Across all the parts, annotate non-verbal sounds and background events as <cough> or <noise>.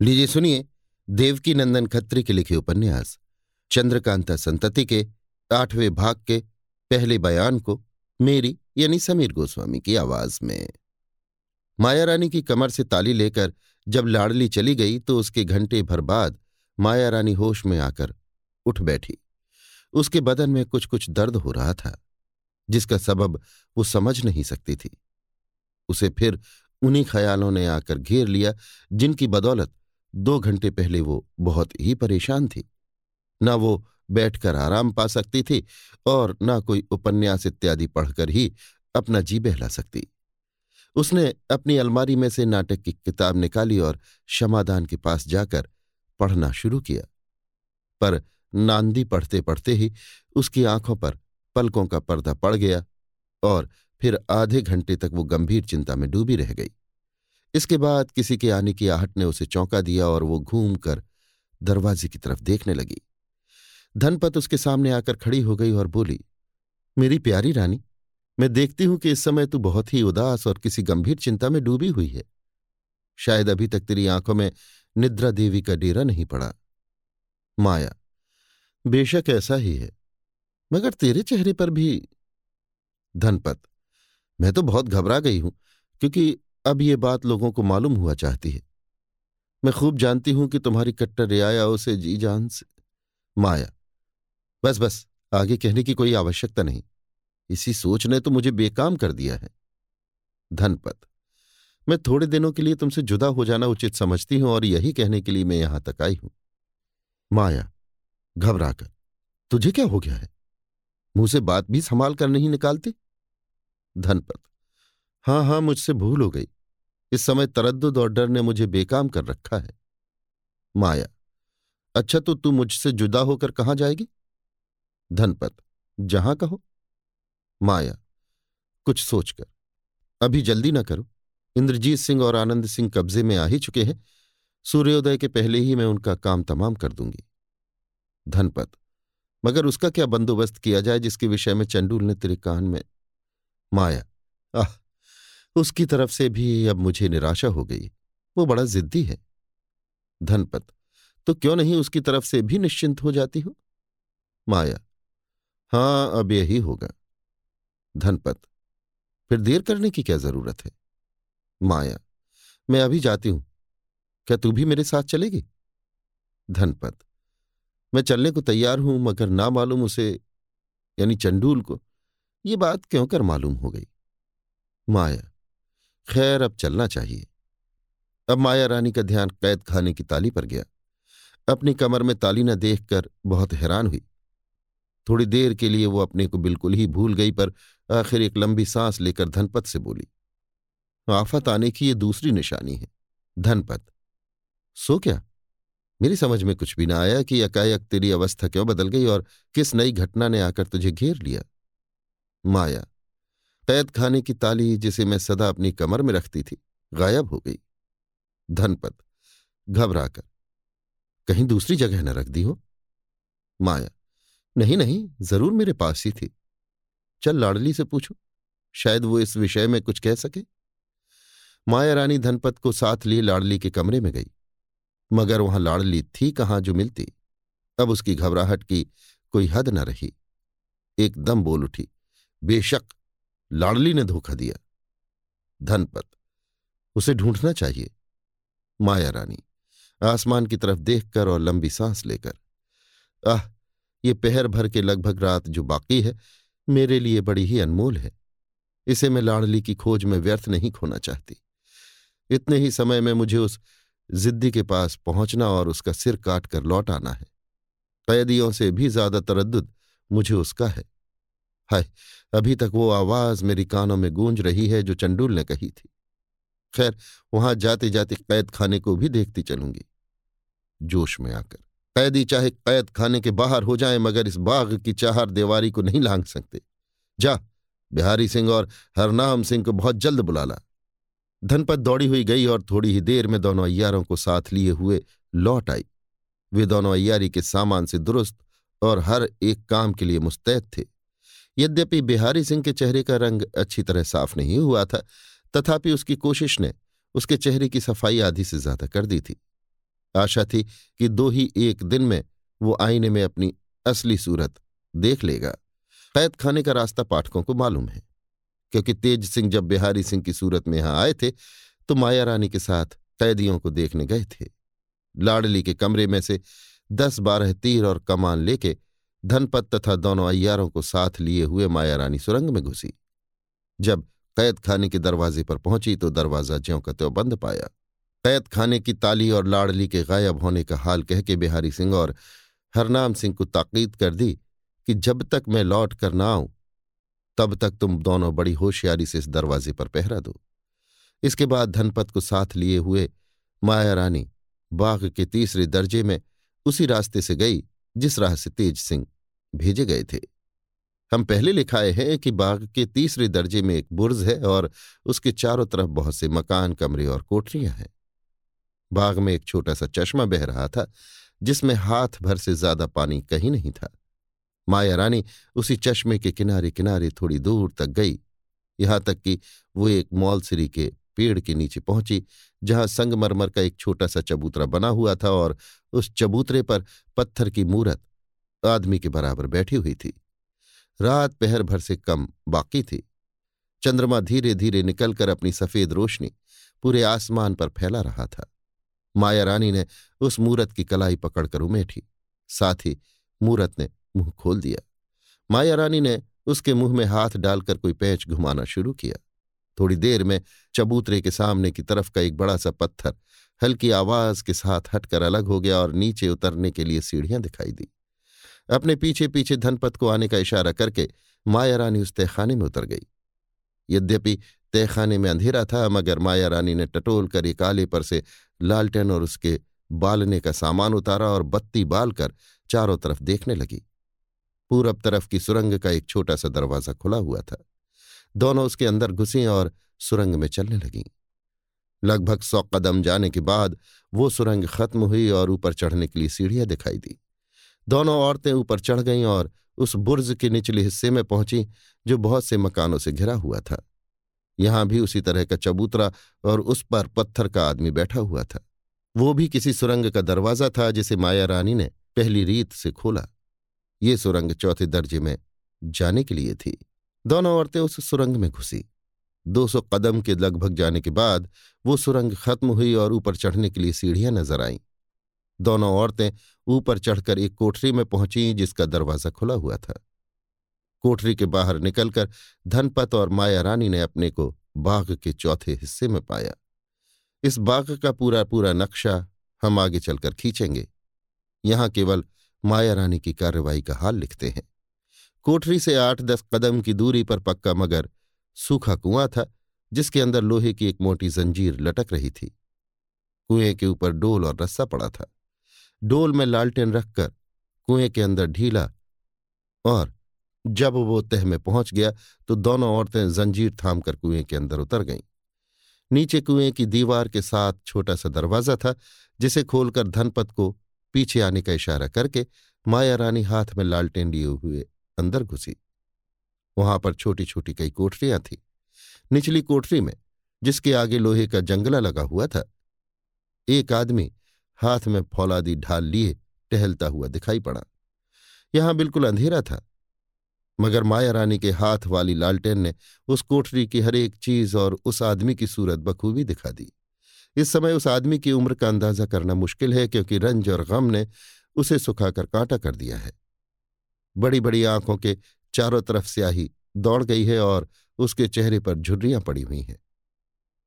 लीजिए सुनिए देवकी नंदन खत्री के लिखे उपन्यास, चंद्रकांता संतति के, आठवें भाग के, पहले बयान को, मेरी, यानी समीर गोस्वामी की आवाज़ में। माया रानी की कमर से ताली लेकर जब लाडली चली गई तो उसके घंटे भर बाद माया रानी होश में आकर उठ बैठी। उसके बदन में कुछ कुछ दर्द हो रहा था, जिसका सबब वो समझ नहीं सकती थी। उसे फिर उन्हीं ख्यालों ने आकर घेर लिया, जिनकी बदौलत दो घंटे पहले वो बहुत ही परेशान थी। न वो बैठकर आराम पा सकती थी और न कोई उपन्यास इत्यादि पढ़कर ही अपना जी बहला सकती। उसने अपनी अलमारी में से नाटक की किताब निकाली और क्षमादान के पास जाकर पढ़ना शुरू किया। पर नांदी पढ़ते पढ़ते ही उसकी आँखों पर पलकों का पर्दा पड़ गया और फिर आधे घंटे तक वो गंभीर चिंता में डूबी रह गई। इसके बाद किसी के आने की आहट ने उसे चौंका दिया और वो घूम कर दरवाजे की तरफ़ देखने लगी। धनपत उसके सामने आकर खड़ी हो गई और बोली, मेरी प्यारी रानी, मैं देखती हूँ कि इस समय तू बहुत ही उदास और किसी गंभीर चिंता में डूबी हुई है। शायद अभी तक तेरी आँखों में निद्रा देवी का डेरा नहीं पड़ा। माया, बेशक ऐसा ही है, मगर तेरे चेहरे पर भी धनपत, मैं तो बहुत घबरा गई हूँ, क्योंकि अब ये बात लोगों को मालूम हुआ चाहती है। मैं खूब जानती हूँ कि तुम्हारी कट्टर रियाया उसे जी जान से। माया, बस बस, आगे कहने की कोई आवश्यकता नहीं। इसी सोच ने तो मुझे बेकाम कर दिया है। धनपत, मैं थोड़े दिनों के लिए तुमसे जुदा हो जाना उचित समझती हूँ और यही कहने के लिए मैं यहाँ तक आई हूँ। माया, घबराकर, तुझे क्या हो गया है? मुँह से बात भी संभाल कर नहीं निकालती? धनपत, हाँ हाँ, मुझसे भूल हो गई। इस समय तरद्दुद और डर ने मुझे बेकाम कर रखा है। माया अच्छा तो तू मुझसे जुदा होकर कहाँ जाएगी? धनपत, जहाँ कहो। माया, कुछ सोचकर, अभी जल्दी ना करो। इंद्रजीत सिंह और आनंद सिंह कब्जे में आ ही चुके हैं। सूर्योदय के पहले ही मैं उनका काम तमाम कर दूँगी। धनपत, मगर उसका क्या बंदोबस्त किया जाए जिसके विषय में चंडूल ने तेरे कान में, माया, आह! उसकी तरफ़ से भी अब मुझे निराशा हो गई। वो बड़ा जिद्दी है। धनपत तो क्यों नहीं उसकी तरफ़ से भी निश्चिंत हो जाती हो? माया, हाँ, अब यही होगा। धनपत, फिर देर करने की क्या ज़रूरत है? माया, मैं अभी जाती हूँ। क्या तू भी मेरे साथ चलेगी? धनपत, मैं चलने को तैयार हूँ, मगर ना मालूम उसे, यानी चंडूल को, ये बात क्यों कर मालूम हो गई? माया खैर, अब चलना चाहिए। अब माया रानी का ध्यान कैद खाने की ताली पर गया। अपनी कमर में ताली न देखकर बहुत हैरान हुई। थोड़ी देर के लिए वो अपने को बिल्कुल ही भूल गई, पर आखिर एक लंबी सांस लेकर धनपत से बोली, आफत आने की ये दूसरी निशानी है, धनपत। सो क्या? मेरी समझ में कुछ भी ना आया कि एकाएक तेरी अवस्था क्यों बदल गई और किस नई घटना ने आकर तुझे घेर लिया? माया कैद खाने की ताली जिसे मैं सदा अपनी कमर में रखती थी, गायब हो गई। धनपत घबराकर, कहीं दूसरी जगह न रख दी हो? माया, नहीं नहीं, ज़रूर मेरे पास ही थी। चल लाडली से पूछो, शायद वो इस विषय में कुछ कह सके? माया रानी धनपत को साथ लिए लाडली के कमरे में गई। मगर वहाँ लाडली थी कहाँ जो मिलती। अब उसकी घबराहट की कोई हद न रही। एकदम बोल उठी, बेशक लाडली ने धोखा दिया। धनपत, उसे ढूंढना चाहिए। माया रानी, आसमान की तरफ़ देखकर और लंबी सांस लेकर। आह, ये पहर भर के लगभग रात जो बाकी है, मेरे लिए बड़ी ही अनमोल है। इसे मैं लाडली की खोज में व्यर्थ नहीं खोना चाहती। इतने ही समय में मुझे उस जिद्दी के पास पहुँचना और उसका सिर काट कर लौट आना है। कैदियों से भी ज़्यादा तरद्दुद मुझे उसका है। हाय अभी तक वो आवाज़ मेरी कानों में गूंज रही है जो चंडूल ने कही थी। खैर, वहाँ जाते जाते कैद खाने को भी देखती चलूँगी। जोश में आकर, कैदी चाहे कैद खाने के बाहर हो जाए, मगर इस बाग की चाहर दीवारी को नहीं लांग सकते। जा, बिहारी सिंह और हरनाम सिंह को बहुत जल्द बुला ला। धनपत दौड़ी हुई गई और थोड़ी ही देर में दोनों अयारों को साथ लिए हुए लौट आई। वे दोनों अयारी के सामान से दुरुस्त और हर एक काम के लिए मुस्तैद थे। यद्यपि बिहारी सिंह के चेहरे का रंग अच्छी तरह साफ़ नहीं हुआ था, तथापि उसकी कोशिश ने उसके चेहरे की सफ़ाई आधी से ज़्यादा कर दी थी। आशा थी कि दो ही एक दिन में वो आईने में अपनी असली सूरत देख लेगा। कैद खाने का रास्ता पाठकों को मालूम है, क्योंकि तेज सिंह जब बिहारी सिंह की सूरत में यहाँ आए थे तो माया रानी के साथ कैदियों को देखने गए थे। लाडली के कमरे में से दस बारह तीर और कमान लेके धनपत तथा दोनों अय्यारों को साथ लिए हुए माया रानी सुरंग में घुसी। जब कैद खाने के दरवाजे पर पहुँची तो दरवाज़ा ज्यों का त्यों बंद पाया। कैद खाने की ताली और लाडली के गायब होने का हाल कह के बिहारी सिंह और हरनाम सिंह को ताकीद कर दी कि जब तक मैं लौट कर ना आऊँ, तब तक तुम दोनों बड़ी होशियारी से इस दरवाजे पर पहरा दो। इसके बाद धनपत को साथ लिए हुए माया रानी बाघ के तीसरे दर्जे में उसी रास्ते से गई जिस राह से तेज सिंह भेजे गए थे। हम पहले लिखाए हैं कि बाग के तीसरे दर्जे में एक बुर्ज है और उसके चारों तरफ़ बहुत से मकान, कमरे और कोठरियाँ हैं। बाग में एक छोटा सा चश्मा बह रहा था, जिसमें हाथ भर से ज़्यादा पानी कहीं नहीं था। माया रानी उसी चश्मे के किनारे किनारे थोड़ी दूर तक गई, यहाँ तक कि वो एक मौलसरी के पेड़ के नीचे पहुँची जहाँ संगमरमर का एक छोटा सा चबूतरा बना हुआ था और उस चबूतरे पर पत्थर की मूरत आदमी के बराबर बैठी हुई थी। रात पहर भर से कम बाकी थी। चंद्रमा धीरे धीरे निकलकर अपनी सफ़ेद रोशनी पूरे आसमान पर फैला रहा था। माया रानी ने उस मूरत की कलाई पकड़कर उमेठी। साथ ही मूरत ने मुँह खोल दिया। माया रानी ने उसके मुँह में हाथ डालकर कोई पैच घुमाना शुरू किया। थोड़ी देर में चबूतरे के सामने की तरफ़ का एक बड़ा सा पत्थर हल्की आवाज़ के साथ हटकर अलग हो गया और नीचे उतरने के लिए सीढ़ियाँ दिखाई दी। अपने पीछे पीछे धनपत को आने का इशारा करके माया रानी उस तहखाने में उतर गई। यद्यपि तहखाने में अंधेरा था, मगर माया रानी ने टटोल कर एक आले पर से लालटेन और उसके बालने का सामान उतारा और बत्ती बालकर चारों तरफ़ देखने लगी। पूरब तरफ़ की सुरंग का एक छोटा सा दरवाज़ा खुला हुआ था। दोनों उसके अंदर घुसी और सुरंग में चलने लगीं। लगभग सौ कदम जाने के बाद वो सुरंग खत्म हुई और ऊपर चढ़ने के लिए सीढ़ियाँ दिखाई दी। दोनों औरतें ऊपर चढ़ गईं और उस बुर्ज के निचले हिस्से में पहुँची, जो बहुत से मकानों से घिरा हुआ था। यहाँ भी उसी तरह का चबूतरा और उस पर पत्थर का आदमी बैठा हुआ था। वो भी किसी सुरंग का दरवाज़ा था, जिसे माया रानी ने पहली रीत से खोला। ये सुरंग चौथे दर्जे में जाने के लिए थी। दोनों औरतें उस सुरंग में घुसी। दो सौ कदम के लगभग जाने के बाद वो सुरंग खत्म हुई और ऊपर चढ़ने के लिए सीढ़ियाँ नज़र आईं। दोनों औरतें ऊपर चढ़कर एक कोठरी में पहुँची जिसका दरवाज़ा खुला हुआ था। कोठरी के बाहर निकलकर धनपत और माया रानी ने अपने को बाघ के चौथे हिस्से में पाया। इस बाघ का पूरा पूरा नक्शा हम आगे चलकर खींचेंगे। यहाँ केवल माया रानी की कार्रवाई का हाल लिखते हैं। कोठरी से आठ दस कदम की दूरी पर पक्का मगर सूखा कुआँ था, जिसके अंदर लोहे की एक मोटी जंजीर लटक रही थी। कुएँ के ऊपर डोल और रस्सा पड़ा था। डोल में लालटेन रखकर कुएँ के अंदर ढीला और जब वो तह में पहुँच गया तो दोनों औरतें जंजीर थाम कर कुएँ के अंदर उतर गईं। नीचे कुएँ की दीवार के साथ छोटा सा दरवाज़ा था, जिसे खोलकर धनपत को पीछे आने का इशारा करके माया रानी हाथ में लालटेन लिए हुए अंदर घुसी। वहाँ पर छोटी छोटी कई कोठरियाँ थीं। निचली कोठरी में, जिसके आगे लोहे का जंगला लगा हुआ था, एक आदमी हाथ में फौलादी ढाल लिए टहलता हुआ दिखाई पड़ा। यहाँ बिल्कुल अंधेरा था, मगर माया रानी के हाथ वाली लालटेन ने उस कोठरी की हर एक चीज़ और उस आदमी की सूरत बखूबी दिखा दी। इस समय उस आदमी की उम्र का अंदाज़ा करना मुश्किल है, क्योंकि रंज और गम ने उसे सुखाकर कांटा कर दिया है। बड़ी बड़ी आँखों के चारों तरफ़ स्याही दौड़ गई है और उसके चेहरे पर झुर्रियाँ पड़ी हुई हैं।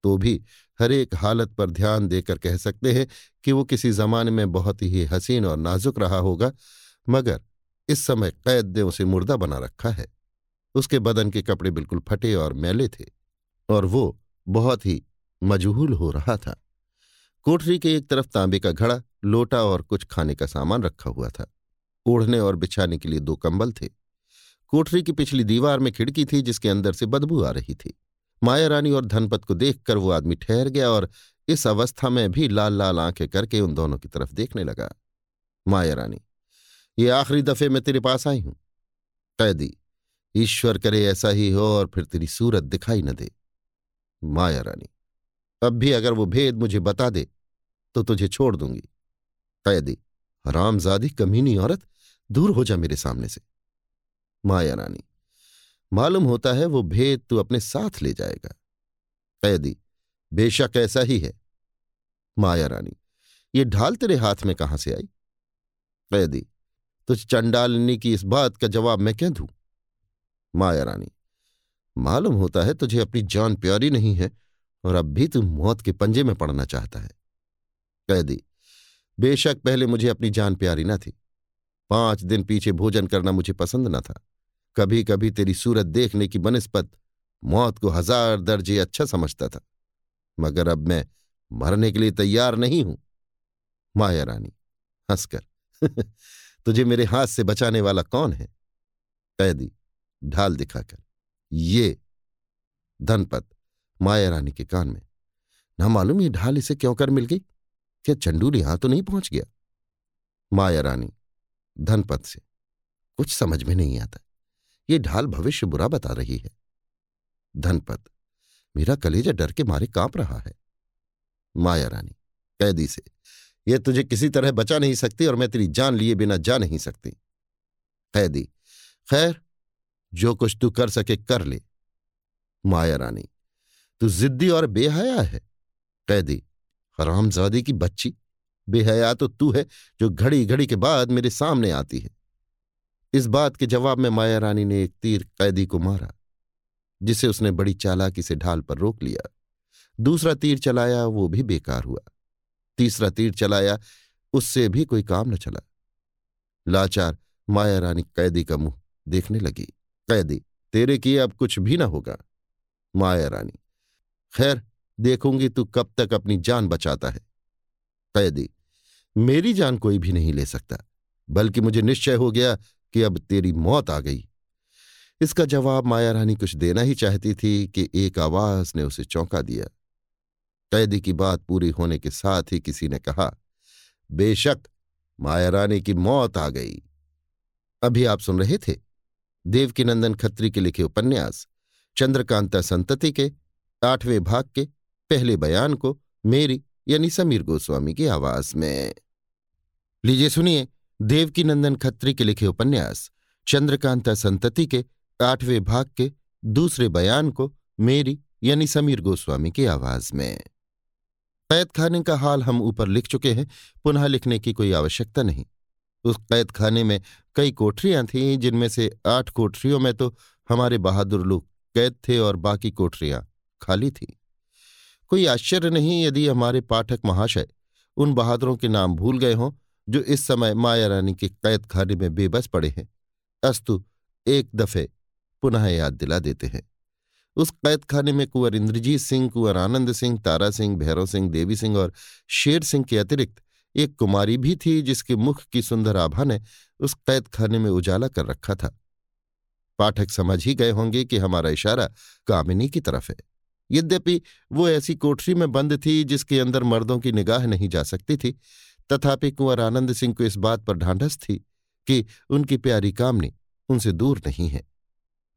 तो भी हर एक हालत पर ध्यान देकर कह सकते हैं कि वो किसी जमाने में बहुत ही हसीन और नाजुक रहा होगा, मगर इस समय कैद ने उसे मुर्दा बना रखा है। उसके बदन के कपड़े बिल्कुल फटे और मैले थे और वो बहुत ही मजहूल हो रहा था। कोठरी के एक तरफ़ तांबे का घड़ा, लोटा और कुछ खाने का सामान रखा हुआ था। ओढ़ने और बिछाने के लिए दो कंबल थे। कोठरी की पिछली दीवार में खिड़की थी, जिसके अंदर से बदबू आ रही थी। माया रानी और धनपत को देखकर वो आदमी ठहर गया और इस अवस्था में भी लाल लाल आँखें करके उन दोनों की तरफ़ देखने लगा। माया रानी, ये आखिरी दफे मैं तेरे पास आई हूँ। कैदी, ईश्वर करे ऐसा ही हो और फिर तेरी सूरत दिखाई न दे। माया रानी, अब भी अगर वो भेद मुझे बता दे तो तुझे छोड़ दूँगी। कैदी हरामजादी कमीनी औरत दूर हो जा मेरे सामने से। माया रानी, मालूम होता है वो भेद तू अपने साथ ले जाएगा। कैदी, बेशक ऐसा ही है। माया रानी, ये ढाल तेरे हाथ में कहाँ से आई? कैदी, तुझ चंडालिनी की इस बात का जवाब मैं क्या दू? माया रानी, मालूम होता है तुझे अपनी जान प्यारी नहीं है और अब भी तू मौत के पंजे में पड़ना चाहता है। कैदी, बेशक पहले मुझे अपनी जान प्यारी ना थी। पाँच दिन पीछे भोजन करना मुझे पसंद न था। कभी कभी तेरी सूरत देखने की बनस्पत मौत को हज़ार दर्जे अच्छा समझता था। मगर अब मैं मरने के लिए तैयार नहीं हूँ। माया रानी, हंसकर, <laughs> तुझे मेरे हाथ से बचाने वाला कौन है? कैदी, ढाल दिखाकर, ये धनपत माया रानी के कान में। ना मालूम ये ढाल इसे क्यों कर मिल गई? क्या चंडूल यहाँ तो नहीं पहुँच गया? माया रानी धनपत से। कुछ समझ में नहीं आता। ये ढाल भविष्य बुरा बता रही है। धनपत, मेरा कलेजा डर के मारे काँप रहा है। माया रानी, कैदी से यह तुझे किसी तरह बचा नहीं सकती और मैं तेरी जान लिए बिना जा नहीं सकती। कैदी, खैर, जो कुछ तू कर सके कर ले। माया रानी, तू जिद्दी और बेहया है। कैदी, हरामजादी की बच्ची। बेहया तो तू है जो घड़ी घड़ी के बाद मेरे सामने आती है। इस बात के जवाब में माया रानी ने एक तीर कैदी को मारा, जिसे उसने बड़ी चालाकी से ढाल पर रोक लिया। दूसरा तीर चलाया, वो भी बेकार हुआ। तीसरा तीर चलाया, उससे भी कोई काम न चला। लाचार माया रानी कैदी का मुँह देखने लगी। कैदी, तेरे किए अब कुछ भी ना होगा, माया रानी। खैर, देखूँगी तू कब तक अपनी जान बचाता है। कैदी मेरी जान कोई भी नहीं ले सकता, बल्कि मुझे निश्चय हो गया कि अब तेरी मौत आ गई। इसका जवाब माया रानी कुछ देना ही चाहती थी कि एक आवाज़ ने उसे चौंका दिया। कैदी की बात पूरी होने के साथ ही किसी ने कहा, बेशक माया रानी की मौत आ गई। अभी आप सुन रहे थे देवकीनंदन खत्री के लिखे उपन्यास, चंद्रकांता संतति के, आठवें भाग के, पहले बयान को, मेरी यानी समीर गोस्वामी की आवाज़ में। लीजिए सुनिए देवकी नंदन खत्री के लिखे उपन्यास, चंद्रकांता संतति के आठवें भाग के दूसरे बयान को मेरी यानी समीर गोस्वामी की आवाज़ में। कैद खाने का हाल हम ऊपर लिख चुके हैं, पुनः लिखने की कोई आवश्यकता नहीं। उस कैद खाने में कई कोठरियाँ थीं, जिनमें से आठ कोठरियों में तो हमारे बहादुर लोग कैद थे और बाकी कोठरियाँ खाली थीं। कोई आश्चर्य नहीं यदि हमारे पाठक महाशय उन बहादुरों के नाम भूल गए हों, जो इस समय माया रानी के कैद खाने में बेबस पड़े हैं। अस्तु, एक दफे पुनः याद दिला देते हैं। उस कैद खाने में कुंवर इंद्रजीत सिंह, कुंवर आनंद सिंह, तारा सिंह, भैरव सिंह, देवी सिंह और शेर सिंह के अतिरिक्त एक कुमारी भी थी जिसके मुख की सुंदर आभा ने उस कैद खाने में उजाला कर रखा था। पाठक समझ ही गए होंगे कि हमारा इशारा कामिनी की तरफ़ है। यद्यपि वो ऐसी कोठरी में बंद थी जिसके अंदर मर्दों की निगाह नहीं जा सकती थी, तथापि कुंवर आनंद सिंह को इस बात पर ढांढस थी कि उनकी प्यारी कामनी उनसे दूर नहीं है।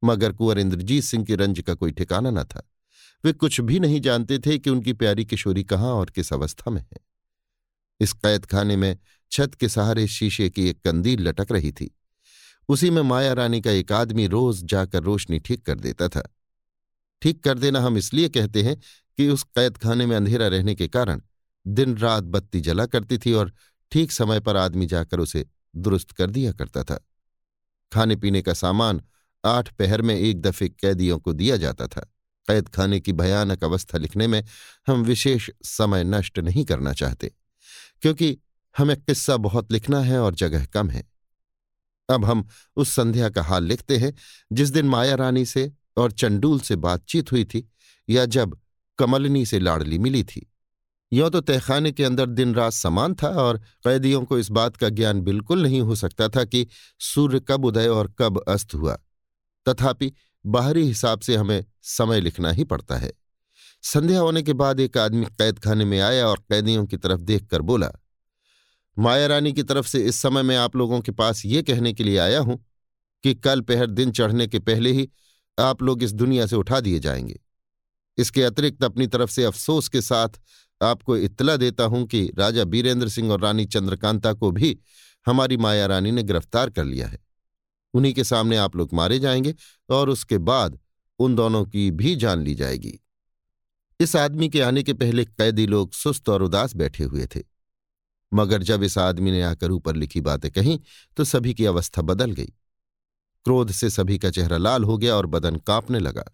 मगर कुंवर इंद्रजीत सिंह की रंज का कोई ठिकाना न था। वे कुछ भी नहीं जानते थे कि उनकी प्यारी किशोरी कहाँ और किस अवस्था में है। इस कैद खाने में छत के सहारे शीशे की एक कंदील लटक रही थी। उसी में माया रानी का एक आदमी रोज जाकर रोशनी ठीक कर देता था। ठीक कर देना हम इसलिए कहते हैं कि उस कैद खाने में अंधेरा रहने के कारण दिन रात बत्ती जला करती थी और ठीक समय पर आदमी जाकर उसे दुरुस्त कर दिया करता था। खाने पीने का सामान आठ पहर में एक दफे कैदियों को दिया जाता था। कैद खाने की भयानक अवस्था लिखने में हम विशेष समय नष्ट नहीं करना चाहते, क्योंकि हमें किस्सा बहुत लिखना है और जगह कम है। अब हम उस संध्या का हाल लिखते हैं जिस दिन माया रानी से और चंडूल से बातचीत हुई थी या जब कमलनी से लाडली मिली थी। यों तो तहखाने के अंदर दिन रात समान था और कैदियों को इस बात का ज्ञान बिल्कुल नहीं हो सकता था कि सूर्य कब उदय और कब अस्त हुआ। तथापि बाहरी हिसाब से हमें समय लिखना ही पड़ता है। संध्या होने के बाद एक आदमी कैद खाने में आया और कैदियों की तरफ़ देखकर बोला, माया रानी की तरफ़ से इस समय मैं आप लोगों के पास ये कहने के लिए आया हूँ कि कल पहर दिन चढ़ने के पहले ही आप लोग इस दुनिया से उठा दिए जाएँगे। इसके अतिरिक्त अपनी तरफ़ से अफसोस के साथ आपको इत्तला देता हूँ कि राजा बीरेंद्र सिंह और रानी चंद्रकांता को भी हमारी माया रानी ने गिरफ़्तार कर लिया है। उन्हीं के सामने आप लोग मारे जाएँगे और उसके बाद उन दोनों की भी जान ली जाएगी। इस आदमी के आने के पहले कैदी लोग सुस्त और उदास बैठे हुए थे। मगर जब इस आदमी ने आकर ऊपर लिखी बातें कहीं तो सभी की अवस्था बदल गई। क्रोध से सभी का चेहरा लाल हो गया और बदन कांपने लगा।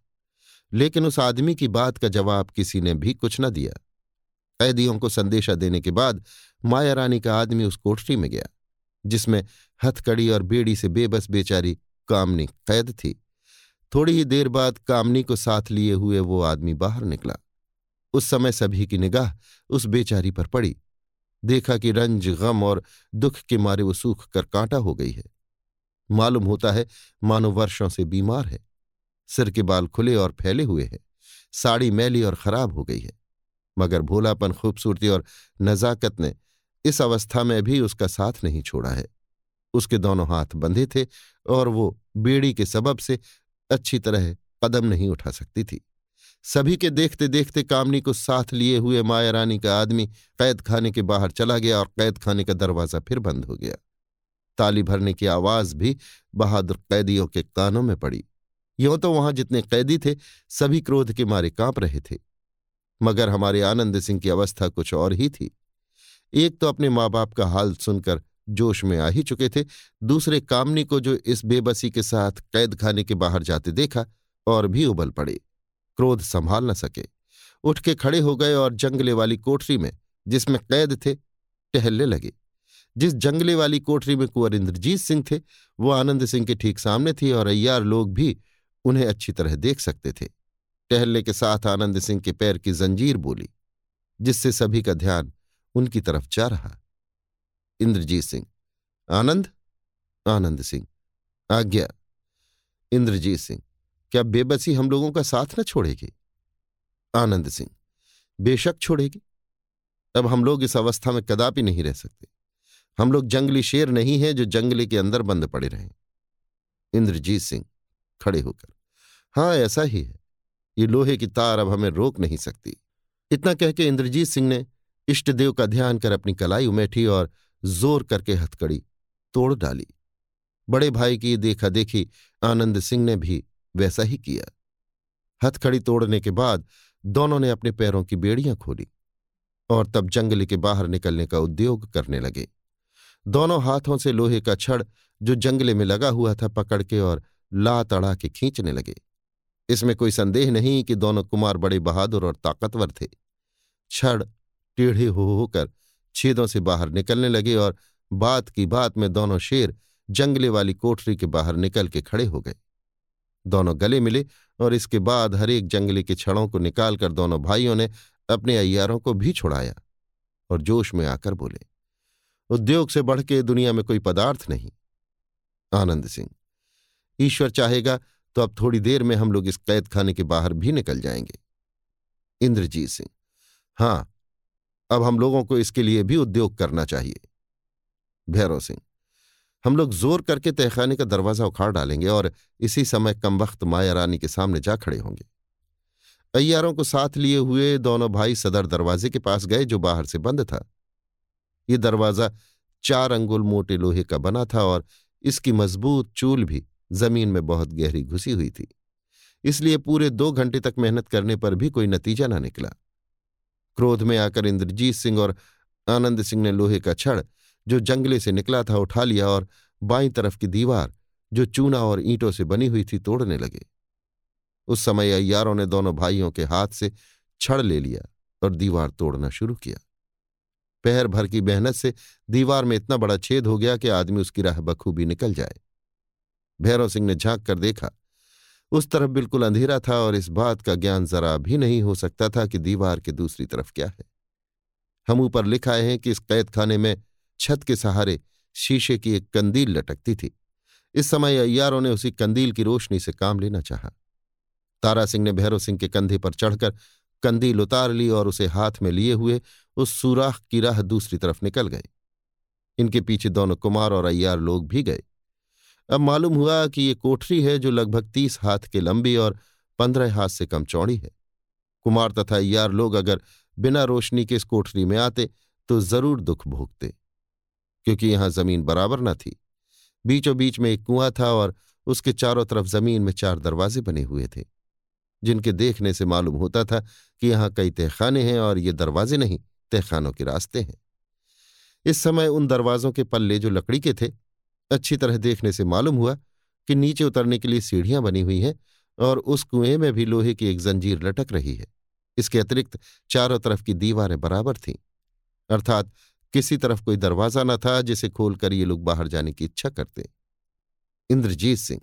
लेकिन उस आदमी की बात का जवाब किसी ने भी कुछ न दिया। कैदियों को संदेशा देने के बाद माया रानी का आदमी उस कोठरी में गया, जिसमें हथकड़ी और बेड़ी से बेबस बेचारी कामनी कैद थी। थोड़ी ही देर बाद कामनी को साथ लिए हुए वो आदमी बाहर निकला। उस समय सभी की निगाह उस बेचारी पर पड़ी। देखा कि रंज, गम और दुख के मारे वो सूख कर कांटा हो गई है। मालूम होता है मानो वर्षों से बीमार है। सिर के बाल खुले और फैले हुए हैं। साड़ी मैली और खराब हो गई है। मगर भोलापन, खूबसूरती और नजाकत ने इस अवस्था में भी उसका साथ नहीं छोड़ा है। उसके दोनों हाथ बंधे थे और वो बेड़ी के सबब से अच्छी तरह कदम नहीं उठा सकती थी। सभी के देखते देखते कामनी को साथ लिए हुए माया रानी का आदमी कैद खाने के बाहर चला गया और कैद खाने का दरवाज़ा फिर बंद हो गया। ताली भरने की आवाज़ भी बहादुर कैदियों के कानों में पड़ी। यों तो वहाँ जितने कैदी थे, सभी क्रोध के मारे काँप रहे थे। मगर हमारे आनंद सिंह की अवस्था कुछ और ही थी। एक तो अपने माँ बाप का हाल सुनकर जोश में आ ही चुके थे, दूसरे कामनी को जो इस बेबसी के साथ कैद खाने के बाहर जाते देखा और भी उबल पड़े। क्रोध संभाल न सके। उठ के खड़े हो गए और जंगले वाली कोठरी में, जिसमें कैद थे, टहलने लगे। जिस जंगले वाली कोठरी में कुंवर इंद्रजीत सिंह थे, वो आनंद सिंह के ठीक सामने थी और अय्यार लोग भी उन्हें अच्छी तरह देख सकते थे। टहलने के साथ आनंद सिंह के पैर की जंजीर बोली, जिससे सभी का ध्यान उनकी तरफ़ जा रहा। इंद्रजीत सिंह, आनंद? आनंद सिंह, आज्ञा। इंद्रजीत सिंह, क्या बेबसी हम लोगों का साथ न छोड़ेगी? आनंद सिंह, बेशक छोड़ेगी। अब हम लोग इस अवस्था में कदापि नहीं रह सकते। हम लोग जंगली शेर नहीं हैं जो जंगले के अंदर बंद पड़े रहें। इंद्रजीत सिंह खड़े होकर, हाँ, ऐसा ही है। ये लोहे की तार अब हमें रोक नहीं सकती। इतना कह के इंद्रजीत सिंह ने इष्टदेव का ध्यान कर अपनी कलाई उमेठी और ज़ोर करके हथकड़ी तोड़ डाली। बड़े भाई की देखा देखी आनंद सिंह ने भी वैसा ही किया। हथकड़ी तोड़ने के बाद दोनों ने अपने पैरों की बेड़ियाँ खोली और तब जंगल के बाहर निकलने का उद्योग करने लगे। दोनों हाथों से लोहे का छड़, जो जंगले में लगा हुआ था, पकड़ के और ला तड़ा के खींचने लगे। इसमें कोई संदेह नहीं कि दोनों कुमार बड़े बहादुर और ताकतवर थे। छड़ टेढ़े हो, होकर छेदों से बाहर निकलने लगे और बात की बात में दोनों शेर जंगले वाली कोठरी के बाहर निकल के खड़े हो गए। दोनों गले मिले और इसके बाद हरेक जंगले के छड़ों को निकालकर दोनों भाइयों ने अपने अय्यारों को भी छुड़ाया और जोश में आकर बोले उद्योग से बढ़ के दुनिया में कोई पदार्थ नहीं। आनंद सिंह, ईश्वर चाहेगा तो अब थोड़ी देर में हम लोग इस कैद खाने के बाहर भी निकल जाएँगे। इंद्रजीत सिंह, हाँ, अब हम लोगों को इसके लिए भी उद्योग करना चाहिए। भैरव सिंह, हम लोग ज़ोर करके तहखाने का दरवाज़ा उखाड़ डालेंगे और इसी समय कम वक्त माया रानी के सामने जा खड़े होंगे। अय्यारों को साथ लिए हुए दोनों भाई सदर दरवाजे के पास गए जो बाहर से बंद था। ये दरवाज़ा चार अंगुल मोटे लोहे का बना था और इसकी मज़बूत चूल भी ज़मीन में बहुत गहरी घुसी हुई थी। इसलिए पूरे दो घंटे तक मेहनत करने पर भी कोई नतीजा ना निकला। क्रोध में आकर इंद्रजीत सिंह और आनंद सिंह ने लोहे का छड़, जो जंगले से निकला था, उठा लिया और बाईं तरफ़ की दीवार, जो चूना और ईंटों से बनी हुई थी, तोड़ने लगे। उस समय अय्यारों ने दोनों भाइयों के हाथ से छड़ ले लिया और दीवार तोड़ना शुरू किया। पहर भर की मेहनत से दीवार में इतना बड़ा छेद हो गया कि आदमी उसकी राह बखूबी निकल जाए। भैरव सिंह ने झाँक कर देखा। उस तरफ़ बिल्कुल अंधेरा था और इस बात का ज्ञान जरा भी नहीं हो सकता था कि दीवार के दूसरी तरफ़ क्या है। हम ऊपर लिखाए हैं कि इस कैद खाने में छत के सहारे शीशे की एक कंदील लटकती थी। इस समय अय्यारों ने उसी कंदील की रोशनी से काम लेना चाहा। तारा सिंह ने भैरव सिंह के कंधे पर चढ़कर कंदील उतार ली और उसे हाथ में लिए हुए उस सुराख की राह दूसरी तरफ़ निकल गए इनके पीछे दोनों कुमार और अय्यार लोग भी गए। अब मालूम हुआ कि ये कोठरी है जो लगभग तीस हाथ के लंबी और पंद्रह हाथ से कम चौड़ी है। कुमार तथा अय्यार लोग अगर बिना रोशनी के इस कोठरी में आते तो ज़रूर दुख भोगते, क्योंकि यहाँ ज़मीन बराबर न थी। बीचों बीच में एक कुआँ था और उसके चारों तरफ़ ज़मीन में चार दरवाजे बने हुए थे। जिनके देखने से मालूम होता था कि यहाँ कई तहखाने हैं और ये दरवाजे नहीं, तहखानों के रास्ते हैं। इस समय उन दरवाजों के पल्ले जो लकड़ी के थे, अच्छी तरह देखने से मालूम हुआ कि नीचे उतरने के लिए सीढ़ियाँ बनी हुई हैं और उस कुएँ में भी लोहे की एक जंजीर लटक रही है। इसके अतिरिक्त चारों तरफ़ की दीवारें बराबर थीं। अर्थात किसी तरफ़ कोई दरवाज़ा न था जिसे खोलकर ये लोग बाहर जाने की इच्छा करते। इंद्रजीत सिंह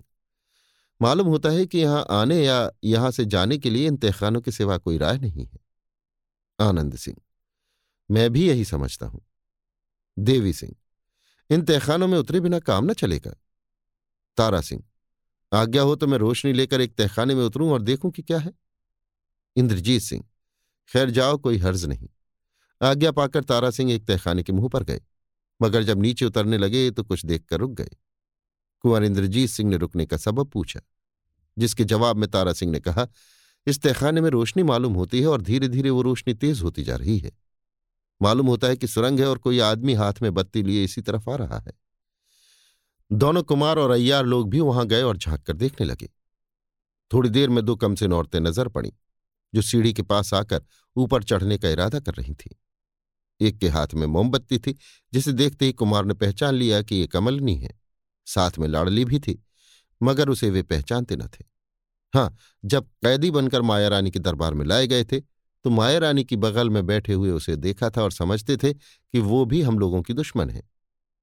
मालूम होता है कि यहाँ आने या यहाँ से जाने के लिए इन तहखानों के सिवा कोई राय नहीं है। आनंद सिंह, मैं भी यही समझता हूँ। देवी सिंह, इन तहखानों में उतरे बिना काम न चलेगा। तारा सिंह, आज्ञा हो तो मैं रोशनी लेकर एक तहखाने में उतरूं और देखूँ कि क्या है। इंद्रजीत सिंह, खैर जाओ, कोई हर्ज नहीं। आज्ञा पाकर तारा सिंह एक तहखाने के मुँह पर गए, मगर जब नीचे उतरने लगे तो कुछ देखकर रुक गए। कुंवर इंद्रजीत सिंह ने रुकने का सबब पूछा, जिसके जवाब में तारा सिंह ने कहा, इस तहखाने में रोशनी मालूम होती है और धीरे धीरे वो रोशनी तेज होती जा रही है। मालूम होता है कि सुरंग है और कोई आदमी हाथ में बत्ती लिए इसी तरफ़ आ रहा है। दोनों कुमार और अय्यार लोग भी वहाँ गए और झाँक कर देखने लगे। थोड़ी देर में दो कमसिन औरतें नज़र पड़ी, जो सीढ़ी के पास आकर ऊपर चढ़ने का इरादा कर रही थी। एक के हाथ में मोमबत्ती थी, जिसे देखते ही कुमार ने पहचान लिया कि ये कमलनी है। साथ में लाड़ली भी थी, मगर उसे वे पहचानते न थे। हाँ जब कैदी बनकर माया रानी के दरबार में लाए गए थे तो माया रानी की बगल में बैठे हुए उसे देखा था और समझते थे कि वो भी हम लोगों की दुश्मन है।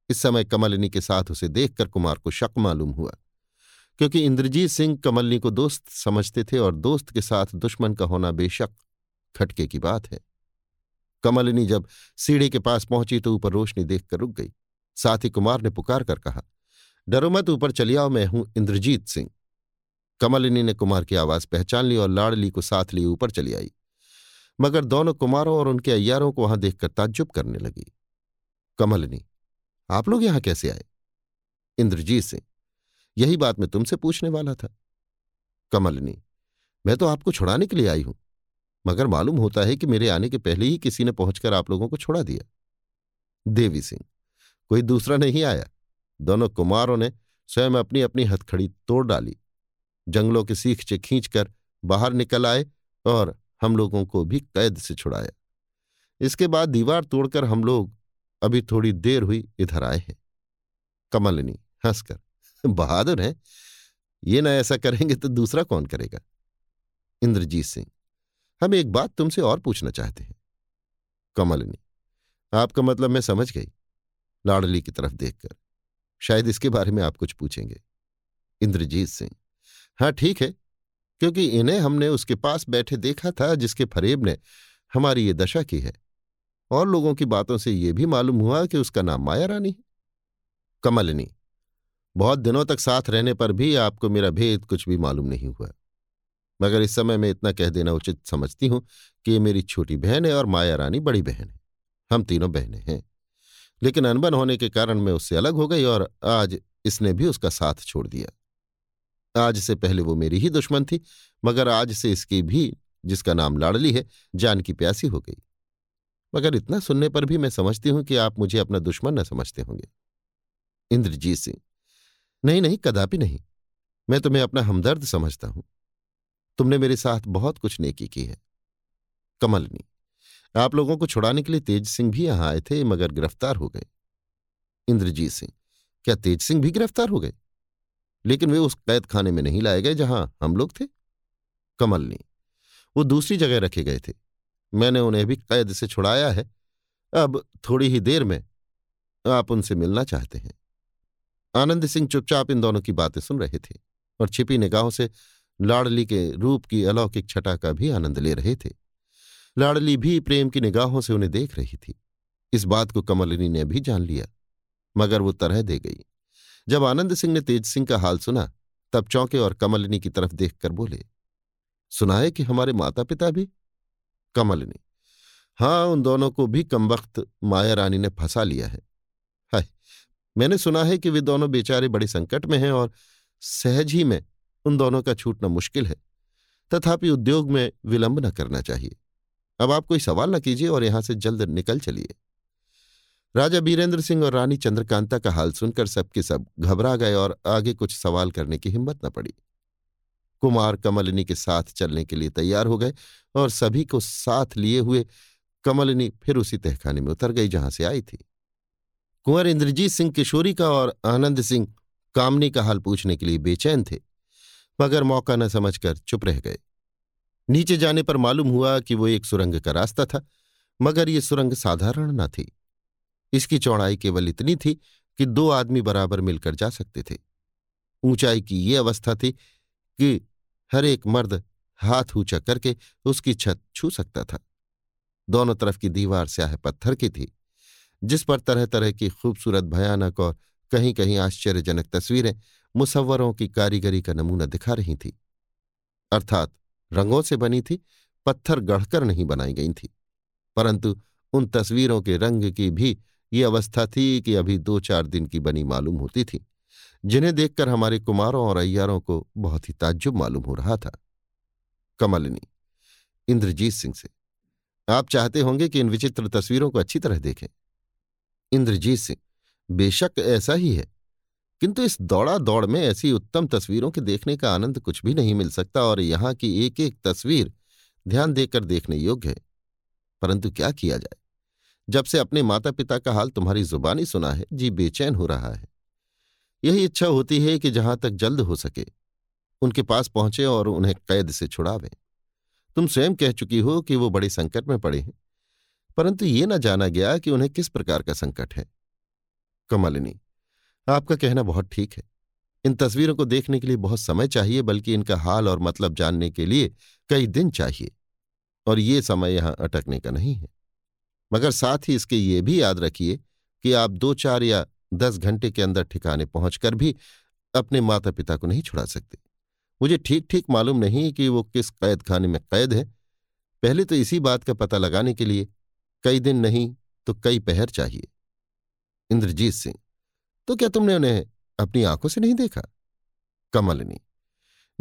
इस समय कमलिनी के साथ उसे देखकर कुमार को शक मालूम हुआ, क्योंकि इंद्रजीत सिंह कमलनी को दोस्त समझते थे और दोस्त के साथ दुश्मन का होना बेशक खटके की बात है। कमलिनी जब सीढ़ी के पास पहुँची तो ऊपर रोशनी देखकर रुक गई। साथ ही कुमार ने पुकार कर कहा डरो मत, ऊपर चली आओ, मैं हूँ इंद्रजीत सिंह। कमलिनी ने कुमार की आवाज़ पहचान ली और लाड़ली को साथ लिए ऊपर चली आई। मगर दोनों कुमारों और उनके अय्यारों को वहाँ देखकर ताज्जुब करने लगी। कमलिनी, आप लोग यहाँ कैसे आए? इंद्रजीत सिंह, यही बात मैं तुमसे पूछने वाला था। कमलिनी, मैं तो आपको छुड़ाने के लिए आई हूँ, मगर मालूम होता है कि मेरे आने के पहले ही किसी ने पहुंचकर आप लोगों को छुड़ा दिया। देवी सिंह, कोई दूसरा नहीं आया? दोनों कुमारों ने स्वयं अपनी अपनी हथखड़ी तोड़ डाली। जंगलों के सीखचे खींचकर बाहर निकल आए और हम लोगों को भी कैद से छुड़ाया। इसके बाद दीवार तोड़कर हम लोग अभी थोड़ी देर हुई इधर आए हैं। कमलिनी, हंसकर, बहादुर है? ये ना ऐसा करेंगे तो दूसरा कौन करेगा? इंद्रजीत सिंह, हम एक बात तुमसे और पूछना चाहते हैं। कमलिनी, आपका मतलब मैं समझ गई। लाडली की तरफ़ देखकर शायद इसके बारे में आप कुछ पूछेंगे। इंद्रजीत सिंह हाँ ठीक है, क्योंकि इन्हें हमने उसके पास बैठे देखा था जिसके फरेब ने हमारी ये दशा की है। और लोगों की बातों से यह भी मालूम हुआ कि उसका नाम माया रानी है। कमलिनी, बहुत दिनों तक साथ रहने पर भी आपको मेरा भेद कुछ भी मालूम नहीं हुआ। मगर इस समय मैं इतना कह देना उचित समझती हूँ कि ये मेरी छोटी बहन है और माया रानी बड़ी बहन है। हम तीनों बहनें हैं। लेकिन अनबन होने के कारण मैं उससे अलग हो गई और आज इसने भी उसका साथ छोड़ दिया। आज से पहले वो मेरी ही दुश्मन थी, मगर आज से इसकी भी, जिसका नाम लाडली है, जान की प्यासी हो गई। मगर इतना सुनने पर भी मैं समझती हूँ कि आप मुझे अपना दुश्मन न समझते होंगे। इंद्रजीत सिंह, नहीं नहीं, कदापि नहीं। मैं तुम्हें अपना हमदर्द समझता हूँ। तुमने मेरे साथ बहुत कुछ नेकी की है। कमलनी आप लोगों को छुड़ाने के लिए तेज सिंह भी यहाँ आए थे, मगर गिरफ़्तार हो गए। इंद्रजीत सिंह, क्या तेज सिंह भी गिरफ़्तार हो गए? लेकिन वे उस कैद खाने में नहीं लाए गए जहाँ हम लोग थे? कमलनी वो दूसरी जगह रखे गए थे। मैंने उन्हें भी कैद से छुड़ाया है। अब थोड़ी ही देर में आप उनसे मिलना चाहते हैं। आनंद सिंह चुपचाप इन दोनों की बातें सुन रहे थे और छिपी निगाहों से लाडली के रूप की अलौकिक छटा का भी आनंद ले रहे थे। लाडली भी प्रेम की निगाहों से उन्हें देख रही थी। इस बात को कमलिनी ने भी जान लिया, मगर वो तरह दे गई। जब आनंद सिंह ने तेज सिंह का हाल सुना, तब चौंके और कमलिनी की तरफ़ देखकर बोले सुना है कि हमारे माता पिता भी? कमलिनी हाँ उन दोनों को भी कमबख्त माया रानी ने फंसा लिया है। हाय, मैंने सुना है कि वे दोनों बेचारे बड़े संकट में हैं और सहज ही में उन दोनों का छूटना मुश्किल है। तथापि उद्योग में विलंब न करना चाहिए। अब आप कोई सवाल न कीजिए और यहाँ से जल्द निकल चलिए। राजा बीरेंद्र सिंह और रानी चंद्रकांता का हाल सुनकर सबके सब घबरा गए और आगे कुछ सवाल करने की हिम्मत न पड़ी। कुमार कमलिनी के साथ चलने के लिए तैयार हो गए और सभी को साथ लिए हुए कमलिनी फिर उसी तहखाने में उतर गई जहाँ से आई थी। कुंवर इंद्रजीत सिंह किशोरी का और आनंद सिंह कामनी का हाल पूछने के लिए बेचैन थे, मगर मौका न समझकर चुप रह गए। नीचे जाने पर मालूम हुआ कि वो एक सुरंग का रास्ता था, मगर ये सुरंग साधारण न थी। इसकी चौड़ाई केवल इतनी थी कि दो आदमी बराबर मिलकर जा सकते थे। ऊंचाई की ये अवस्था थी कि हर एक मर्द हाथ ऊँचा करके उसकी छत छू सकता था। दोनों तरफ़ की दीवार स्याह पत्थर की थी, जिस पर तरह तरह की खूबसूरत, भयानक और कहीं कहीं आश्चर्यजनक तस्वीरें मुसवरों की कारीगरी का नमूना दिखा रही थी। अर्थात रंगों से बनी थी, पत्थर गढ़कर नहीं बनाई गई थी। परंतु उन तस्वीरों के रंग की भी ये अवस्था थी कि अभी दो चार दिन की बनी मालूम होती थी, जिन्हें देखकर हमारे कुमारों और अय्यारों को बहुत ही ताज्जुब मालूम हो रहा था। कमलिनी, इंद्रजीत सिंह से, आप चाहते होंगे कि इन विचित्र तस्वीरों को अच्छी तरह देखें? इंद्रजीत सिंह, बेशक ऐसा ही है। किंतु इस दौड़ा दौड़ में ऐसी उत्तम तस्वीरों के देखने का आनंद कुछ भी नहीं मिल सकता और यहाँ की एक एक तस्वीर ध्यान देकर देखने योग्य है। परंतु क्या किया जाए? जब से अपने माता पिता का हाल तुम्हारी जुबानी सुना है, जी बेचैन हो रहा है। यही इच्छा होती है कि जहाँ तक जल्द हो सके, उनके पास पहुँचे और उन्हें कैद से छुड़ावें। तुम स्वयं कह चुकी हो कि वो बड़े संकट में पड़े हैं, परंतु ये न जाना गया कि उन्हें किस प्रकार का संकट है। कमलिनी आपका कहना बहुत ठीक है। इन तस्वीरों को देखने के लिए बहुत समय चाहिए, बल्कि इनका हाल और मतलब जानने के लिए कई दिन चाहिए। और ये समय यहाँ अटकने का नहीं है। मगर साथ ही इसके ये भी याद रखिए कि आप दो चार या दस घंटे के अंदर ठिकाने पहुंचकर भी अपने माता पिता को नहीं छुड़ा सकते। मुझे ठीक ठीक मालूम नहीं कि वो किस कैद खाने में कैद है। पहले तो इसी बात का पता लगाने के लिए कई दिन नहीं तो कई पहर चाहिए। इंद्रजीत सिंह तो क्या तुमने उन्हें अपनी आँखों से नहीं देखा? कमलनी,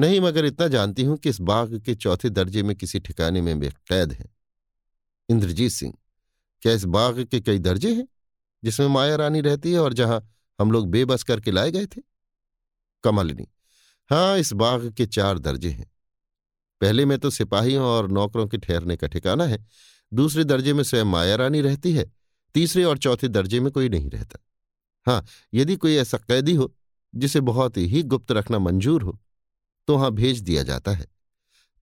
नहीं, मगर इतना जानती हूँ कि इस बाग के चौथे दर्जे में किसी ठिकाने में वे कैद है। इंद्रजीत सिंह, क्या इस बाग के कई दर्जे हैं, जिसमें माया रानी रहती है और जहाँ हम लोग बेबस करके लाए गए थे? कमलिनी हाँ इस बाग के चार दर्जे हैं। पहले में तो सिपाहियों और नौकरों के ठहरने का ठिकाना है। दूसरे दर्जे में स्वयं माया रानी रहती है। तीसरे और चौथे दर्जे में कोई नहीं रहता। हाँ यदि कोई ऐसा कैदी हो, जिसे बहुत ही गुप्त रखना मंजूर हो तो वहाँ भेज दिया जाता है।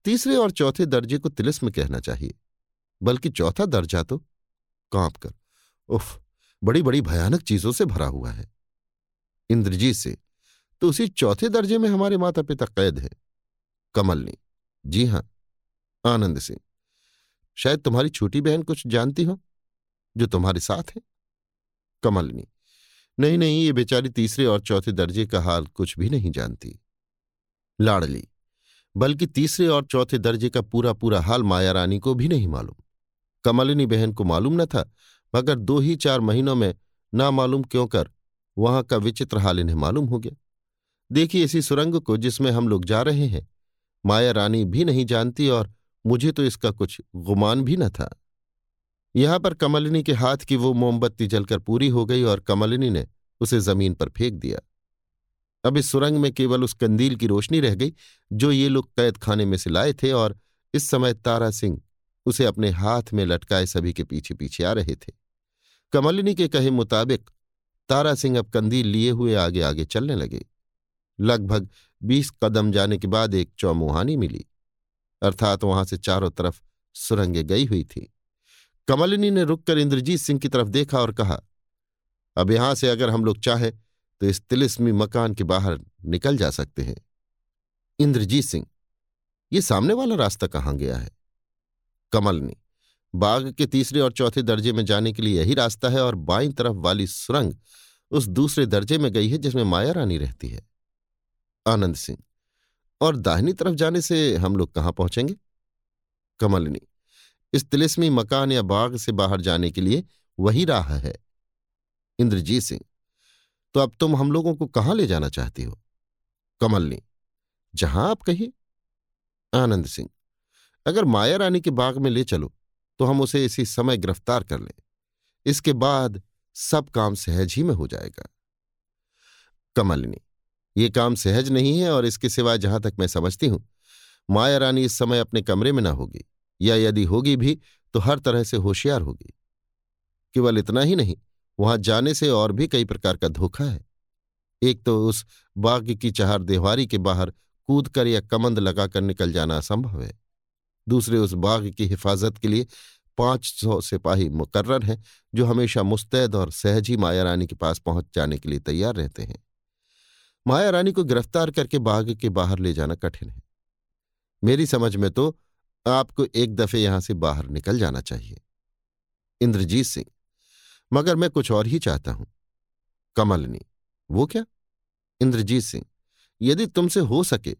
तीसरे और चौथे दर्जे को तिलिस्म कहना चाहिए, बल्कि चौथा दर्जा तो काँप कर, उफ बड़ी बड़ी भयानक चीज़ों से भरा हुआ है। इंद्रजीत से तो उसी चौथे दर्जे में हमारे माता पिता कैद हैं। कमलनी जी हाँ। आनंद सिंह शायद तुम्हारी छोटी बहन कुछ जानती हो, जो तुम्हारे साथ है? कमलनी नहीं नहीं, ये बेचारी तीसरे और चौथे दर्जे का हाल कुछ भी नहीं जानती। लाड़ली, बल्कि तीसरे और चौथे दर्जे का पूरा पूरा हाल माया रानी को भी नहीं मालूम। कमलिनी बहन को मालूम न था, मगर दो ही चार महीनों में ना मालूम क्यों कर वहाँ का विचित्र हाल इन्हें मालूम हो गया। देखिए इसी सुरंग को जिसमें हम लोग जा रहे हैं माया रानी भी नहीं जानती और मुझे तो इसका कुछ गुमान भी न था। यहाँ पर कमलिनी के हाथ की वो मोमबत्ती जलकर पूरी हो गई और कमलिनी ने उसे ज़मीन पर फेंक दिया। अब इस सुरंग में केवल उस कंदील की रोशनी रह गई, जो ये लोग कैद खाने में से लाए थे और इस समय तारा सिंह उसे अपने हाथ में लटकाए सभी के पीछे पीछे आ रहे थे। कमलिनी के कहे मुताबिक तारा सिंह अब कंदील लिए हुए आगे आगे चलने लगे। लगभग बीस कदम जाने के बाद एक चौमुहानी मिली, अर्थात वहाँ से चारों तरफ़ सुरंगें गई हुई थी। कमलिनी ने रुककर इंद्रजीत सिंह की तरफ़ देखा और कहा, अब यहाँ से अगर हम लोग चाहें तो इस तिलिस्मी मकान के बाहर निकल जा सकते हैं। इंद्रजीत सिंह, ये सामने वाला रास्ता कहाँ गया है? कमलनी, बाग के तीसरे और चौथे दर्जे में जाने के लिए यही रास्ता है और बाईं तरफ़ वाली सुरंग उस दूसरे दर्जे में गई है जिसमें माया रानी रहती है। आनंद सिंह, और दाहिनी तरफ़ जाने से हम लोग कहाँ पहुँचेंगे? कमलिनी इस तिलिस्मी मकान या बाग से बाहर जाने के लिए वही राह है। इंद्रजीत सिंह तो अब तुम हम लोगों को कहाँ ले जाना चाहती हो? कमलनी जहाँ आप कहिए। आनंद सिंह, अगर माया रानी के बाग में ले चलो तो हम उसे इसी समय गिरफ़्तार कर लें। इसके बाद सब काम सहज ही में हो जाएगा। कमलिनी ये काम सहज नहीं है और इसके सिवाय जहाँ तक मैं समझती हूँ, माया रानी इस समय अपने कमरे में ना होगी। या यदि होगी भी तो हर तरह से होशियार होगी। केवल इतना ही नहीं, वहाँ जाने से और भी कई प्रकार का धोखा है। एक तो उस बाग की चहार देवारी के बाहर कूद कर या कमंद लगाकर निकल जाना असंभव है। दूसरे उस बाग की हिफाजत के लिए पाँच सौ सिपाही मुकर्र हैं, जो हमेशा मुस्तैद और सहज ही माया रानी के पास पहुँच जाने के लिए तैयार रहते हैं। माया रानी को गिरफ़्तार करके बाग के बाहर ले जाना कठिन है। मेरी समझ में तो आपको एक दफे यहाँ से बाहर निकल जाना चाहिए। इंद्रजीत सिंह, मगर मैं कुछ और ही चाहता हूँ। कमलनी, वो क्या? इंद्रजीत सिंह, यदि तुमसे हो सके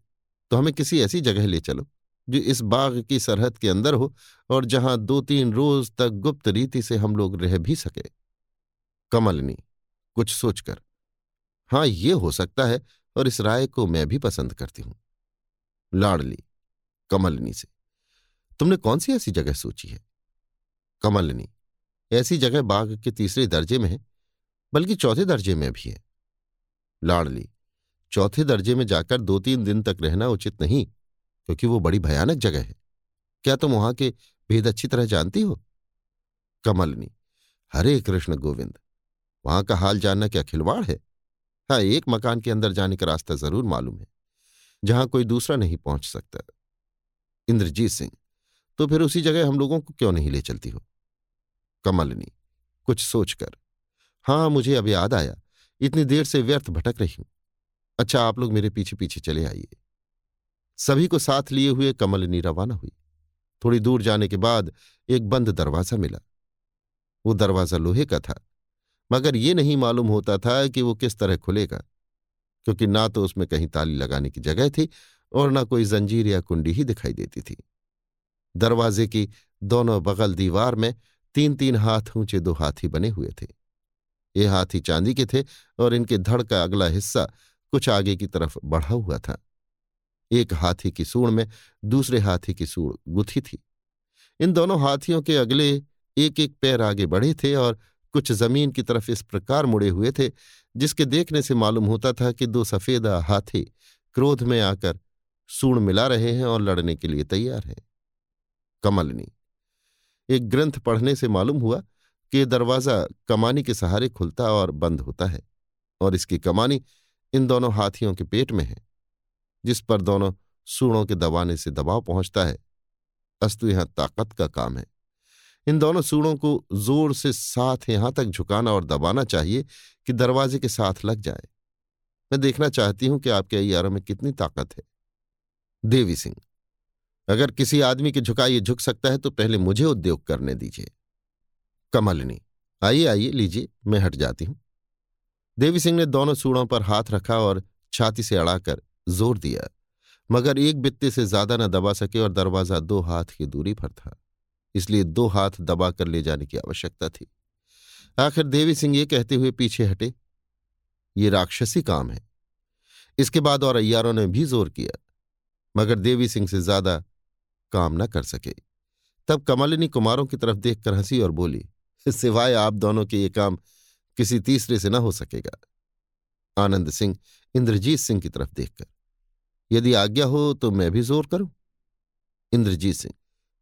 तो हमें किसी ऐसी जगह ले चलो, जो इस बाग की सरहद के अंदर हो और जहाँ दो तीन रोज तक गुप्त रीति से हम लोग रह भी सके। कमलनी, कुछ सोचकर, हाँ, ये हो सकता है और इस राय को मैं भी पसंद करती हूँ। लाडली, कमलनी से। तुमने कौन सी ऐसी जगह सोची है? कमलनी, ऐसी जगह बाघ के तीसरे दर्जे में है, बल्कि चौथे दर्जे में भी है। लाडली, चौथे दर्जे में जाकर दो तीन दिन तक रहना उचित नहीं, क्योंकि वो बड़ी भयानक जगह है। क्या तुम वहाँ के भेद अच्छी तरह जानती हो? कमलनी, हरे कृष्ण गोविंद, वहाँ का हाल जानना क्या खिलवाड़ है? हाँ एक मकान के अंदर जाने का रास्ता ज़रूर मालूम है, जहाँ कोई दूसरा नहीं पहुँच सकता। इंद्रजीत सिंह तो फिर उसी जगह हम लोगों को क्यों नहीं ले चलती हो? कमलनी, कुछ सोचकर हाँ मुझे अब याद आया, इतनी देर से व्यर्थ भटक रही हूँ। अच्छा आप लोग मेरे पीछे पीछे चले आइए। सभी को साथ लिए हुए कमलनी रवाना हुई। थोड़ी दूर जाने के बाद एक बंद दरवाज़ा मिला। वो दरवाज़ा लोहे का था, मगर ये नहीं मालूम होता था कि वो किस तरह खुलेगा, क्योंकि ना तो उसमें कहीं ताली लगाने की जगह थी और ना कोई जंजीर या कुंडी ही दिखाई देती थी। दरवाजे की दोनों बगल दीवार में तीन तीन हाथ ऊँचे दो हाथी बने हुए थे। ये हाथी चांदी के थे और इनके धड़ का अगला हिस्सा कुछ आगे की तरफ़ बढ़ा हुआ था। एक हाथी की सूढ़ में दूसरे हाथी की सूढ़ गुथी थी। इन दोनों हाथियों के अगले एक एक पैर आगे बढ़े थे और कुछ ज़मीन की तरफ़ इस प्रकार मुड़े हुए थे, जिसके देखने से मालूम होता था कि दो सफेदा हाथी क्रोध में आकर सूण मिला रहे हैं और लड़ने के लिए तैयार हैं। कमलनी एक ग्रंथ पढ़ने से मालूम हुआ कि दरवाज़ा कमानी के सहारे खुलता और बंद होता है, और इसकी कमानी इन दोनों हाथियों के पेट में है, जिस पर दोनों सूणों के दबाने से दबाव पहुँचता है। अस्तु यहाँ ताकत का काम है। इन दोनों सूणों को ज़ोर से साथ यहाँ तक झुकाना और दबाना चाहिए कि दरवाजे के साथ लग जाए। मैं देखना चाहती हूँ कि आपके अयारों में कितनी ताकत है। देवी सिंह अगर किसी आदमी के झुकाइए झुक सकता है तो पहले मुझे उद्योग करने दीजिए। कमलनी, आइए आइए, लीजिए, मैं हट जाती हूँ। देवी सिंह ने दोनों सूड़ों पर हाथ रखा और छाती से अड़ाकर ज़ोर दिया, मगर एक बित्ते से ज़्यादा न दबा सके और दरवाज़ा दो हाथ की दूरी पर था, इसलिए दो हाथ दबाकर ले जाने की आवश्यकता थी। आखिर देवी सिंह ये कहते हुए पीछे हटे, ये राक्षसी काम है। इसके बाद और अय्यारों ने भी ज़ोर किया, मगर देवी सिंह से ज़्यादा काम न कर सके। तब कमलिनी कुमारों की तरफ़ देखकर हँसी और बोली, सिवाय आप दोनों के ये काम किसी तीसरे से न हो सकेगा। आनंद सिंह, इंद्रजीत सिंह की तरफ़ देखकर, यदि आज्ञा हो तो मैं भी ज़ोर करूँ? इंद्रजीत सिंह,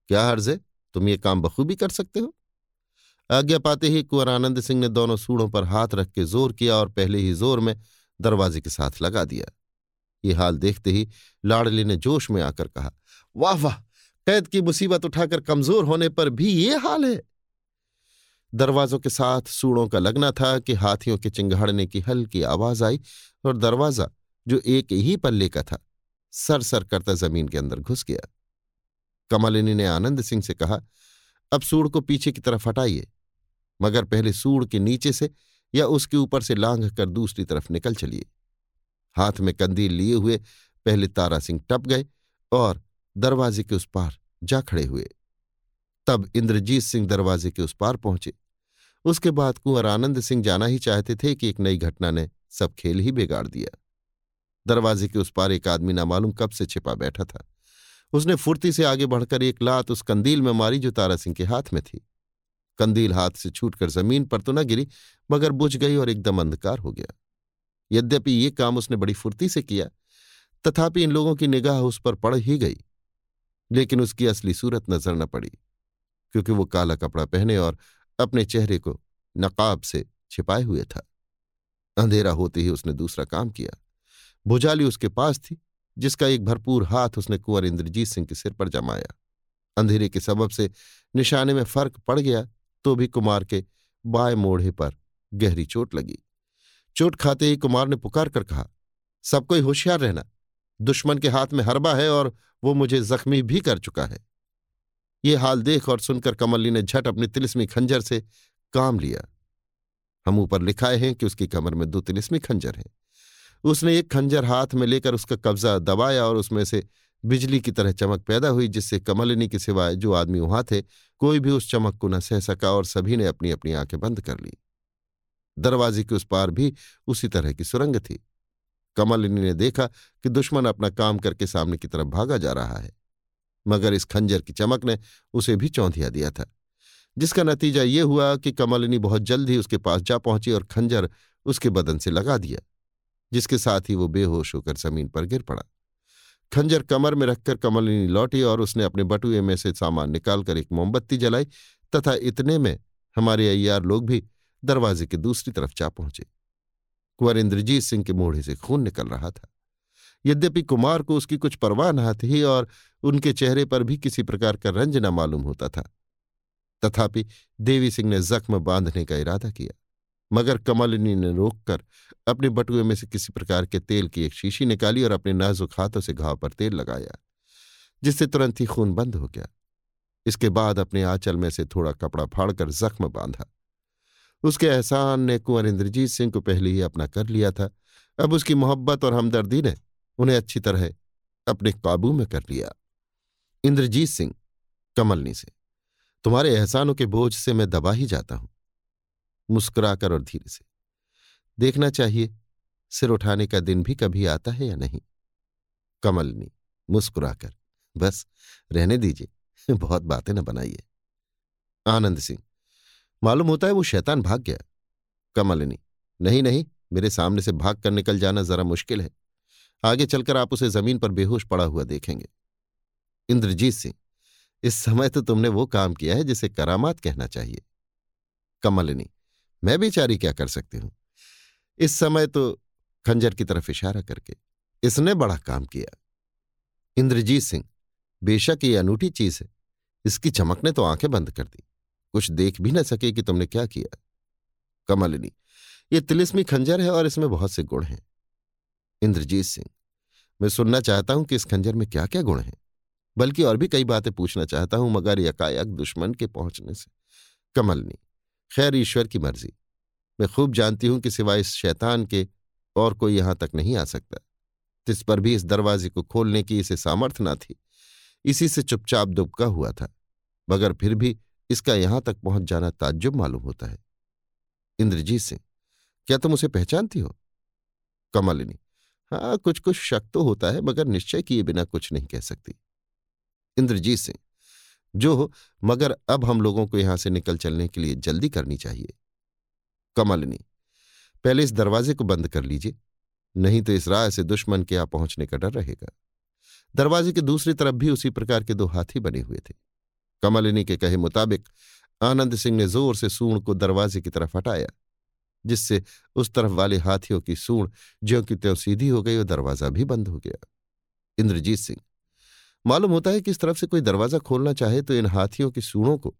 क्या हर्ज है? तुम ये काम बखूबी कर सकते हो? आज्ञा पाते ही कुंवर आनंद सिंह ने दोनों सूढ़ों पर हाथ रख के ज़ोर किया और पहले ही ज़ोर में दरवाजे के साथ लगा दिया। ये हाल देखते ही लाडली ने जोश में आकर कहा, वाह वाह! कैद की मुसीबत उठाकर कमज़ोर होने पर भी ये हाल है। दरवाजों के साथ सूड़ों का लगना था कि हाथियों के चिंगाड़ने की हल्की आवाज़ आई और दरवाज़ा, जो एक ही पल्ले का था सर सर करता ज़मीन के अंदर घुस गया। कमलिनी ने आनंद सिंह से कहा, अब सूड़ को पीछे की तरफ़ हटाइए, मगर पहले सूड़ के नीचे से या उसके ऊपर से लांघ कर दूसरी तरफ़ निकल चलिए। हाथ में कंदील लिए हुए पहले तारा सिंह टप गए और दरवाजे के उस पार जा खड़े हुए। तब इंद्रजीत सिंह दरवाजे के उस पार पहुँचे। उसके बाद कुंवर आनंद सिंह जाना ही चाहते थे कि एक नई घटना ने सब खेल ही बिगाड़ दिया। दरवाजे के उस पार एक आदमी नामालूम कब से छिपा बैठा था। उसने फुर्ती से आगे बढ़कर एक लात उस कंदील में मारी जो तारा सिंह के हाथ में थी। कंदील हाथ से छूटकर ज़मीन पर तो न गिरी, मगर बुझ गई और एकदम अंधकार हो गया। यद्यपि ये काम उसने बड़ी फुर्ती से किया, तथापि इन लोगों की निगाह उस पर पड़ ही गई। लेकिन उसकी असली सूरत नज़र न पड़ी, क्योंकि वो काला कपड़ा पहने और अपने चेहरे को नकाब से छिपाए हुए था। अंधेरा होते ही उसने दूसरा काम किया। भुजाली उसके पास थी, जिसका एक भरपूर हाथ उसने कुंवर इंद्रजीत सिंह के सिर पर जमाया। अंधेरे के सबब से निशाने में फ़र्क पड़ गया तो भी कुमार के बाएँ मोढ़े पर गहरी चोट लगी। चोट खाते ही कुमार ने पुकार कर कहा, सब कोई होशियार रहना। दुश्मन के हाथ में हरबा है और वो मुझे जख्मी भी कर चुका है। ये हाल देख और सुनकर कमली ने झट अपनी तिलिस्मी खंजर से काम लिया। हम ऊपर लिखाए हैं कि उसकी कमर में दो तिलिस्मी खंजर हैं। उसने एक खंजर हाथ में लेकर उसका कब्जा दबाया और उसमें से बिजली की तरह चमक पैदा हुई, जिससे कमलिनी के सिवाय जो आदमी वहाँ थे, कोई भी उस चमक को न सह सका और सभी ने अपनी अपनी आँखें बंद कर ली। दरवाजे के उस पार भी उसी तरह की सुरंग थी। कमलिनी ने देखा कि दुश्मन अपना काम करके सामने की तरफ़ भागा जा रहा है। मगर इस खंजर की चमक ने उसे भी चौंधिया दिया था, जिसका नतीजा ये हुआ कि कमलिनी बहुत जल्द ही उसके पास जा पहुँची और खंजर उसके बदन से लगा दिया, जिसके साथ ही वो बेहोश होकर ज़मीन पर गिर पड़ा। खंजर कमर में रखकर कमलिनी लौटी और उसने अपने बटुए में से सामान निकालकर एक मोमबत्ती जलाई, तथा इतने में हमारे अय्यार लोग भी दरवाजे के दूसरी तरफ़ जा पहुँचे। कुंवर इंद्रजीत सिंह के मोढ़े से खून निकल रहा था। यद्यपि कुमार को उसकी कुछ परवाह न थी और उनके चेहरे पर भी किसी प्रकार का रंज न मालूम होता था, तथापि देवी सिंह ने जख्म बांधने का इरादा किया, मगर कमलिनी ने रोककर अपने बटुए में से किसी प्रकार के तेल की एक शीशी निकाली और अपने नाजुक हाथों से घाव पर तेल लगाया, जिससे तुरंत ही खून बंद हो गया। इसके बाद अपने आंचल में से थोड़ा कपड़ा फाड़कर जख्म बांधा। उसके एहसान ने कुंवर इंद्रजीत सिंह को पहले ही अपना कर लिया था। अब उसकी मोहब्बत और हमदर्दी ने उन्हें अच्छी तरह अपने काबू में कर लिया। इंद्रजीत सिंह, कमलनी से, तुम्हारे एहसानों के बोझ से मैं दबा ही जाता हूँ। मुस्कुराकर और धीरे से, देखना चाहिए, सिर उठाने का दिन भी कभी आता है या नहीं? कमलनी मुस्कुराकर, बस, रहने दीजिए, <laughs> बहुत बातें न बनाइए। आनंद सिंह मालूम होता है वो शैतान भाग गया। कमलिनी नहीं नहीं, मेरे सामने से भाग कर निकल जाना जरा मुश्किल है। आगे चलकर आप उसे ज़मीन पर बेहोश पड़ा हुआ देखेंगे। इंद्रजीत सिंह, इस समय तो तुमने वो काम किया है जिसे करामात कहना चाहिए। कमलिनी मैं बेचारी क्या कर सकती हूँ? इस समय तो खंजर की तरफ़ इशारा करके, इसने बड़ा काम किया। इंद्रजीत सिंह, बेशक ये अनूठी चीज़ है, इसकी चमक ने तो आँखें बंद कर दी। कुछ देख भी न सके कि तुमने क्या किया। कमलिनी, ये तिलिस्मी खंजर है और इसमें बहुत से गुण हैं। इंद्रजीत सिंह, मैं सुनना चाहता हूँ कि इस खंजर में क्या क्या गुण हैं, बल्कि और भी कई बातें पूछना चाहता हूँ मगर यकायक दुश्मन के पहुँचने से। कमलनी, खैर ईश्वर की मर्ज़ी, मैं खूब जानती हूँ कि सिवाय इस शैतान के और कोई यहाँ तक नहीं आ सकता। तिस पर भी इस दरवाजे को खोलने की इसे सामर्थ्य ना थी। इसी से चुपचाप दुबका हुआ था, मगर फिर भी इसका यहाँ तक पहुँच जाना ताज्जुब मालूम होता है। इंद्रजीत सिंह, क्या तुम उसे पहचानती हो? कमलिनी हाँ कुछ कुछ शक तो होता है, मगर निश्चय किए बिना कुछ नहीं कह सकती। इंद्रजीत सिंह, जो हो, मगर अब हम लोगों को यहाँ से निकल चलने के लिए जल्दी करनी चाहिए। कमलिनी, पहले इस दरवाजे को बंद कर लीजिए, नहीं तो इस राह से दुश्मन के यहाँ पहुँचने का डर रहेगा। दरवाजे के दूसरी तरफ़ भी उसी प्रकार के दो हाथी बने हुए थे। कमलिनी के कहे मुताबिक आनंद सिंह ने ज़ोर से सूण को दरवाजे की तरफ़ हटाया, जिससे उस तरफ़ वाले हाथियों की सूण ज्यों की त्यों सीधी हो गई और दरवाज़ा भी बंद हो गया। इंद्रजीत सिंह, मालूम होता है कि इस तरफ़ से कोई दरवाज़ा खोलना चाहे तो इन हाथियों की सूणों को,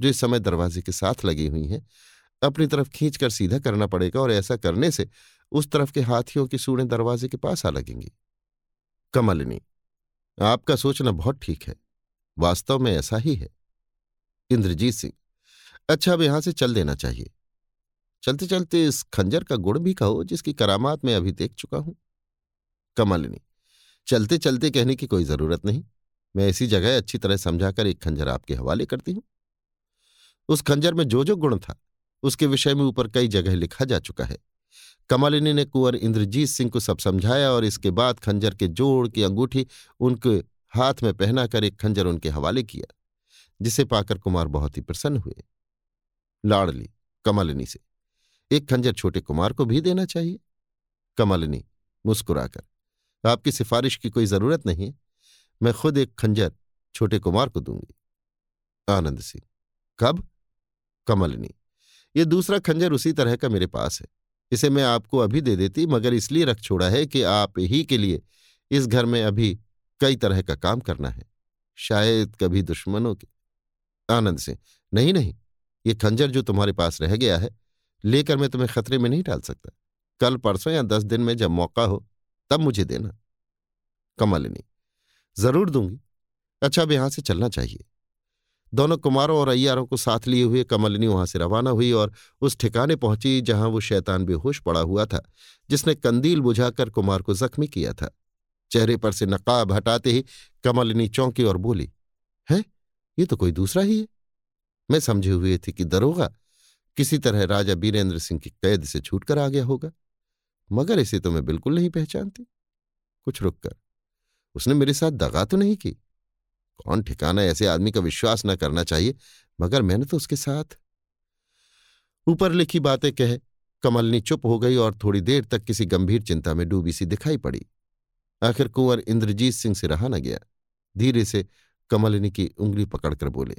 जो इस समय दरवाजे के साथ लगी हुई हैं, अपनी तरफ़ खींचकर सीधा करना पड़ेगा और ऐसा करने से उस तरफ़ के हाथियों की सूढ़ें दरवाजे के पास आ लगेंगी। कमलिनी, आपका सोचना बहुत ठीक है। वास्तव में ऐसा ही है। इंद्रजीत सिंह अच्छा अब यहाँ से चल देना चाहिए। चलते चलते इस खंजर का गुण भी कहो, जिसकी करामात मैं अभी देख चुका हूँ। कमलिनी चलते चलते कहने की कोई ज़रूरत नहीं। मैं इसी जगह अच्छी तरह समझाकर एक खंजर आपके हवाले करती हूँ। उस खंजर में जो जो गुण था, उसके विषय में ऊपर कई जगह लिखा जा चुका है। कमालिनी ने कुंवर इंद्रजीत सिंह को सब समझाया और इसके बाद खंजर के जोड़ की अंगूठी उनके हाथ में पहनाकर एक खंजर उनके हवाले किया, जिसे पाकर कुमार बहुत ही प्रसन्न हुए। लाड़ली, कमलिनी से, एक खंजर छोटे कुमार को भी देना चाहिए। कमलिनी, मुस्कुराकर, आपकी सिफारिश की कोई ज़रूरत नहीं मैं खुद एक खंजर छोटे कुमार को दूँगी। आनंद सिंह, कब? कमलिनी, ये दूसरा खंजर उसी तरह का मेरे पास है, इसे मैं आपको अभी दे देती, मगर इसलिए रख छोड़ा है कि आप ही के लिए इस घर में अभी कई तरह का काम करना है, शायद कभी दुश्मनों के। आनंद से नहीं नहीं, ये खंजर जो तुम्हारे पास रह गया है, लेकर मैं तुम्हें खतरे में नहीं डाल सकता। कल परसों या दस दिन में जब मौका हो, तब मुझे देना। कमलिनी, ज़रूर दूँगी। अच्छा अब यहाँ से चलना चाहिए। दोनों कुमारों और अय्यारों को साथ लिए हुए कमलिनी वहाँ से रवाना हुई और उस ठिकाने पहुँची जहाँ वो शैतान बेहोश पड़ा हुआ था, जिसने कंदील बुझाकर कुमार को जख्मी किया था। चेहरे पर से नकाब हटाते ही कमलिनी चौंकी और बोली, है? ये तो कोई दूसरा ही है? मैं समझे हुए थी कि दरोगा किसी तरह राजा बीरेंद्र सिंह की कैद से छूटकर आ गया होगा, मगर इसे तो मैं बिल्कुल नहीं पहचानती। कुछ रुक कर उसने मेरे साथ दगा तो नहीं की? कौन ठिकाना ऐसे आदमी का विश्वास न करना चाहिए, मगर मैंने तो उसके साथ ऊपर लिखी बातें कह, कमलनी चुप हो गई और थोड़ी देर तक किसी गंभीर चिंता में डूबी सी दिखाई पड़ी। आखिर कुंवर इंद्रजीत सिंह से रहा न गया। धीरे से कमलिनी की उंगली पकड़कर बोले,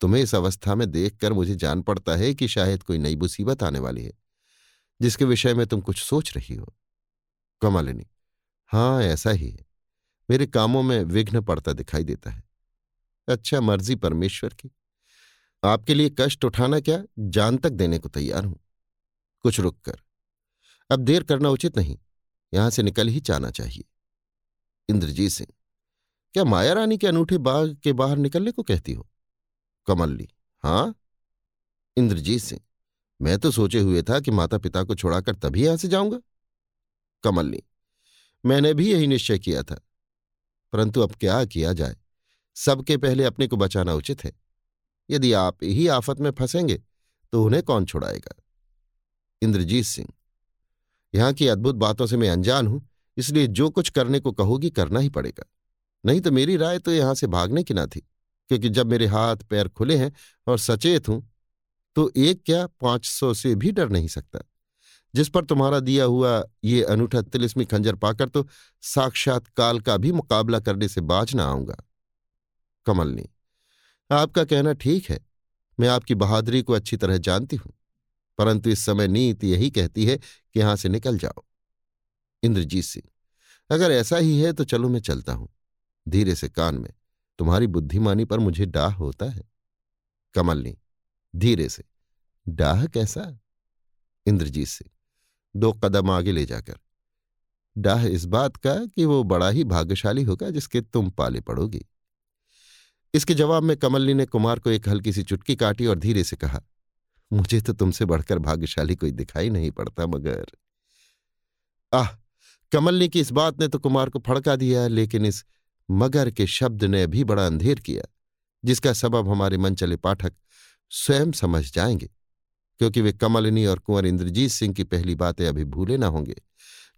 तुम्हें इस अवस्था में देखकर मुझे जान पड़ता है कि शायद कोई नई मुसीबत आने वाली है, जिसके विषय में तुम कुछ सोच रही हो। कमलिनी हाँ ऐसा ही है। मेरे कामों में विघ्न पड़ता दिखाई देता है। अच्छा मर्ज़ी परमेश्वर की। आपके लिए कष्ट उठाना क्या? जान तक देने को तैयार हूँ। कुछ रुक कर। अब देर करना उचित नहीं। यहाँ से निकल ही जाना चाहिए। इंद्रजीत सिंह, क्या माया रानी के अनूठे बाग के बाहर निकलने को कहती हो? कमल्ली हाँ? इंद्रजीत सिंह, मैं तो सोचे हुए था कि माता पिता को छोड़ाकर तभी यहाँ से जाऊँगा। कमल्ली, मैंने भी यही निश्चय किया था, परंतु अब क्या किया जाए? सबके पहले अपने को बचाना उचित है। यदि आप ही आफत में फंसेंगे तो उन्हें कौन छुड़ाएगा? इंद्रजीत सिंह यहाँ की अद्भुत बातों से मैं अनजान हूँ, इसलिए जो कुछ करने को कहोगी करना ही पड़ेगा। नहीं तो मेरी राय तो यहाँ से भागने की ना थी, क्योंकि जब मेरे हाथ पैर खुले हैं और सचेत हूँ तो एक क्या पाँच सौ से भी डर नहीं सकता। जिस पर तुम्हारा दिया हुआ ये अनूठा तिलिस्मी खंजर पाकर तो साक्षात काल का भी मुकाबला करने से बाज ना आऊँगा। कमलनी आपका कहना ठीक है, मैं आपकी बहादुरी को अच्छी तरह जानती हूँ, परंतु इस समय नीति यही कहती है कि यहाँ से निकल जाओ। इंद्रजीत सिंह, अगर ऐसा ही है तो चलो मैं चलता हूँ। धीरे से कान में, तुम्हारी बुद्धिमानी पर मुझे डाह होता है। कमलनी धीरे से, डाह कैसा? इंद्रजीत सिंह, दो कदम आगे ले जाकर, डाह इस बात का कि वो बड़ा ही भाग्यशाली होगा जिसके तुम पाले पड़ोगी। इसके जवाब में कमलनी ने कुमार को एक हल्की सी चुटकी काटी और धीरे से कहा मुझे तो तुमसे बढ़कर भाग्यशाली कोई दिखाई नहीं पड़ता मगर। आह कमलनी की इस बात ने तो कुमार को फड़का दिया, लेकिन इस मगर के शब्द ने भी बड़ा अंधेर किया, जिसका सबब हमारे मन चले पाठक स्वयं समझ जाएँगे, क्योंकि वे कमलिनी और कुंवर इंद्रजीत सिंह की पहली बातें अभी भूले ना होंगे,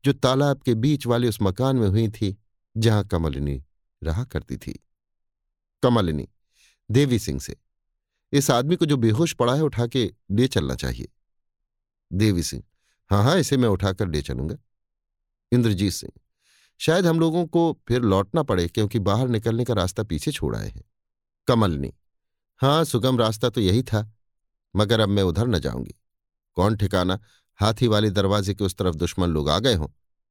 जो तालाब के बीच वाले उस मकान में हुई थी, जहाँ कमलिनी रहा करती थी। कमलिनी, देवी सिंह से। इस आदमी को जो बेहोश पड़ा है उठा के ले चलना चाहिए। देवी सिंह हाँ हाँ इसे मैं उठाकर ले चलूँगा। इंद्रजीत सिंह, शायद हम लोगों को फिर लौटना पड़े क्योंकि बाहर निकलने का रास्ता पीछे छोड़ आए हैं। कमलनी हाँ सुगम रास्ता तो यही था, मगर अब मैं उधर न जाऊँगी। कौन ठिकाना? हाथी वाले दरवाजे के उस तरफ़ दुश्मन लोग आ गए हों,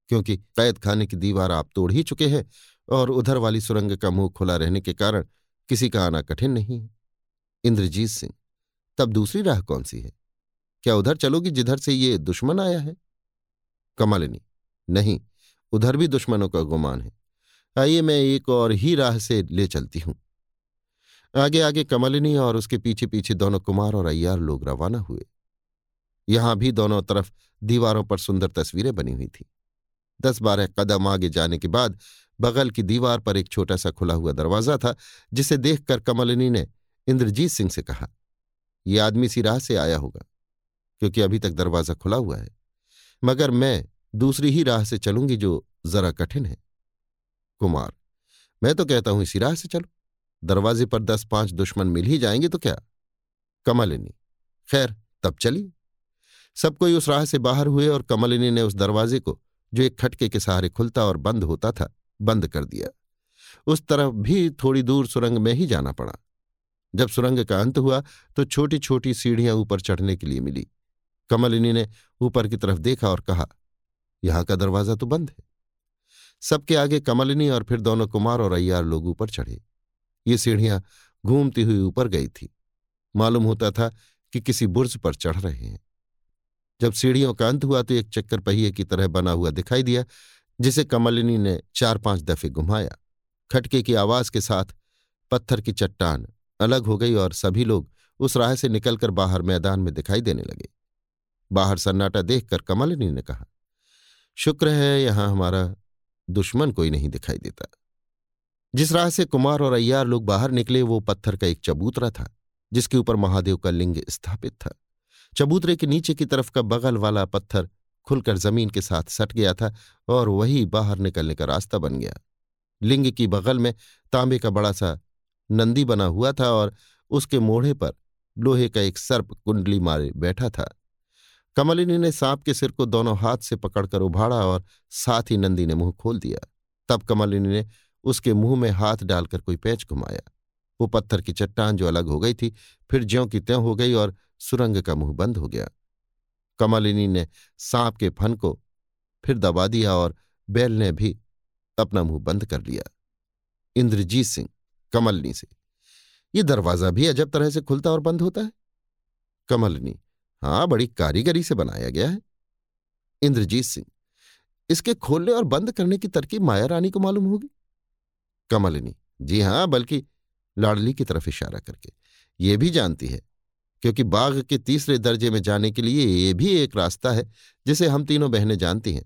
क्योंकि कैद खाने की दीवार आप तोड़ ही चुके हैं और उधर वाली सुरंग का मुँह खुला रहने के कारण किसी का आना कठिन नहीं है। इंद्रजीत सिंह। तब दूसरी राह कौन सी है? क्या उधर चलोगी जिधर से ये दुश्मन आया है? कमलिनी, नहीं, उधर भी दुश्मनों का गुमान है। आइए मैं एक और ही राह से ले चलती हूँ। आगे आगे कमलिनी और उसके पीछे पीछे दोनों कुमार और अय्यार लोग रवाना हुए। यहाँ भी दोनों तरफ़ दीवारों पर सुंदर तस्वीरें बनी हुई थी। दस बारह कदम आगे जाने के बाद बगल की दीवार पर एक छोटा सा खुला हुआ दरवाज़ा था, जिसे देखकर कमलिनी ने इंद्रजीत सिंह से कहा यह आदमी सी राह से आया होगा, क्योंकि अभी तक दरवाज़ा खुला हुआ है। मगर मैं दूसरी ही राह से चलूँगी जो जरा कठिन है। कुमार, मैं तो कहता हूँ इसी राह से चलो। दरवाजे पर दस पाँच दुश्मन मिल ही जाएँगे तो क्या? कमलिनी, खैर, तब चलिए। सब कोई उस राह से बाहर हुए और कमलिनी ने उस दरवाजे को, जो एक खटके के सहारे खुलता और बंद होता था, बंद कर दिया। उस तरफ़ भी थोड़ी दूर सुरंग में ही जाना पड़ा। जब सुरंग का अंत हुआ तो छोटी छोटी सीढ़ियाँ ऊपर चढ़ने के लिए मिली। कमलिनी ने ऊपर की तरफ़ देखा और कहा, यहाँ का दरवाज़ा तो बंद है। सबके आगे कमलिनी और फिर दोनों कुमार और अय्यार लोग ऊपर चढ़े। ये सीढ़ियाँ घूमती हुई ऊपर गई थी। मालूम होता था कि किसी बुर्ज पर चढ़ रहे हैं। जब सीढ़ियों का अंत हुआ तो एक चक्कर पहिए की तरह बना हुआ दिखाई दिया, जिसे कमलिनी ने चार पाँच दफे घुमाया। खटके की आवाज़ के साथ पत्थर की चट्टान अलग हो गई और सभी लोग उस राह से निकलकर बाहर मैदान में दिखाई देने लगे। बाहर सन्नाटा देखकर कमलिनी ने कहा, शुक्र है यहाँ हमारा दुश्मन कोई नहीं दिखाई देता। जिस राह से कुमार और अय्यार लोग बाहर निकले, वो पत्थर का एक चबूतरा था, जिसके ऊपर महादेव का लिंग स्थापित था। चबूतरे के नीचे की तरफ़ का बगल वाला पत्थर खुलकर ज़मीन के साथ सट गया था और वही बाहर निकलने का रास्ता बन गया। लिंग की बगल में तांबे का बड़ा सा नंदी बना हुआ था और उसके मोढ़े पर लोहे का एक सर्प कुंडली मारे बैठा था। कमलिनी ने सांप के सिर को दोनों हाथ से पकड़कर उभाड़ा और साथ ही नंदी ने मुँह खोल दिया। तब कमलिनी ने उसके मुँह में हाथ डालकर कोई पैच घुमाया। वो पत्थर की चट्टान जो अलग हो गई थी, फिर ज्यों की त्यों हो गई और सुरंग का मुँह बंद हो गया। कमलिनी ने सांप के फन को फिर दबा दिया और बैल ने भी अपना मुँह बंद कर लिया। इंद्रजीत सिंह कमलनी से। ये दरवाज़ा भी अजब तरह से खुलता और बंद होता है। कमलनी हाँ बड़ी कारीगरी से बनाया गया है। इंद्रजीत सिंह, इसके खोलने और बंद करने की तरकीब माया रानी को मालूम होगी? कमलिनी, जी हाँ, बल्कि लाडली की तरफ़ इशारा करके। ये भी जानती है, क्योंकि बाघ के तीसरे दर्जे में जाने के लिए ये भी एक रास्ता है, जिसे हम तीनों बहनें जानती हैं।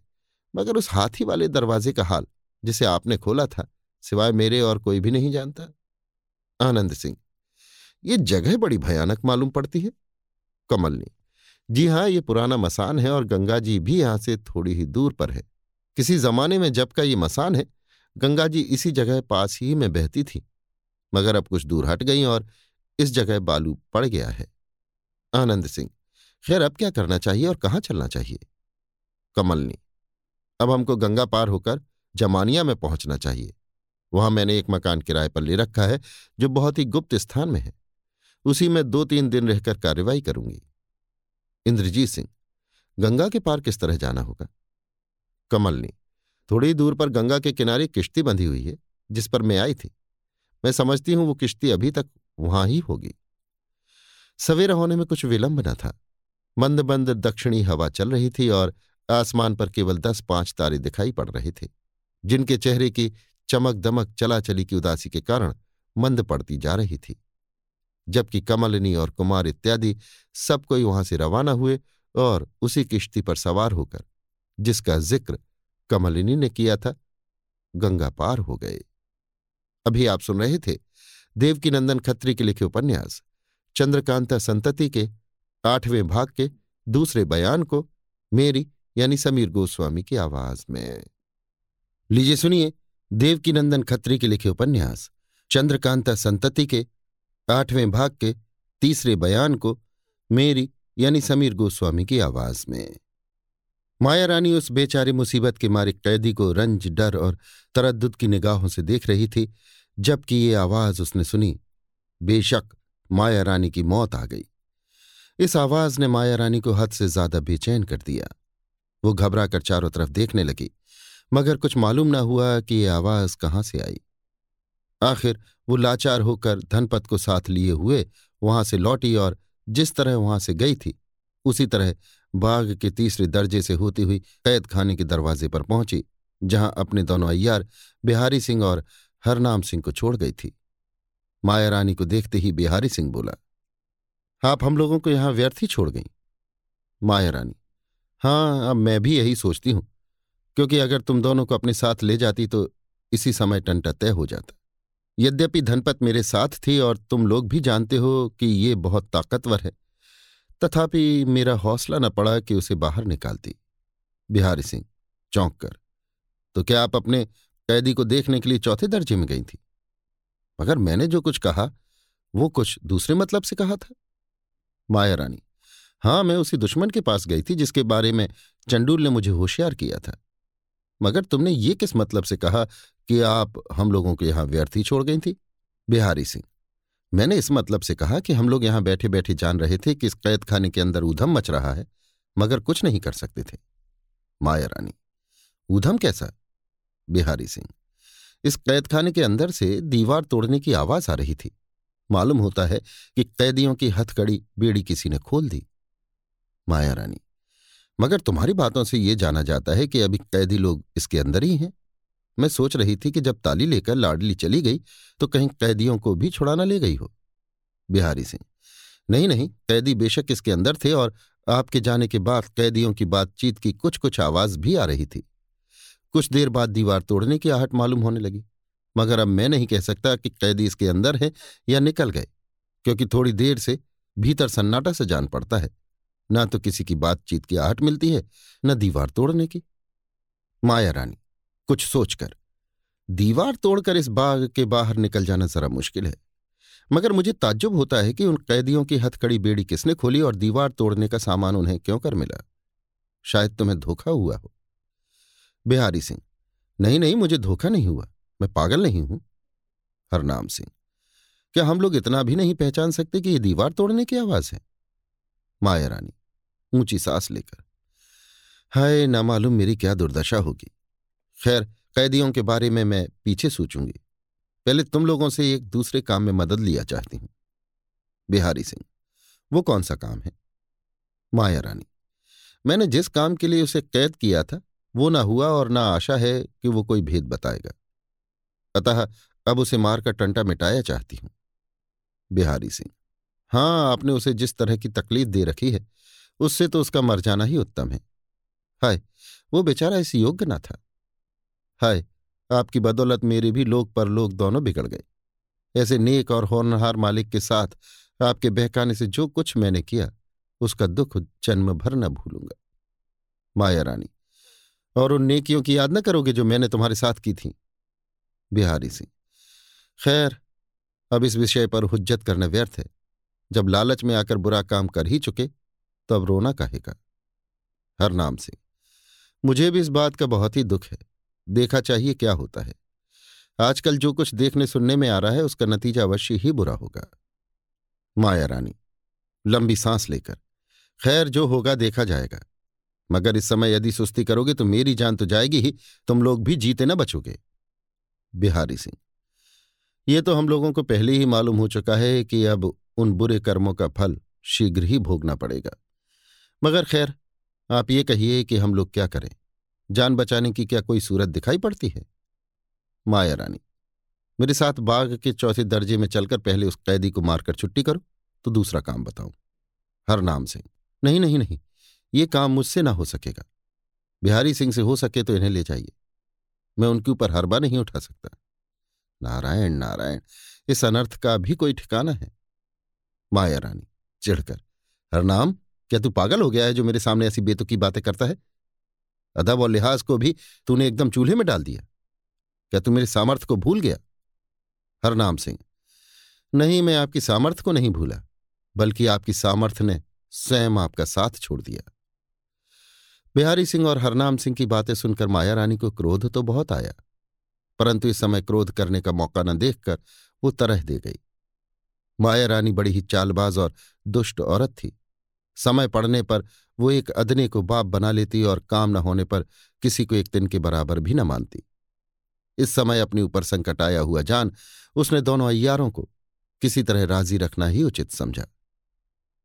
मगर उस हाथी वाले दरवाजे का हाल, जिसे आपने खोला था, सिवाय मेरे और कोई भी नहीं जानता। आनंद सिंह। ये जगह बड़ी भयानक मालूम पड़ती है। कमलनी जी हाँ, ये पुराना मसान है और गंगा जी भी यहाँ से थोड़ी ही दूर पर है। किसी जमाने में जब का ये मसान है, गंगा जी इसी जगह पास ही में बहती थी। मगर अब कुछ दूर हट गई और इस जगह बालू पड़ गया है। आनंद सिंह, खैर, अब क्या करना चाहिए और कहाँ चलना चाहिए? कमलनी अब हमको गंगा पार होकर जमानिया में पहुँचना चाहिए। वहाँ मैंने एक मकान किराए पर ले रखा है, जो बहुत ही गुप्त स्थान में है। उसी में दो तीन दिन रहकर कार्रवाई करूँगी। इंद्रजीत सिंह, गंगा के पार किस तरह जाना होगा? कमलनी, थोड़ी दूर पर गंगा के किनारे किश्ती बंधी हुई है, जिस पर मैं आई थी। मैं समझती हूँ वो किश्ती अभी तक वहाँ ही होगी। सवेरा होने में कुछ विलंब न था। मंद मंद दक्षिणी हवा चल रही थी और आसमान पर केवल दस पाँच तारे दिखाई पड़ रहे थे, जिनके चेहरे की चमक दमक चला चली की उदासी के कारण मंद पड़ती जा रही थी। जबकि कमलिनी और कुमार इत्यादि सब कोई वहाँ से रवाना हुए और उसी किश्ती पर सवार होकर, जिसका ज़िक्र कमलिनी ने किया था, गंगा पार हो गए। अभी आप सुन रहे थे देवकीनंदन खत्री के लिखे उपन्यास, चंद्रकांता संतति के आठवें भाग के दूसरे बयान को मेरी यानी समीर गोस्वामी की आवाज़ में। लीजिए सुनिए। देवकीनंदन खत्री के लिखे उपन्यास, चंद्रकांता संतति के, आठवें भाग के, तीसरे बयान को, मेरी, यानी समीर गोस्वामी की आवाज़ में। माया रानी उस बेचारे मुसीबत के मारे कैदी को रंज, डर और तरद्दुद की निगाहों से देख रही थी, जबकि ये आवाज़ उसने सुनी, बेशक माया रानी की मौत आ गई। इस आवाज़ ने माया रानी को हद से ज़्यादा बेचैन कर दिया। वो घबरा कर चारों तरफ़ देखने लगी। मगर कुछ मालूम न हुआ कि ये आवाज़ कहाँ से आई। आखिर वो लाचार होकर धनपत को साथ लिए हुए वहाँ से लौटी और जिस तरह वहाँ से गई थी, उसी तरह बाग के तीसरे दर्जे से होती हुई कैद खाने के दरवाजे पर पहुँची, जहाँ अपने दोनों अय्यार बिहारी सिंह और हरनाम सिंह को छोड़ गई थी। माया रानी को देखते ही बिहारी सिंह बोला, आप हम लोगों को यहाँ व्यर्थ ही छोड़ गई। माया रानी हाँ अब मैं भी यही सोचती हूँ। क्योंकि अगर तुम दोनों को अपने साथ ले जाती तो इसी समय टंटा तय हो जाता। यद्यपि धनपत मेरे साथ थी और तुम लोग भी जानते हो कि ये बहुत ताकतवर है, तथापि मेरा हौसला न पड़ा कि उसे बाहर निकालती। बिहारी सिंह, चौंक कर तो क्या आप अपने कैदी को देखने के लिए चौथे दर्जे में गई थी? मगर मैंने जो कुछ कहा, वो कुछ दूसरे मतलब से कहा था। माया रानी, हाँ, मैं उसी दुश्मन के पास गई थी जिसके बारे में चंडूल ने मुझे होशियार किया था। मगर तुमने ये किस मतलब से कहा कि आप हम लोगों को यहाँ व्यर्थ ही छोड़ गई थी? बिहारी सिंह, मैंने इस मतलब से कहा कि हम लोग यहाँ बैठे बैठे जान रहे थे कि इस कैद खाने के अंदर ऊधम मच रहा है, मगर कुछ नहीं कर सकते थे। माया रानी ऊधम कैसा? बिहारी सिंह, इस कैद खाने के अंदर से दीवार तोड़ने की आवाज़ आ रही थी। मालूम होता है कि कैदियों की हथकड़ी, बेड़ी किसी ने खोल दी। माया रानी मगर तुम्हारी बातों से ये जाना जाता है कि अभी कैदी लोग इसके अंदर ही हैं। मैं सोच रही थी कि जब ताली लेकर लाडली चली गई तो कहीं कैदियों को भी छुड़ाना ले गई हो। बिहारी सिंह, नहीं नहीं, कैदी बेशक इसके अंदर थे और आपके जाने के बाद कैदियों की बातचीत की कुछ कुछ आवाज़ भी आ रही थी। कुछ देर बाद दीवार तोड़ने की आहट मालूम होने लगी। मगर अब मैं नहीं कह सकता कि कैदी इसके अंदर है या निकल गए, क्योंकि थोड़ी देर से भीतर सन्नाटा से जान पड़ता है। न तो किसी की बातचीत की आहट मिलती है, न दीवार तोड़ने की। माया रानी, कुछ सोचकर, दीवार तोड़कर इस बाग के बाहर निकल जाना जरा मुश्किल है। मगर मुझे ताज्जुब होता है कि उन कैदियों की हथकड़ी बेड़ी किसने खोली और दीवार तोड़ने का सामान उन्हें क्यों कर मिला? शायद तुम्हें धोखा हुआ हो। बिहारी सिंह, नहीं नहीं, मुझे धोखा नहीं हुआ, मैं पागल नहीं हूँ। हरनाम सिंह, क्या हम लोग इतना भी नहीं पहचान सकते कि ये दीवार तोड़ने की आवाज़ है? माया रानी ऊँची सांस लेकर। हाय ना मालूम मेरी क्या दुर्दशा होगी। खैर, कैदियों के बारे में मैं पीछे सोचूँगी। पहले तुम लोगों से एक दूसरे काम में मदद लिया चाहती हूँ। बिहारी सिंह, वो कौन सा काम है? माया रानी, मैंने जिस काम के लिए उसे कैद किया था, वो ना हुआ और ना आशा है कि वो कोई भेद बताएगा। अतः अब उसे मारकर टंटा मिटाया चाहती हूँ। बिहारी सिंह, हाँ, आपने उसे जिस तरह की तकलीफ़ दे रखी है उससे तो उसका मर जाना ही उत्तम है। हाय, वो बेचारा इस योग्य ना था। हाय, आपकी बदौलत मेरे भी लोग पर लोग दोनों बिगड़ गए। ऐसे नेक और होनहार मालिक के साथ आपके बहकाने से जो कुछ मैंने किया, उसका दुख जन्म भर न भूलूँगा। माया रानी, और उन नेकियों की याद न करोगे जो मैंने तुम्हारे साथ की थी। बिहारी सिंह, खैर, अब इस विषय पर हुज्जत करना व्यर्थ है। जब लालच में आकर बुरा काम कर ही चुके तो अब रोना कहेगा। हरनाम सिंह, मुझे भी इस बात का बहुत ही दुख है। देखा चाहिए क्या होता है। आजकल जो कुछ देखने सुनने में आ रहा है, उसका नतीजा अवश्य ही बुरा होगा। माया रानी, लंबी सांस लेकर, खैर जो होगा देखा जाएगा। मगर इस समय यदि सुस्ती करोगे तो मेरी जान तो जाएगी ही, तुम लोग भी जीते न बचोगे। बिहारी सिंह, ये तो हम लोगों को पहले ही मालूम हो चुका है कि अब उन बुरे कर्मों का फल शीघ्र ही भोगना पड़ेगा। मगर खैर, आप ये कहिए कि हम लोग क्या करें? जान बचाने की क्या कोई सूरत दिखाई पड़ती है? माया रानी, मेरे साथ बाघ के चौथे दर्जे में चलकर पहले उस कैदी को मारकर छुट्टी करो तो दूसरा काम बताऊँ। हर नाम से नहीं नहीं नहीं, ये काम मुझसे ना हो सकेगा। बिहारी सिंह से हो सके तो इन्हें ले जाइए। मैं उनके ऊपर हरबा नहीं उठा सकता। नारायण नारायण, इस अनर्थ का भी कोई ठिकाना है? माया रानी, चिढ़कर, हरनाम क्या तू पागल हो गया है जो मेरे सामने ऐसी बेतुकी बातें करता है? अदब और लिहाज को भी तूने एकदम चूल्हे में डाल दिया। क्या तू मेरे सामर्थ्य को भूल गया? हरनाम सिंह, नहीं, मैं आपकी सामर्थ्य को नहीं भूला, बल्कि आपकी सामर्थ्य ने स्वयं आपका साथ छोड़ दिया। बिहारी सिंह और हरनाम सिंह की बातें सुनकर माया रानी को क्रोध तो बहुत आया, परंतु इस समय क्रोध करने का मौका न देखकर वो तरह दे गई। माया रानी बड़ी ही चालबाज और दुष्ट औरत थी। समय पड़ने पर वो एक अदने को बाप बना लेती और काम न होने पर किसी को एक दिन के बराबर भी न मानती। इस समय अपने ऊपर संकट आया हुआ जान उसने दोनों अय्यारों को किसी तरह राज़ी रखना ही उचित समझा।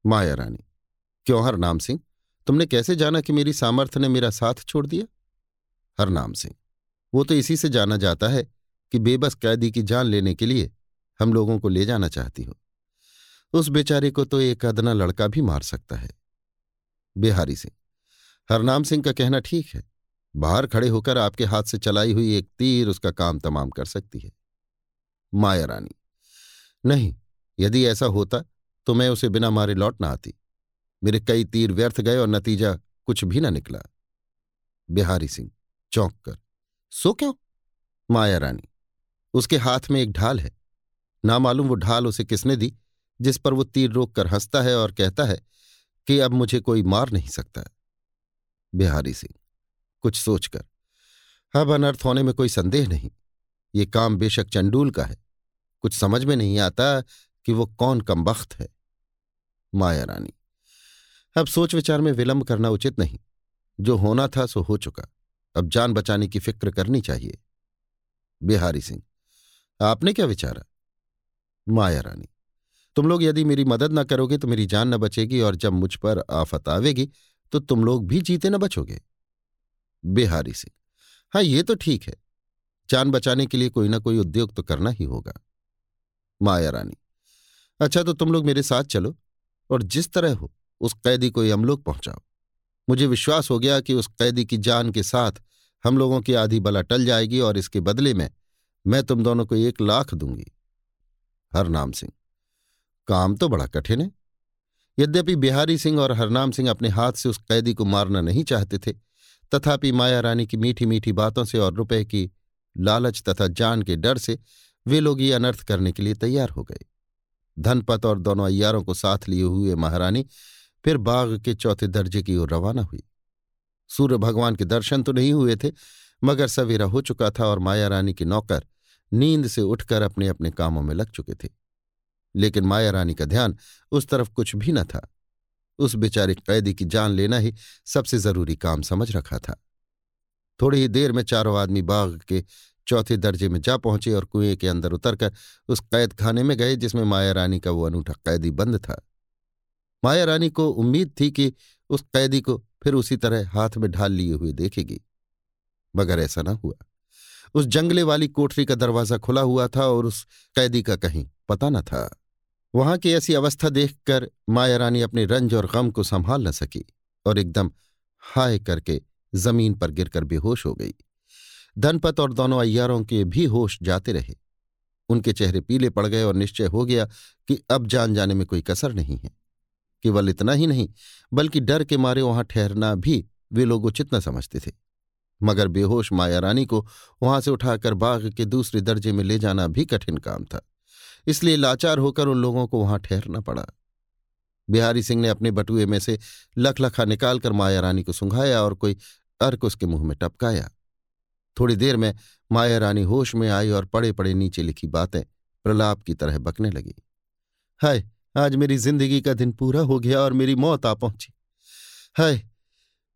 माया रानी, क्यों हर नाम सिंह? तुमने कैसे जाना कि मेरी सामर्थ्य ने मेरा साथ छोड़ दिया? हरनाम सिंह, वो तो इसी से जाना जाता है कि बेबस कैदी की जान लेने के लिए हम लोगों को ले जाना चाहती हो। उस बेचारे को तो एक अदना लड़का भी मार सकता है। बिहारी सिंह हरनाम सिंह का कहना ठीक है। बाहर खड़े होकर आपके हाथ से चलाई हुई एक तीर उसका काम तमाम कर सकती है। माया रानी। नहीं, यदि ऐसा होता तो मैं उसे बिना मारे लौट ना आती। मेरे कई तीर व्यर्थ गए और नतीजा कुछ भी ना निकला। बिहारी सिंह चौंक कर। सो क्यों? माया रानी, उसके हाथ में एक ढाल है। ना मालूम वो ढाल उसे किसने दी? जिस पर वो तीर रोक कर हंसता है और कहता है कि अब मुझे कोई मार नहीं सकता। बिहारी सिंह, कुछ सोचकर, अब अनर्थ होने में कोई संदेह नहीं। ये काम बेशक चंडूल का है। कुछ समझ में नहीं आता कि वो कौन कमबख्त है। माया रानी, अब सोच विचार में विलंब करना उचित नहीं। जो होना था सो हो चुका। अब जान बचाने की फ़िक्र करनी चाहिए। बिहारी सिंह, आपने क्या विचारा? माया रानी तुम लोग यदि मेरी मदद न करोगे तो मेरी जान न बचेगी और जब मुझ पर आफत आवेगी तो तुम लोग भी जीते न बचोगे। बिहारी सिंह हाँ ये तो ठीक है। जान बचाने के लिए कोई ना कोई उद्योग तो करना ही होगा। माया रानी। अच्छा तो तुम लोग मेरे साथ चलो और जिस तरह हो, उस कैदी को हम लोग पहुंचाओ। मुझे विश्वास हो गया कि उस कैदी की जान के साथ हम लोगों की आधी बला टल जाएगी और इसके बदले में मैं तुम दोनों को एक लाख दूँगी। हरनाम सिंह। काम तो बड़ा कठिन है। यद्यपि बिहारी सिंह और हरनाम सिंह अपने हाथ से उस कैदी को मारना नहीं चाहते थे, तथापि माया रानी की मीठी मीठी बातों से और रुपए की लालच तथा जान के डर से वे लोग ये अनर्थ करने के लिए तैयार हो गए। धनपत और दोनों अय्यारों को साथ लिए हुए महारानी फिर बाग के चौथे दर्जे की ओर रवाना हुई। सूर्य भगवान के दर्शन तो नहीं हुए थे, मगर सवेरा हो चुका था और माया रानी के नौकर नींद से उठकर अपने अपने कामों में लग चुके थे। लेकिन माया रानी का ध्यान उस तरफ़ कुछ भी न था। उस बेचारे कैदी की जान लेना ही सबसे ज़रूरी काम समझ रखा था। थोड़ी ही देर में चारों आदमी बाग के चौथे दर्जे में जा पहुँचे और कुएँ के अंदर उतरकर उस कैद खाने में गए, जिसमें माया रानी का वो अनूठा कैदी बंद था। माया रानी को उम्मीद थी कि उस कैदी को फिर उसी तरह हाथ में ढाल लिए हुए देखेगी। मगर ऐसा न हुआ। उस जंगले वाली कोठरी का दरवाज़ा खुला हुआ था और उस कैदी का कहीं पता न था। वहाँ की ऐसी अवस्था देखकर माया रानी अपने रंज और गम को संभाल न सकी और एकदम हाय करके ज़मीन पर गिरकर बेहोश हो गई। धनपत और दोनों अय्यारों के भी होश जाते रहे। उनके चेहरे पीले पड़ गए और निश्चय हो गया कि अब जान जाने में कोई कसर नहीं है। केवल इतना ही नहीं, बल्कि डर के मारे वहाँ ठहरना भी वे लोग उचित न समझते थे। मगर बेहोश माया रानी को वहाँ से उठाकर बाग के दूसरे दर्जे में ले जाना भी कठिन काम था। इसलिए लाचार होकर उन लोगों को वहाँ ठहरना पड़ा। बिहारी सिंह ने अपने बटुए में से लख लखा निकालकर माया रानी को सुंघाया और कोई अर्क उसके मुँह में टपकाया। थोड़ी देर में माया रानी होश में आई और पड़े पड़े नीचे लिखी बातें प्रलाप की तरह बकने लगी। हाय, आज मेरी ज़िंदगी का दिन पूरा हो गया और मेरी मौत आ पहुँची। हाय,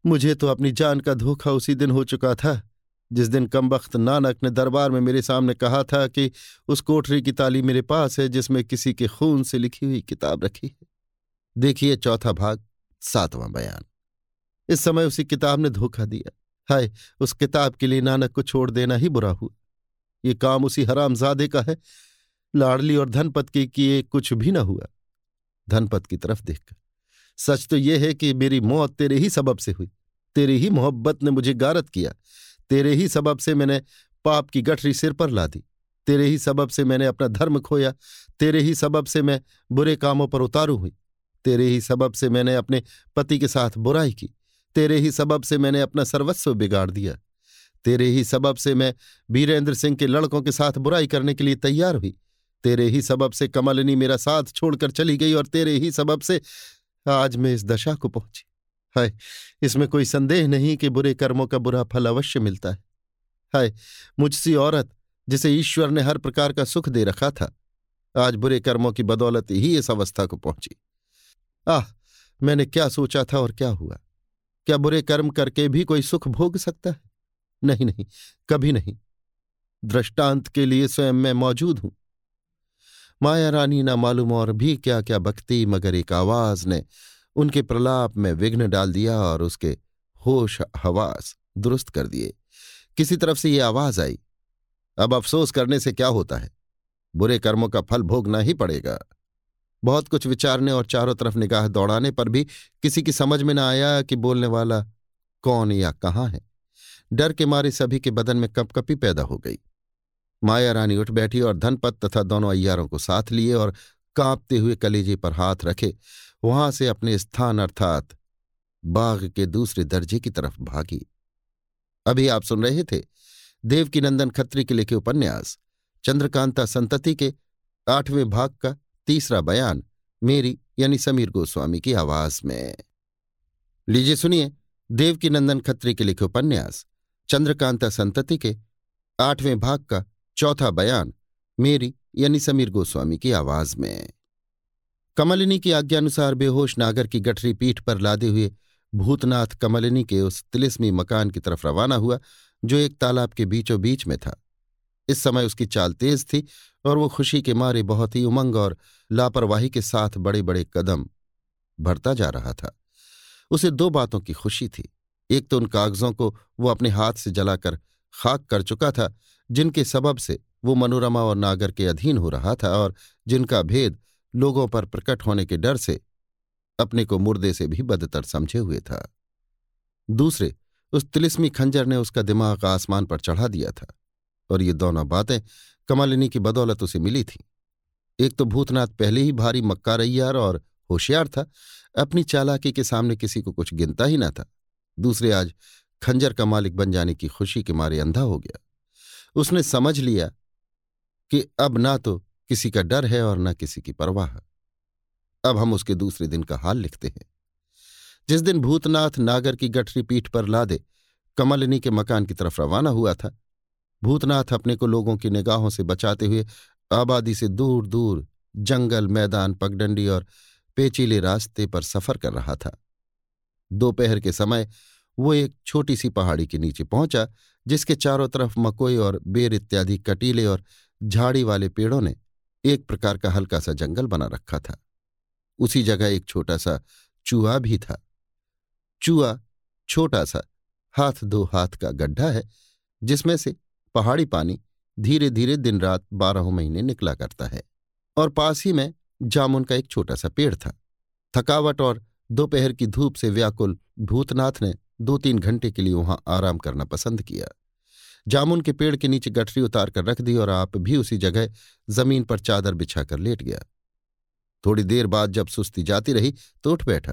मुझे तो अपनी जान का धोखा उसी दिन हो चुका था। जिस दिन कमबख्त नानक ने दरबार में मेरे सामने कहा था कि उस कोठरी की ताली मेरे पास है, जिसमें किसी के खून से लिखी हुई किताब रखी है। देखिए, चौथा भाग, सातवां बयान। इस समय उसी किताब ने धोखा दिया। हाय, उस किताब के लिए नानक को छोड़ देना ही बुरा हुआ। ये काम उसी हरामजादे का है। लाडली और धनपत के किए कुछ भी न हुआ। धनपत की तरफ़ देखकर। सच तो यह है कि मेरी मौत तेरे ही सबब से हुई। तेरी ही मोहब्बत ने मुझे गारत किया। तेरे ही सबब से मैंने पाप की गठरी सिर पर ला दी। तेरे ही सबब से मैंने अपना धर्म खोया। तेरे ही सबब से मैं बुरे कामों पर उतारू हुई। तेरे ही सबब से मैंने अपने पति के साथ बुराई की। तेरे ही सबब से मैंने अपना सर्वस्व बिगाड़ दिया। तेरे ही सबब से मैं वीरेंद्र सिंह के लड़कों के साथ बुराई करने के लिए तैयार हुई। तेरे ही सबब से कमलनी मेरा साथ छोड़कर चली गई और तेरे ही सबब से आज मैं इस दशा को पहुँची। हाय, इसमें कोई संदेह नहीं कि बुरे कर्मों का बुरा फल अवश्य मिलता है। हाय, मुझसी औरत, जिसे ईश्वर ने हर प्रकार का सुख दे रखा था, आज बुरे कर्मों की बदौलत ही इस अवस्था को पहुँची। आह, मैंने क्या सोचा था और क्या हुआ? क्या बुरे कर्म करके भी कोई सुख भोग सकता है? नहीं नहीं, कभी नहीं। दृष्टांत के लिए स्वयं मैं मौजूद हूँ। माया रानी ना मालूम और भी क्या क्या बकती मगर एक आवाज़ ने उनके प्रलाप में विघ्न डाल दिया और उसके होश हवास दुरुस्त कर दिए। किसी तरफ़ से ये आवाज़ आई, अब अफसोस करने से क्या होता है? बुरे कर्मों का फल भोगना ही पड़ेगा। बहुत कुछ विचारने और चारों तरफ़ निगाह दौड़ाने पर भी किसी की समझ में न आया कि बोलने वाला कौन या कहाँ है। डर के मारे सभी के बदन में कपकपी पैदा हो गई। माया रानी उठ बैठी और धनपत तथा दोनों अय्यारों को साथ लिए और कांपते हुए कलेजे पर हाथ रखे। वहाँ से अपने स्थान अर्थात बाघ के दूसरे दर्जे की तरफ़ भागी। अभी आप सुन रहे थे देवकीनंदन खत्री के लिखे उपन्यास, चंद्रकांता संतति के आठवें भाग का तीसरा बयान, मेरी यानी समीर गोस्वामी की आवाज़ में। लीजिए सुनिए देवकीनंदन खत्री के लिखे उपन्यास, चंद्रकांता संतति के आठवें भाग का चौथा बयान, मेरी यानी समीर गोस्वामी की आवाज़ में। कमलिनी की आज्ञानुसार बेहोश नागर की गठरी पीठ पर लादे हुए भूतनाथ कमलिनी के उस तिलिस्मी मकान की तरफ़ रवाना हुआ, जो एक तालाब के बीचों बीच में था। इस समय उसकी चाल तेज थी और वो खुशी के मारे बहुत ही उमंग और लापरवाही के साथ बड़े बड़े कदम भरता जा रहा था। उसे दो बातों की खुशी थी। एक तो उन कागजों को वो अपने हाथ से जलाकर खाक कर चुका था, जिनके सबब से वो मनोरमा और नागर के अधीन हो रहा था और जिनका भेद लोगों पर प्रकट होने के डर से अपने को मुर्दे से भी बदतर समझे हुए था। दूसरे, उस तिलिस्मी खंजर ने उसका दिमाग आसमान पर चढ़ा दिया था और ये दोनों बातें कमालिनी की बदौलत उसे मिली थीं। एक तो भूतनाथ पहले ही भारी मक्का रैयार और होशियार था, अपनी चालाकी के सामने किसी को कुछ गिनता ही ना था। दूसरे, आज खंजर का मालिक बन जाने की खुशी के मारे अंधा हो गया। उसने समझ लिया कि अब ना तो किसी का डर है और न किसी की परवाह अब हम उसके दूसरे दिन का हाल लिखते हैं। जिस दिन भूतनाथ नागर की गठरी पीठ पर लादे, कमलिनी के मकान की तरफ़ रवाना हुआ था। भूतनाथ अपने को लोगों की निगाहों से बचाते हुए आबादी से दूर दूर जंगल, मैदान, पगडंडी और पेचीले रास्ते पर सफ़र कर रहा था। दोपहर के समय वो एक छोटी सी पहाड़ी के नीचे पहुँचा, जिसके चारों तरफ़ मकोई और बेर इत्यादि कटीले और झाड़ी वाले पेड़ों ने एक प्रकार का हल्का सा जंगल बना रखा था। उसी जगह एक छोटा सा चूहा भी था। चूहा छोटा सा हाथ दो हाथ का गड्ढा है, जिसमें से पहाड़ी पानी धीरे धीरे दिन रात बारह महीने निकला करता है और पास ही में जामुन का एक छोटा सा पेड़ था। थकावट और दोपहर की धूप से व्याकुल भूतनाथ ने दो तीन घंटे के लिए वहाँ आराम करना पसंद किया। जामुन के पेड़ के नीचे गठरी उतार कर रख दी और आप भी उसी जगह ज़मीन पर चादर बिछा कर लेट गया। थोड़ी देर बाद जब सुस्ती जाती रही तो उठ बैठा।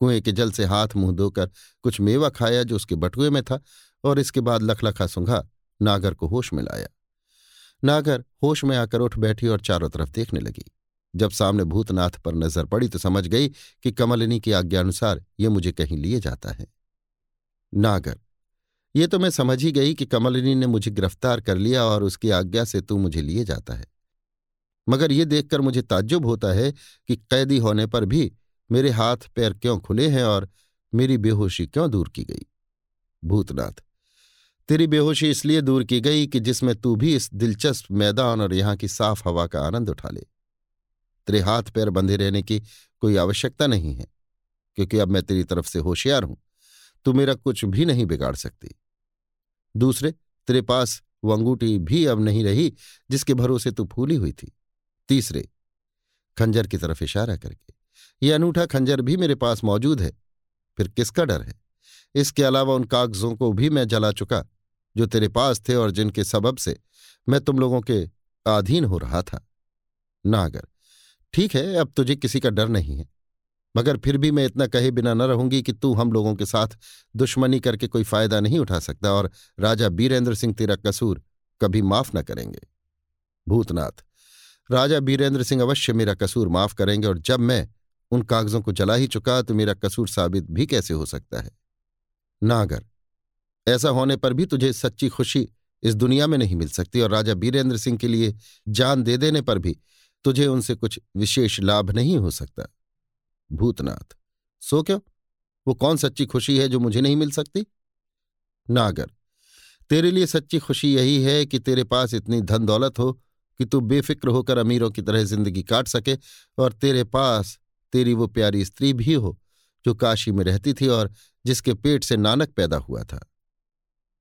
कुएँ के जल से हाथ मुँह धोकर कुछ मेवा खाया जो उसके बटुए में था और इसके बाद लखलखा सुंघा, नागर को होश में लाया। नागर होश में आकर उठ बैठी और चारों तरफ़ देखने लगी। जब सामने भूतनाथ पर नज़र पड़ी तो समझ गई कि कमलिनी की आज्ञानुसार ये मुझे कहीं लिए जाता है। नागर ये तो मैं समझ ही गई कि कमलिनी ने मुझे गिरफ़्तार कर लिया और उसकी आज्ञा से तू मुझे लिए जाता है। मगर ये देखकर मुझे ताज्जुब होता है कि कैदी होने पर भी मेरे हाथ पैर क्यों खुले हैं और मेरी बेहोशी क्यों दूर की गई? भूतनाथ, तेरी बेहोशी इसलिए दूर की गई कि जिसमें तू भी इस दिलचस्प मैदान और यहाँ की साफ़ हवा का आनंद उठा ले। तेरे हाथ पैर बंधे रहने की कोई आवश्यकता नहीं है, क्योंकि अब मैं तेरी तरफ़ से होशियार हूँ। तू मेरा कुछ भी नहीं बिगाड़ सकती। दूसरे, तेरे पास वो अंगूठी भी अब नहीं रही जिसके भरोसे तू फूली हुई थी। तीसरे, खंजर की तरफ़ इशारा करके, ये अनूठा खंजर भी मेरे पास मौजूद है, फिर किसका डर है? इसके अलावा उन कागजों को भी मैं जला चुका, जो तेरे पास थे और जिनके सबब से मैं तुम लोगों के अधीन हो रहा था। नागर, ठीक है, अब तुझे किसी का डर नहीं है। मगर फिर भी मैं इतना कहे बिना न रहूँगी कि तू हम लोगों के साथ दुश्मनी करके कोई फ़ायदा नहीं उठा सकता और राजा बीरेंद्र सिंह तेरा कसूर कभी माफ़ न करेंगे। भूतनाथ, राजा बीरेंद्र सिंह अवश्य मेरा कसूर माफ़ करेंगे और जब मैं उन कागजों को जला ही चुका तो मेरा कसूर साबित भी कैसे हो सकता है? नागर, ऐसा होने पर भी तुझे सच्ची खुशी इस दुनिया में नहीं मिल सकती और राजा बीरेंद्र सिंह के लिए जान दे देने पर भी तुझे उनसे कुछ विशेष लाभ नहीं हो सकता। भूतनाथ। सो क्यों? वो कौन सच्ची खुशी है जो मुझे नहीं मिल सकती? नागर, तेरे लिए सच्ची खुशी यही है कि तेरे पास इतनी धन दौलत हो कि तू बेफिक्र होकर अमीरों की तरह ज़िंदगी काट सके और तेरे पास तेरी वो प्यारी स्त्री भी हो जो काशी में रहती थी और जिसके पेट से नानक पैदा हुआ था।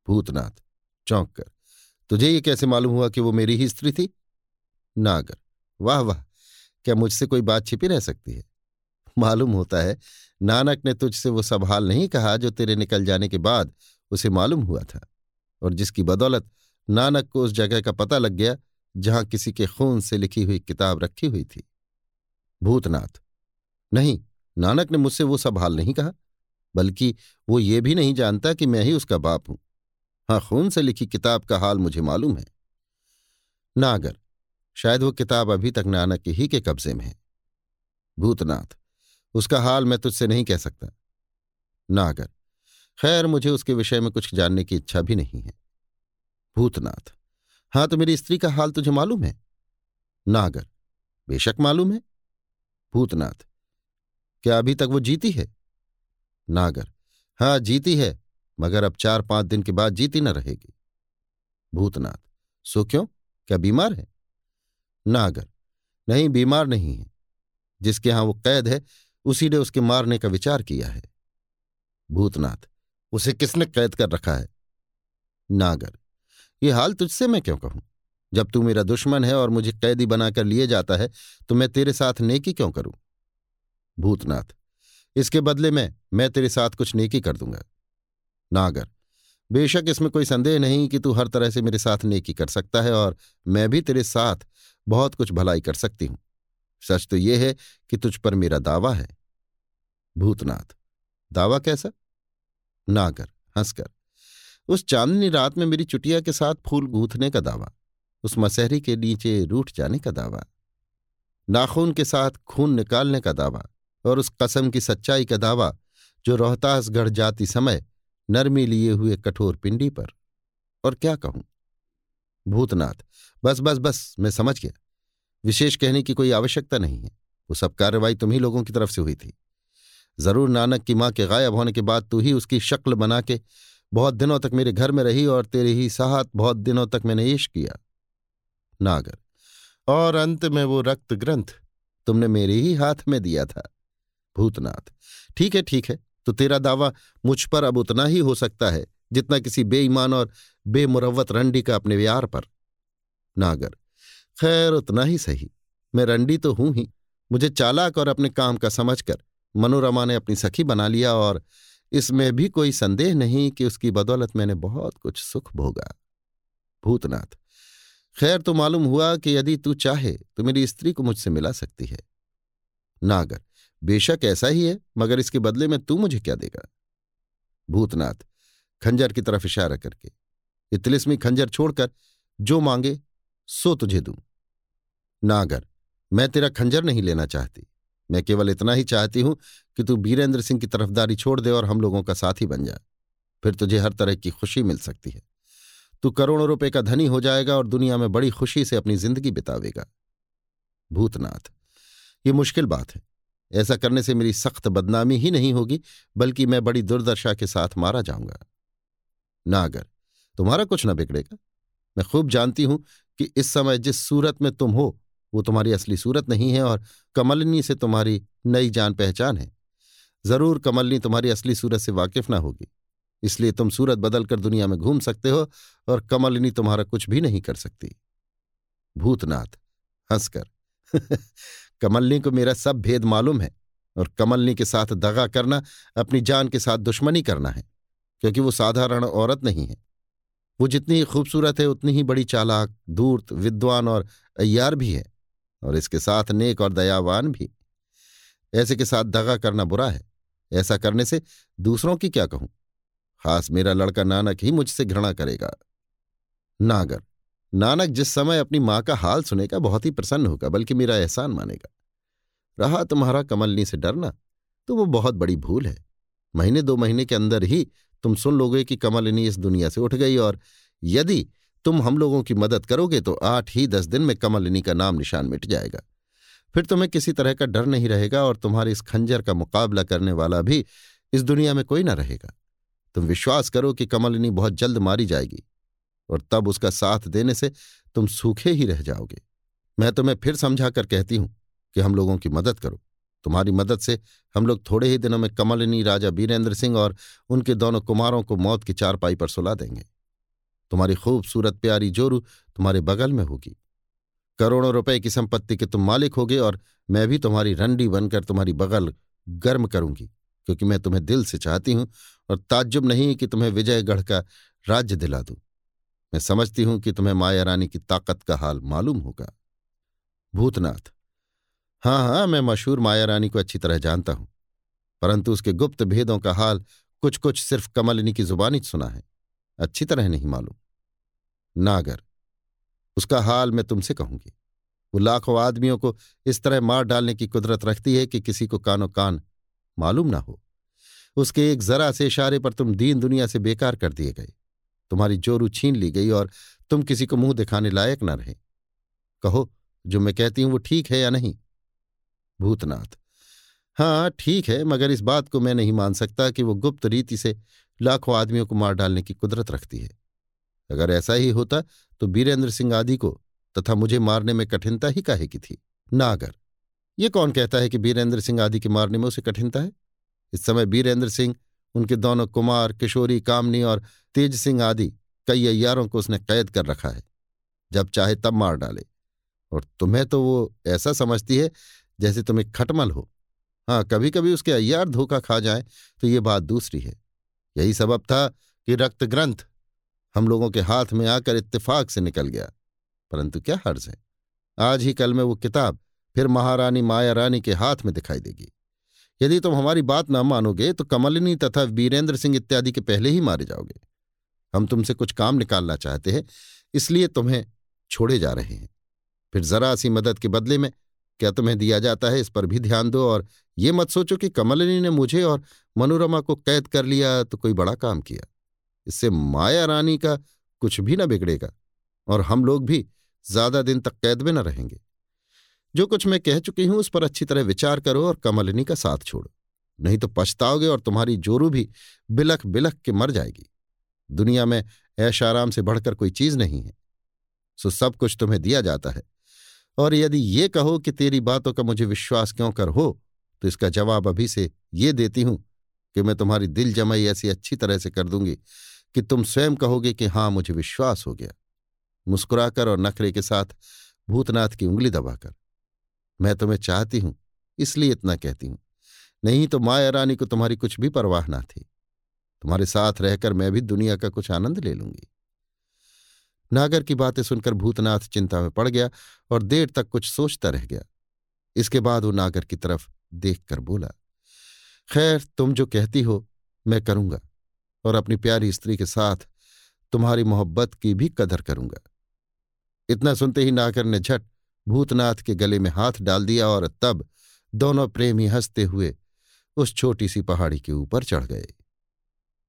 भूतनाथ, चौंक कर, तुझे ये कैसे मालूम हुआ कि वो मेरी ही स्त्री थी? नागर, वाह वाह, क्या मुझसे कोई बात छिपी रह सकती है? मालूम होता है। नानक ने तुझसे वो सब हाल नहीं कहा जो तेरे निकल जाने के बाद उसे मालूम हुआ था। और जिसकी बदौलत नानक को उस जगह का पता लग गया जहाँ किसी के खून से लिखी हुई किताब रखी हुई थी। भूतनाथ। नहीं, नानक ने मुझसे वो सब हाल नहीं कहा, बल्कि वो ये भी नहीं जानता कि मैं ही उसका बाप हूँ। हाँ खून से लिखी किताब का हाल मुझे मालूम है। नागर, शायद वो किताब अभी तक नानक ही के कब्जे में है। भूतनाथ। उसका हाल मैं तुझसे नहीं कह सकता। नागर, खैर मुझे उसके विषय में कुछ जानने की इच्छा भी नहीं है। भूतनाथ हाँ तो मेरी स्त्री का हाल तुझे मालूम है? नागर, बेशक मालूम है। भूतनाथ, क्या अभी तक वो जीती है? नागर हाँ जीती है, मगर अब चार पाँच दिन के बाद जीती न रहेगी। भूतनाथ, सो क्यों? क्या बीमार है? नागर, नहीं बीमार नहीं है। जिसके यहाँ वो कैद है उसी ने उसके मारने का विचार किया है। भूतनाथ, उसे किसने कैद कर रखा है? नागर, ये हाल तुझसे मैं क्यों कहूँ? जब तू मेरा दुश्मन है और मुझे कैदी बनाकर लिए जाता है तो मैं तेरे साथ नेकी क्यों करूँ? भूतनाथ, इसके बदले में मैं तेरे साथ कुछ नेकी कर दूँगा। नागर, बेशक इसमें कोई संदेह नहीं कि तू हर तरह से मेरे साथ नेकी कर सकता है और मैं भी तेरे साथ बहुत कुछ भलाई कर सकती हूँ। सच तो यह है कि तुझ पर मेरा दावा है। भूतनाथ। दावा कैसा नागर, हंसकर। उस चांदनी रात में मेरी चुटिया के साथ फूल गूंथने का दावा, उस मसहरी के नीचे रूठ जाने का दावा, नाखून के साथ खून निकालने का दावा और उस कसम की सच्चाई का दावा जो रोहतासगढ़ जाती समय नरमी लिए हुए कठोर पिंडी पर। और क्या कहूँ? भूतनाथ, बस बस बस, मैं समझ गया। विशेष कहने की कोई आवश्यकता नहीं है। वो सब कार्रवाई तुम्ही लोगों की तरफ़ से हुई थी। ज़रूर नानक की माँ के गायब होने के बाद तू ही उसकी शक्ल बना के बहुत दिनों तक मेरे घर में रही और तेरे ही साहत बहुत दिनों तक मैंने ईश किया। नागर, और अंत में वो रक्त ग्रंथ तुमने मेरे ही हाथ में दिया था। भूतनाथ, ठीक है ठीक है तो तेरा दावा मुझ पर अब उतना ही हो सकता है जितना किसी बेईमान और बेमुरवत रंडी का अपने व्यार पर। नागर, खैर उतना ही सही, मैं रंडी तो हूँ ही, मुझे चालाक और अपने काम का समझकर मनोरमा ने अपनी सखी बना लिया और इसमें भी कोई संदेह नहीं कि उसकी बदौलत मैंने बहुत कुछ सुख भोगा। भूतनाथ, खैर तो मालूम हुआ कि यदि तू चाहे तो मेरी स्त्री को मुझसे मिला सकती है। नागर, बेशक ऐसा ही है, मगर इसके बदले में तू मुझे क्या देगा? भूतनाथ, खंजर की तरफ़ इशारा करके, इतलिस्मी खंजर छोड़कर, जो मांगे, सो तुझे दूँ। नागर, मैं तेरा खंजर नहीं लेना चाहती। मैं केवल इतना ही चाहती हूँ कि तू बीरेंद्र सिंह की तरफदारी छोड़ दे और हम लोगों का साथी बन जा। फिर तुझे हर तरह की खुशी मिल सकती है। तू करोड़ों रुपए का धनी हो जाएगा और दुनिया में बड़ी खुशी से अपनी ज़िंदगी बितावेगा। भूतनाथ, ये मुश्किल बात है। ऐसा करने से मेरी सख्त बदनामी ही नहीं होगी, बल्कि मैं बड़ी दुर्दशा के साथ मारा जाऊँगा। नागर, तुम्हारा कुछ ना बिगड़ेगा। मैं खूब जानती हूँ कि इस समय जिस सूरत में तुम हो वो तुम्हारी असली सूरत नहीं है और कमलनी से तुम्हारी नई जान पहचान है। ज़रूर कमलनी तुम्हारी असली सूरत से वाकिफ ना होगी। इसलिए तुम सूरत बदलकर दुनिया में घूम सकते हो और कमलिनी तुम्हारा कुछ भी नहीं कर सकती। भूतनाथ, हंसकर। <laughs> कमलनी को मेरा सब भेद मालूम है और कमलनी के साथ दगा करना, अपनी जान के साथ दुश्मनी करना है, क्योंकि वो साधारण औरत नहीं है। वो जितनी खूबसूरत है, उतनी ही बड़ी चालाक, धूर्त, विद्वान और अय्यार भी है। और इसके साथ नेक और दयावान भी। ऐसे के साथ दगा करना बुरा है। ऐसा करने से दूसरों की क्या कहूँ? खास मेरा लड़का नानक ही मुझसे घृणा करेगा। नागर, नानक जिस समय अपनी माँ का हाल सुनेगा, बहुत ही प्रसन्न होगा, बल्कि मेरा एहसान मानेगा। रहा तुम्हारा कमलनी से डरना तो वो बहुत बड़ी भूल है। महीने दो महीने के अंदर ही तुम सुन लोगे कि कमलिनी इस दुनिया से उठ गई और यदि तुम हम लोगों की मदद करोगे तो आठ ही दस दिन में कमलिनी का नाम निशान मिट जाएगा। फिर तुम्हें किसी तरह का डर नहीं रहेगा और तुम्हारे इस खंजर का मुकाबला करने वाला भी इस दुनिया में कोई ना रहेगा। तुम विश्वास करो कि कमलिनी बहुत जल्द मारी जाएगी और तब उसका साथ देने से तुम सूखे ही रह जाओगे। मैं तुम्हें फिर समझा कर कहती हूँ कि हम लोगों की मदद करो। तुम्हारी मदद से हम लोग थोड़े ही दिनों में कमलिनी, राजा बीरेंद्र सिंह और उनके दोनों कुमारों को मौत की चारपाई पर सुला देंगे। तुम्हारी खूबसूरत प्यारी जोरू तुम्हारे बगल में होगी। करोड़ों रुपए की संपत्ति के तुम मालिक होगे और मैं भी तुम्हारी रंडी बनकर तुम्हारी बगल गर्म करूँगी, क्योंकि मैं तुम्हें दिल से चाहती हूँ और ताज्जुब नहीं कि तुम्हें विजयगढ़ का राज्य दिला दूँ। मैं समझती हूँ कि तुम्हें माया रानी की ताकत का हाल मालूम होगा। भूतनाथ हाँ हाँ मैं मशहूर माया रानी को अच्छी तरह जानता हूँ, परंतु उसके गुप्त भेदों का हाल कुछ कुछ सिर्फ़ कमलिनी की जुबानी सुना है। अच्छी तरह नहीं मालूम। नागर, उसका हाल मैं तुमसे कहूँगी। वो लाखों आदमियों को इस तरह मार डालने की कुदरत रखती है कि किसी को कानो कान मालूम ना हो। उसके एक जरा से इशारे पर तुम दीन दुनिया से बेकार कर दिए गए। तुम्हारी जोरू छीन ली गई और तुम किसी को मुँह दिखाने लायक न रहे। कहो, जो मैं कहती हूँ वो ठीक है या नहीं? भूतनाथ हाँ ठीक है, मगर इस बात को मैं नहीं मान सकता कि वो गुप्त रीति से लाखों आदमियों को मार डालने की कुदरत रखती है। अगर ऐसा ही होता तो बीरेंद्र सिंह आदि को तथा मुझे मारने में कठिनता ही काहे की थी? नागर, ये कौन कहता है कि बीरेंद्र सिंह आदि के मारने में उसे कठिनता है? इस समय बीरेंद्र सिंह, उनके दोनों कुमार, किशोरी, कामनी और तेज सिंह आदि कई अयारों को उसने कैद कर रखा है। जब चाहे तब मार डाले। और तुम्हें तो वो ऐसा समझती है, जैसे तुम एक खटमल हो। हाँ कभी कभी उसके अय्यार धोखा खा जाए तो ये बात दूसरी है। यही सबब था कि रक्त ग्रंथ हम लोगों के हाथ में आकर इत्तेफाक से निकल गया। परंतु क्या हर्ज है? आज ही कल में वो किताब फिर महारानी माया रानी के हाथ में दिखाई देगी। यदि तुम हमारी बात न मानोगे तो कमलिनी तथा वीरेंद्र सिंह इत्यादि के पहले ही मारे जाओगे। हम तुमसे कुछ काम निकालना चाहते हैं, इसलिए तुम्हें छोड़े जा रहे हैं। फिर जरा सी मदद के बदले में क्या तुम्हें दिया जाता है? इस पर भी ध्यान दो और ये मत सोचो कि कमलिनी ने मुझे और मनोरमा को कैद कर लिया तो कोई बड़ा काम किया। इससे माया रानी का कुछ भी न बिगड़ेगा और हम लोग भी ज़्यादा दिन तक कैद में न रहेंगे। जो कुछ मैं कह चुकी हूँ, उस पर अच्छी तरह विचार करो और कमलिनी का साथ छोड़ो। नहीं तो पछताओगे और तुम्हारी जोरू भी बिलख बिलख के मर जाएगी। दुनिया में ऐशाराम से बढ़कर कोई चीज़ नहीं है। सो सब कुछ तुम्हें दिया जाता है। और यदि ये कहो कि तेरी बातों का मुझे विश्वास क्यों कर हो तो इसका जवाब अभी से ये देती हूँ कि मैं तुम्हारी दिल जमाई ऐसी अच्छी तरह से कर दूँगी कि तुम स्वयं कहोगे कि हाँ, मुझे विश्वास हो गया। मुस्कुराकर और नखरे के साथ भूतनाथ की उंगली दबाकर, मैं तुम्हें चाहती हूँ, इसलिए इतना कहती हूँ। नहीं तो माया रानी को तुम्हारी कुछ भी परवाह ना थी। तुम्हारे साथ रहकर मैं भी दुनिया का कुछ आनंद ले लूँगी। नागर की बातें सुनकर भूतनाथ चिंता में पड़ गया और देर तक कुछ सोचता रह गया। इसके बाद वो नागर की तरफ़ देखकर बोला, खैर, तुम जो कहती हो, मैं करूँगा और अपनी प्यारी स्त्री के साथ तुम्हारी मोहब्बत की भी कदर करूँगा। इतना सुनते ही नागर ने झट भूतनाथ के गले में हाथ डाल दिया और तब दोनों प्रेमी हँसते हुए उस छोटी सी पहाड़ी के ऊपर चढ़ गए।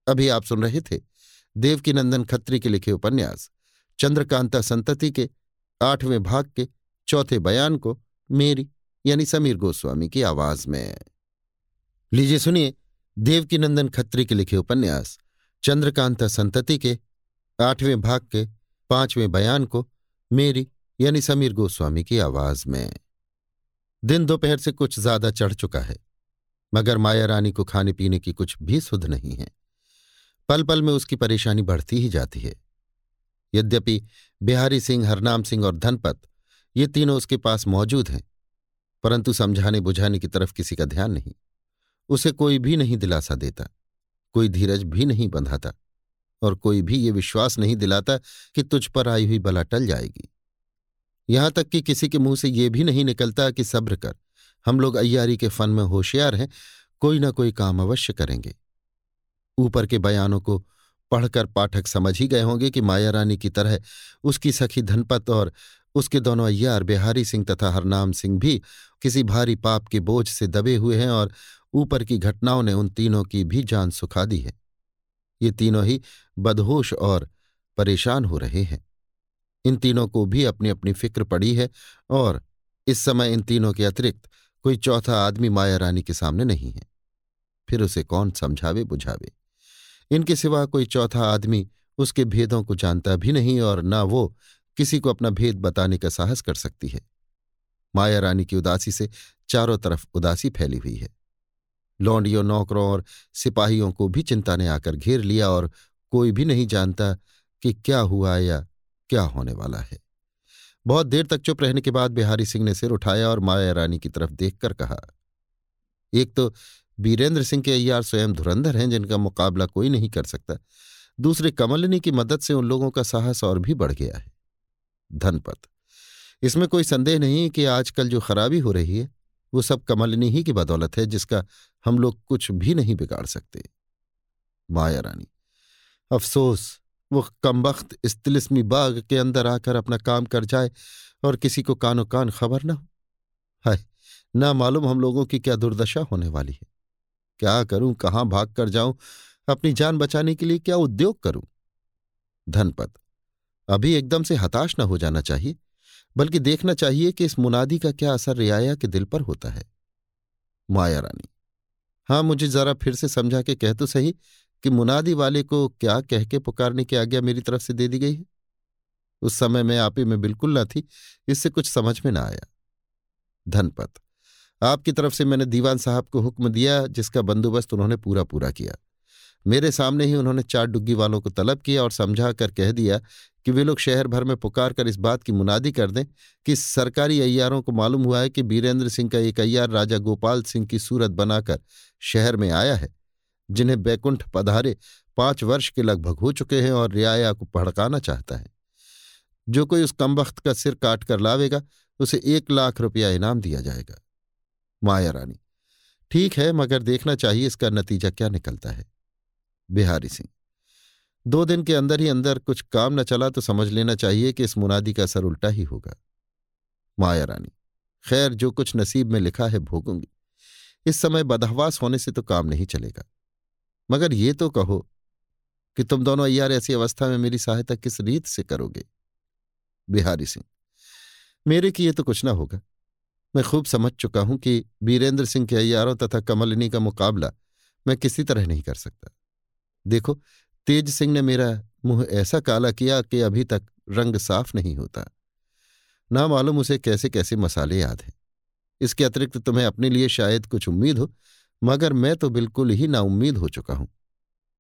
अभी आप सुन रहे थे देवकीनंदन खत्री के लिखे उपन्यास। चंद्रकांता संतति के, आठवें भाग के, चौथे बयान को मेरी, यानी समीर गोस्वामी की आवाज़ में। लीजिए सुनिए देवकीनंदन खत्री के लिखे उपन्यास, चंद्रकांता संतति के, आठवें भाग के, पाँचवें बयान को मेरी, यानी समीर गोस्वामी की आवाज़ में। दिन दोपहर से कुछ ज़्यादा चढ़ चुका है, मगर माया रानी को खाने पीने की कुछ भी सुध नहीं है। पल पल में उसकी परेशानी बढ़ती ही जाती है। यद्यपि बिहारी सिंह, हरनाम सिंह और धनपत, ये तीनों उसके पास मौजूद हैं, परंतु समझाने बुझाने की तरफ़ किसी का ध्यान नहीं। उसे कोई भी नहीं दिलासा देता, कोई धीरज भी नहीं बंधाता, और कोई भी ये विश्वास नहीं दिलाता कि तुझ पर आई हुई बला टल जाएगी। यहाँ तक कि किसी के मुँह से ये भी नहीं निकलता कि सब्र कर, हम लोग अय्यारी के फन में होशियार हैं, कोई ना कोई काम अवश्य करेंगे। ऊपर के बयानों को पढ़कर पाठक समझ ही गए होंगे कि माया रानी की तरह उसकी सखी धनपत और उसके दोनों अय्यार बिहारी सिंह तथा हरनाम सिंह भी किसी भारी पाप के बोझ से दबे हुए हैं और ऊपर की घटनाओं ने उन तीनों की भी जान सुखा दी है। ये तीनों ही बदहोश और परेशान हो रहे हैं। इन तीनों को भी अपनी अपनी फ़िक्र पड़ी है और इस समय इन तीनों के अतिरिक्त कोई चौथा आदमी माया रानी के सामने नहीं है। फिर उसे कौन समझावे बुझावे इनके सिवा कोई चौथा आदमी उसके भेदों को जानता भी नहीं और न वो किसी को अपना भेद बताने का साहस कर सकती है। माया रानी की उदासी से चारों तरफ़ उदासी फैली हुई है। लौंडियों, नौकरों और सिपाहियों को भी चिंता ने आकर घेर लिया और कोई भी नहीं जानता कि क्या हुआ या क्या होने वाला है। बहुत देर तक चुप रहने के बाद बिहारी सिंह ने सिर उठाया और माया रानी की तरफ़ देखकर कहा, एक तो बीरेंद्र सिंह के अय्यार स्वयं धुरंधर हैं, जिनका मुकाबला कोई नहीं कर सकता। दूसरे कमलिनी की मदद से उन लोगों का साहस और भी बढ़ गया है। धनपत। इसमें कोई संदेह नहीं कि आजकल जो खराबी हो रही है, वो सब कमलिनी ही की बदौलत है, जिसका हम लोग कुछ भी नहीं बिगाड़ सकते। माया रानी। अफसोस, वो कमबख्त, इस तिलिस्मी बाग के अंदर आकर अपना काम कर जाए और किसी को कानो कान खबर न हो। ना मालूम हम लोगों की क्या दुर्दशा होने वाली है। क्या करूँ, कहाँ भाग कर जाऊँ, अपनी जान बचाने के लिए क्या उद्योग करूँ? धनपत, अभी एकदम से हताश न हो जाना चाहिए, बल्कि देखना चाहिए कि इस मुनादी का क्या असर रियाया के दिल पर होता है। माया रानी हाँ मुझे जरा फिर से समझा के कह तो सही कि मुनादी वाले को क्या कह के पुकारने की आज्ञा मेरी तरफ़ से दे दी गई है? उस समय मैं आप में बिल्कुल न थी, इससे कुछ समझ में ना आया। धनपत आपकी तरफ़ से मैंने दीवान साहब को हुक्म दिया, जिसका बंदोबस्त उन्होंने पूरा पूरा किया। मेरे सामने ही उन्होंने चार डुग्गी वालों को तलब किया और समझा कर कह दिया कि वे लोग शहर भर में पुकार कर इस बात की मुनादी कर दें कि सरकारी अय्यारों को मालूम हुआ है कि बीरेंद्र सिंह का एक अय्यार राजा गोपाल सिंह की सूरत बनाकर शहर में आया है, जिन्हें बैकुंठ पधारे पाँच वर्ष के लगभग हो चुके हैं और रियाया को भड़काना चाहता है। जो कोई उस कमबख्त का सिर काट कर लावेगा, उसे एक लाख रुपया इनाम दिया जाएगा। माया रानी। ठीक है, मगर देखना चाहिए इसका नतीजा क्या निकलता है। बिहारी सिंह। दो दिन के अंदर ही अंदर कुछ काम न चला तो समझ लेना चाहिए कि इस मुनादी का असर उल्टा ही होगा। माया रानी। खैर, जो कुछ नसीब में लिखा है भोगूँगी। इस समय बदहवास होने से तो काम नहीं चलेगा। मगर ये तो कहो कि तुम दोनों अयार ऐसी अवस्था में मेरी सहायता किस रीत से करोगे? बिहारी सिंह। मेरे किए तो कुछ ना होगा। मैं खूब समझ चुका हूँ कि बीरेंद्र सिंह के अयारों तथा कमलिनी का मुकाबला मैं किसी तरह नहीं कर सकता। देखो, तेज सिंह ने मेरा मुँह ऐसा काला किया कि अभी तक रंग साफ़ नहीं होता। ना मालूम उसे कैसे कैसे मसाले याद हैं। इसके अतिरिक्त तुम्हें अपने लिए शायद कुछ उम्मीद हो, मगर मैं तो बिल्कुल ही नाउम्मीद हो चुका हूँ।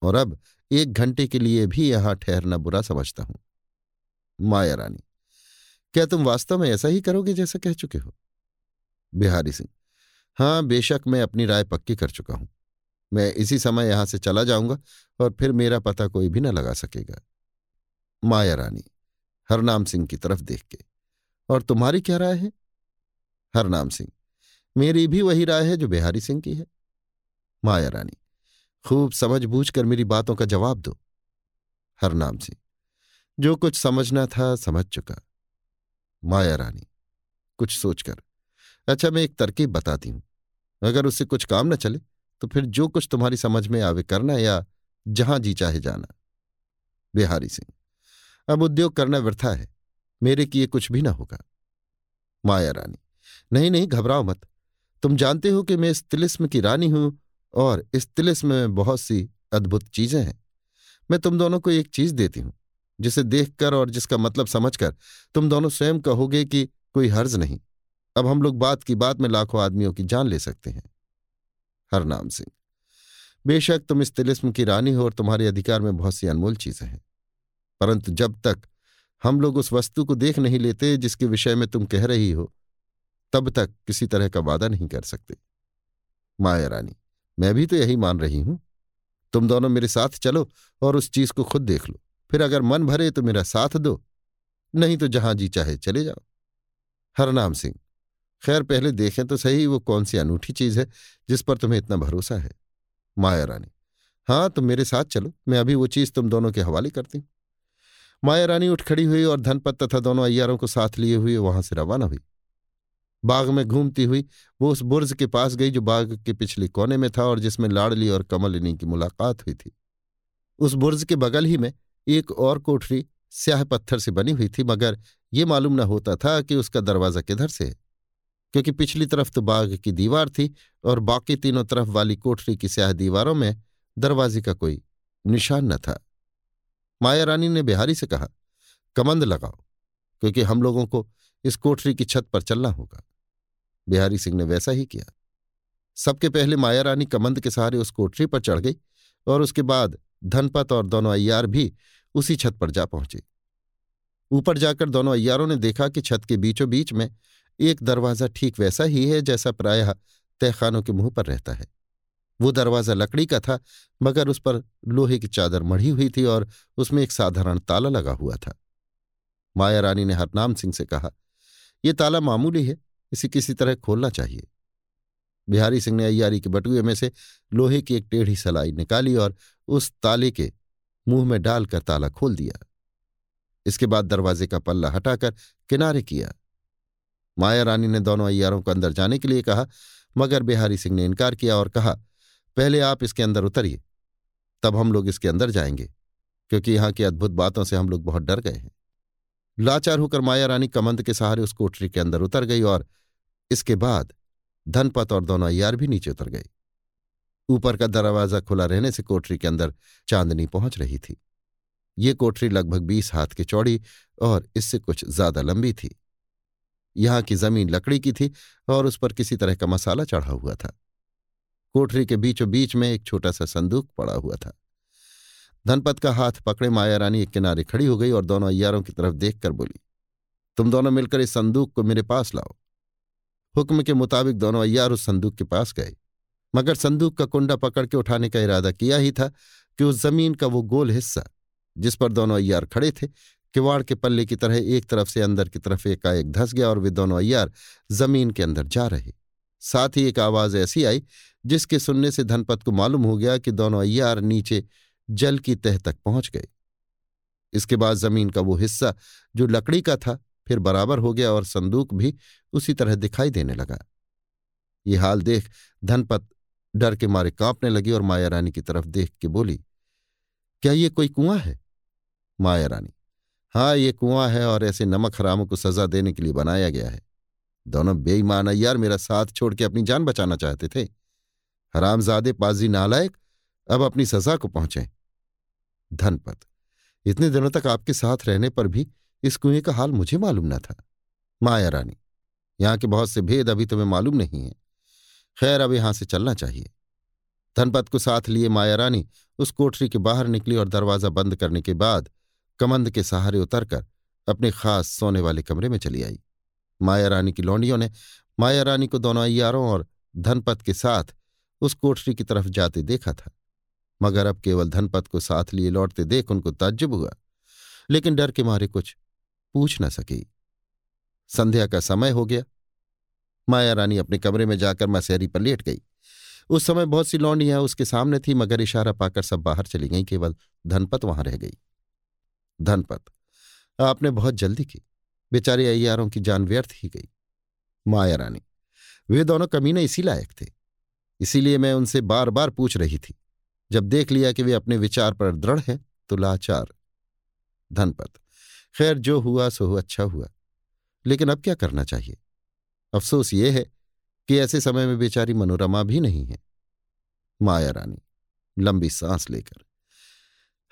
और अब एक घंटे के लिए भी यहाँ ठहरना बुरा समझता हूँ। माया रानी, क्या तुम वास्तव में ऐसा ही करोगे जैसा कह चुके हो? बिहारी सिंह हाँ, बेशक मैं अपनी राय पक्की कर चुका हूँ। मैं इसी समय यहाँ से चला जाऊँगा और फिर मेरा पता कोई भी न लगा सकेगा। माया रानी, हरनाम सिंह की तरफ़ देख के। और तुम्हारी क्या राय है? हरनाम सिंह, मेरी भी वही राय है जो बिहारी सिंह की है। माया रानी, खूब समझ बूझ कर मेरी बातों का जवाब दो। हरनाम सिंह, जो कुछ समझना था समझ चुका। माया रानी, कुछ सोचकर। अच्छा मैं एक तरकीब बताती हूँ। अगर उससे कुछ काम न चले तो फिर जो कुछ तुम्हारी समझ में आवे करना या जहाँ जी चाहे जाना। बिहारी सिंह, अब उद्योग करना वृथा है, मेरे किए कुछ भी ना होगा। माया रानी, नहीं नहीं, घबराओ मत। तुम जानते हो कि मैं इस तिलिस्म की रानी हूँ और इस तिलिस्म में बहुत सी अद्भुत चीज़ें हैं। मैं तुम दोनों को एक चीज़ देती हूँ, जिसे देखकर और जिसका मतलब समझकर तुम दोनों स्वयं कहोगे कि कोई हर्ज नहीं। अब हम लोग बात की बात में लाखों आदमियों की जान ले सकते हैं। हरनाम सिंह, बेशक तुम इस तिलिस्म की रानी हो और तुम्हारे अधिकार में बहुत सी अनमोल चीज़ें हैं, परंतु जब तक हम लोग उस वस्तु को देख नहीं लेते जिसके विषय में तुम कह रही हो, तब तक किसी तरह का वादा नहीं कर सकते। माया रानी, मैं भी तो यही मान रही हूँ। तुम दोनों मेरे साथ चलो और उस चीज़ को खुद देख लो। फिर अगर मन भरे तो मेरा साथ दो, नहीं तो जहाँ जी चाहे चले जाओ। हरनाम सिंह खैर, पहले देखें तो सही वो कौन सी अनूठी चीज़ है, जिस पर तुम्हें इतना भरोसा है? माया रानी। हाँ तुम मेरे साथ चलो, मैं अभी वो चीज़ तुम दोनों के हवाले करती हूँ। माया रानी उठ खड़ी हुई और धनपत तथा दोनों अय्यारों को साथ लिए हुए वहाँ से रवाना हुई। बाग में घूमती हुई वो उस बुर्ज के पास गई जो बाग के पिछले कोने में था और जिसमें लाडली और कमलिनी की मुलाकात हुई थी। उस बुर्ज के बगल ही में एक और कोठरी स्याह पत्थर से बनी हुई थी, मगर ये मालूम न होता था कि उसका दरवाज़ा किधर से है। क्योंकि पिछली तरफ़ तो बाग की दीवार थी और बाकी तीनों तरफ़ वाली कोठरी की स्याह दीवारों में दरवाजे का कोई निशान न था। माया रानी ने बिहारी से कहा, कमंद लगाओ, क्योंकि हम लोगों को इस कोठरी की छत पर चलना होगा। बिहारी सिंह ने वैसा ही किया। सबके पहले माया रानी कमंद के सहारे उस कोठरी पर चढ़ गई और उसके बाद धनपत और दोनों अय्यार भी उसी छत पर जा पहुँचे। ऊपर जाकर दोनों अय्यारों ने देखा कि छत के बीचों बीच में एक दरवाज़ा ठीक वैसा ही है जैसा प्रायः तहखानों के मुँह पर रहता है। वो दरवाज़ा लकड़ी का था, मगर उस पर लोहे की चादर मढ़ी हुई थी और उसमें एक साधारण ताला लगा हुआ था। माया रानी ने हरनाम सिंह से कहा यह ताला मामूली है, इसे किसी तरह खोलना चाहिए। बिहारी सिंह ने अयारी के बटुए में से लोहे की एक टेढ़ी सलाई निकाली और उस ताले के मुँह में डालकर ताला खोल दिया। इसके बाद दरवाजे का पल्ला हटाकर किनारे किया। माया रानी ने दोनों अयारों को अंदर जाने के लिए कहा, मगर बिहारी सिंह ने इनकार किया और कहा, पहले आप इसके अंदर उतरिए, तब हम लोग इसके अंदर जाएँगे, क्योंकि यहाँ की अद्भुत बातों से हम लोग बहुत डर गए हैं। लाचार होकर माया रानी कमंद के सहारे उस कोठरी के अंदर उतर गई और इसके बाद धनपत और दोनों अय्यार भी नीचे उतर गए। ऊपर का दरवाज़ा खुला रहने से कोठरी के अंदर चांदनी पहुँच रही थी। ये कोठरी लगभग बीस हाथ की चौड़ी और इससे कुछ ज़्यादा लंबी थी। यहाँ की ज़मीन लकड़ी की थी और उस पर किसी तरह का मसाला चढ़ा हुआ था। कोठरी के बीचों बीच में एक छोटा सा संदूक पड़ा हुआ था। धनपत का हाथ पकड़े माया रानी एक किनारे खड़ी हो गई और दोनों अयारों की तरफ़ देखकर बोली, तुम दोनों मिलकर इस संदूक को मेरे पास लाओ। हुक्म के मुताबिक दोनों अय्यार उस संदूक के पास गए। मगर संदूक का कुंडा पकड़ के उठाने का इरादा किया ही था कि उस ज़मीन का वो गोल हिस्सा जिस पर दोनों अय्यार खड़े थे किवाड़ के पल्ले की तरह एक तरफ़ से अंदर की तरफ़ एकाएक धस गया और वे दोनों अय्यार ज़मीन के अंदर जा रहे। साथ ही एक आवाज़ ऐसी आई, जिसके सुनने से धनपत को मालूम हो गया कि दोनों अय्यार नीचे जल की तह तक पहुँच गए। इसके बाद ज़मीन का वो हिस्सा, जो लकड़ी का था, फिर बराबर हो गया और संदूक भी उसी तरह दिखाई देने लगा। ये हाल देख धनपत डर के मारे कांपने लगी और माया रानी की तरफ़ देख के बोली, क्या ये कोई कुआँ है? माया रानी हाँ ये कुआँ है और ऐसे नमक हरामों को सजा देने के लिए बनाया गया है। दोनों बेईमान अय्यार मेरा साथ छोड़ के अपनी जान बचाना चाहते थे। हरामजादे पाजी नालायक अब अपनी सजा को पहुँचे। धनपत, इतने दिनों तक आपके साथ रहने पर भी इस कुएँ का हाल मुझे मालूम न था। माया रानी, यहाँ के बहुत से भेद अभी तुम्हें मालूम नहीं है। खैर, अब यहाँ से चलना चाहिए। धनपत को साथ लिए माया रानी उस कोठरी के बाहर निकली और दरवाज़ा बंद करने के बाद कमंद के सहारे उतरकर अपने खास सोने वाले कमरे में चली आई। माया रानी की लौंडियों ने माया रानी को दोनों अयारों और धनपत के साथ उस कोठरी की तरफ़ जाते देखा था, मगर अब केवल धनपत को साथ लिए लौटते देख उनको ताज्जुब हुआ, लेकिन डर के मारे कुछ पूछ न सकी। संध्या का समय हो गया। माया रानी अपने कमरे में जाकर मसहरी पर लेट गई। उस समय बहुत सी लौंडियाँ उसके सामने थी, मगर इशारा पाकर सब बाहर चली गईं, केवल धनपत वहाँ रह गई। धनपत। आपने बहुत जल्दी की। बेचारे अय्यारों की जान व्यर्थ ही गई। माया रानी, वे दोनों कमीने इसी लायक थे। इसीलिए मैं उनसे बार बार पूछ रही थी। जब देख लिया कि वे अपने विचार पर दृढ़ हैं तो लाचार। धनपत, खैर जो हुआ, सो हुआ अच्छा हुआ। लेकिन अब क्या करना चाहिए? अफसोस ये है कि ऐसे समय में बेचारी मनोरमा भी नहीं है। माया रानी, लंबी सांस लेकर।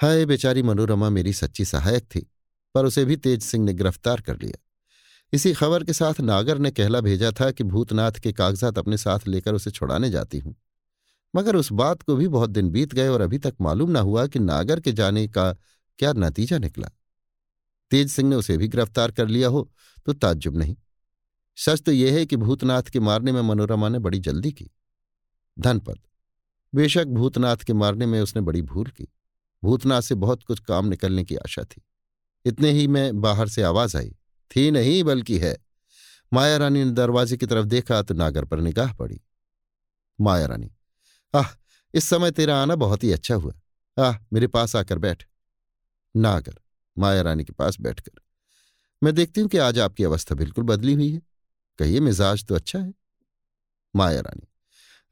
हाय, बेचारी मनोरमा मेरी सच्ची सहायक थी, पर उसे भी तेज सिंह ने गिरफ़्तार कर लिया। इसी खबर के साथ नागर ने कहला भेजा था कि भूतनाथ के कागजात अपने साथ लेकर उसे छुड़ाने जाती हूँ। मगर उस बात को भी बहुत दिन बीत गए और अभी तक मालूम न हुआ कि नागर के जाने का क्या नतीजा निकला। तेज सिंह ने उसे भी गिरफ़्तार कर लिया हो तो ताज्जुब नहीं। सच तो यह है कि भूतनाथ के मारने में मनोरमा ने बड़ी जल्दी की। धनपत। बेशक भूतनाथ के मारने में उसने बड़ी भूल की। भूतनाथ से बहुत कुछ काम निकलने की आशा थी। इतने ही में बाहर से आवाज़ आई, थी नहीं, बल्कि है। माया रानी ने दरवाजे की तरफ़ देखा तो नागर पर निगाह पड़ी। माया रानी, आह, इस समय तेरा आना बहुत ही अच्छा हुआ। आह, मेरे पास आकर बैठ। नागर, माया रानी के पास बैठकर, मैं देखती हूँ कि आज आपकी अवस्था बिल्कुल बदली हुई है। कहिए, मिजाज तो अच्छा है? माया रानी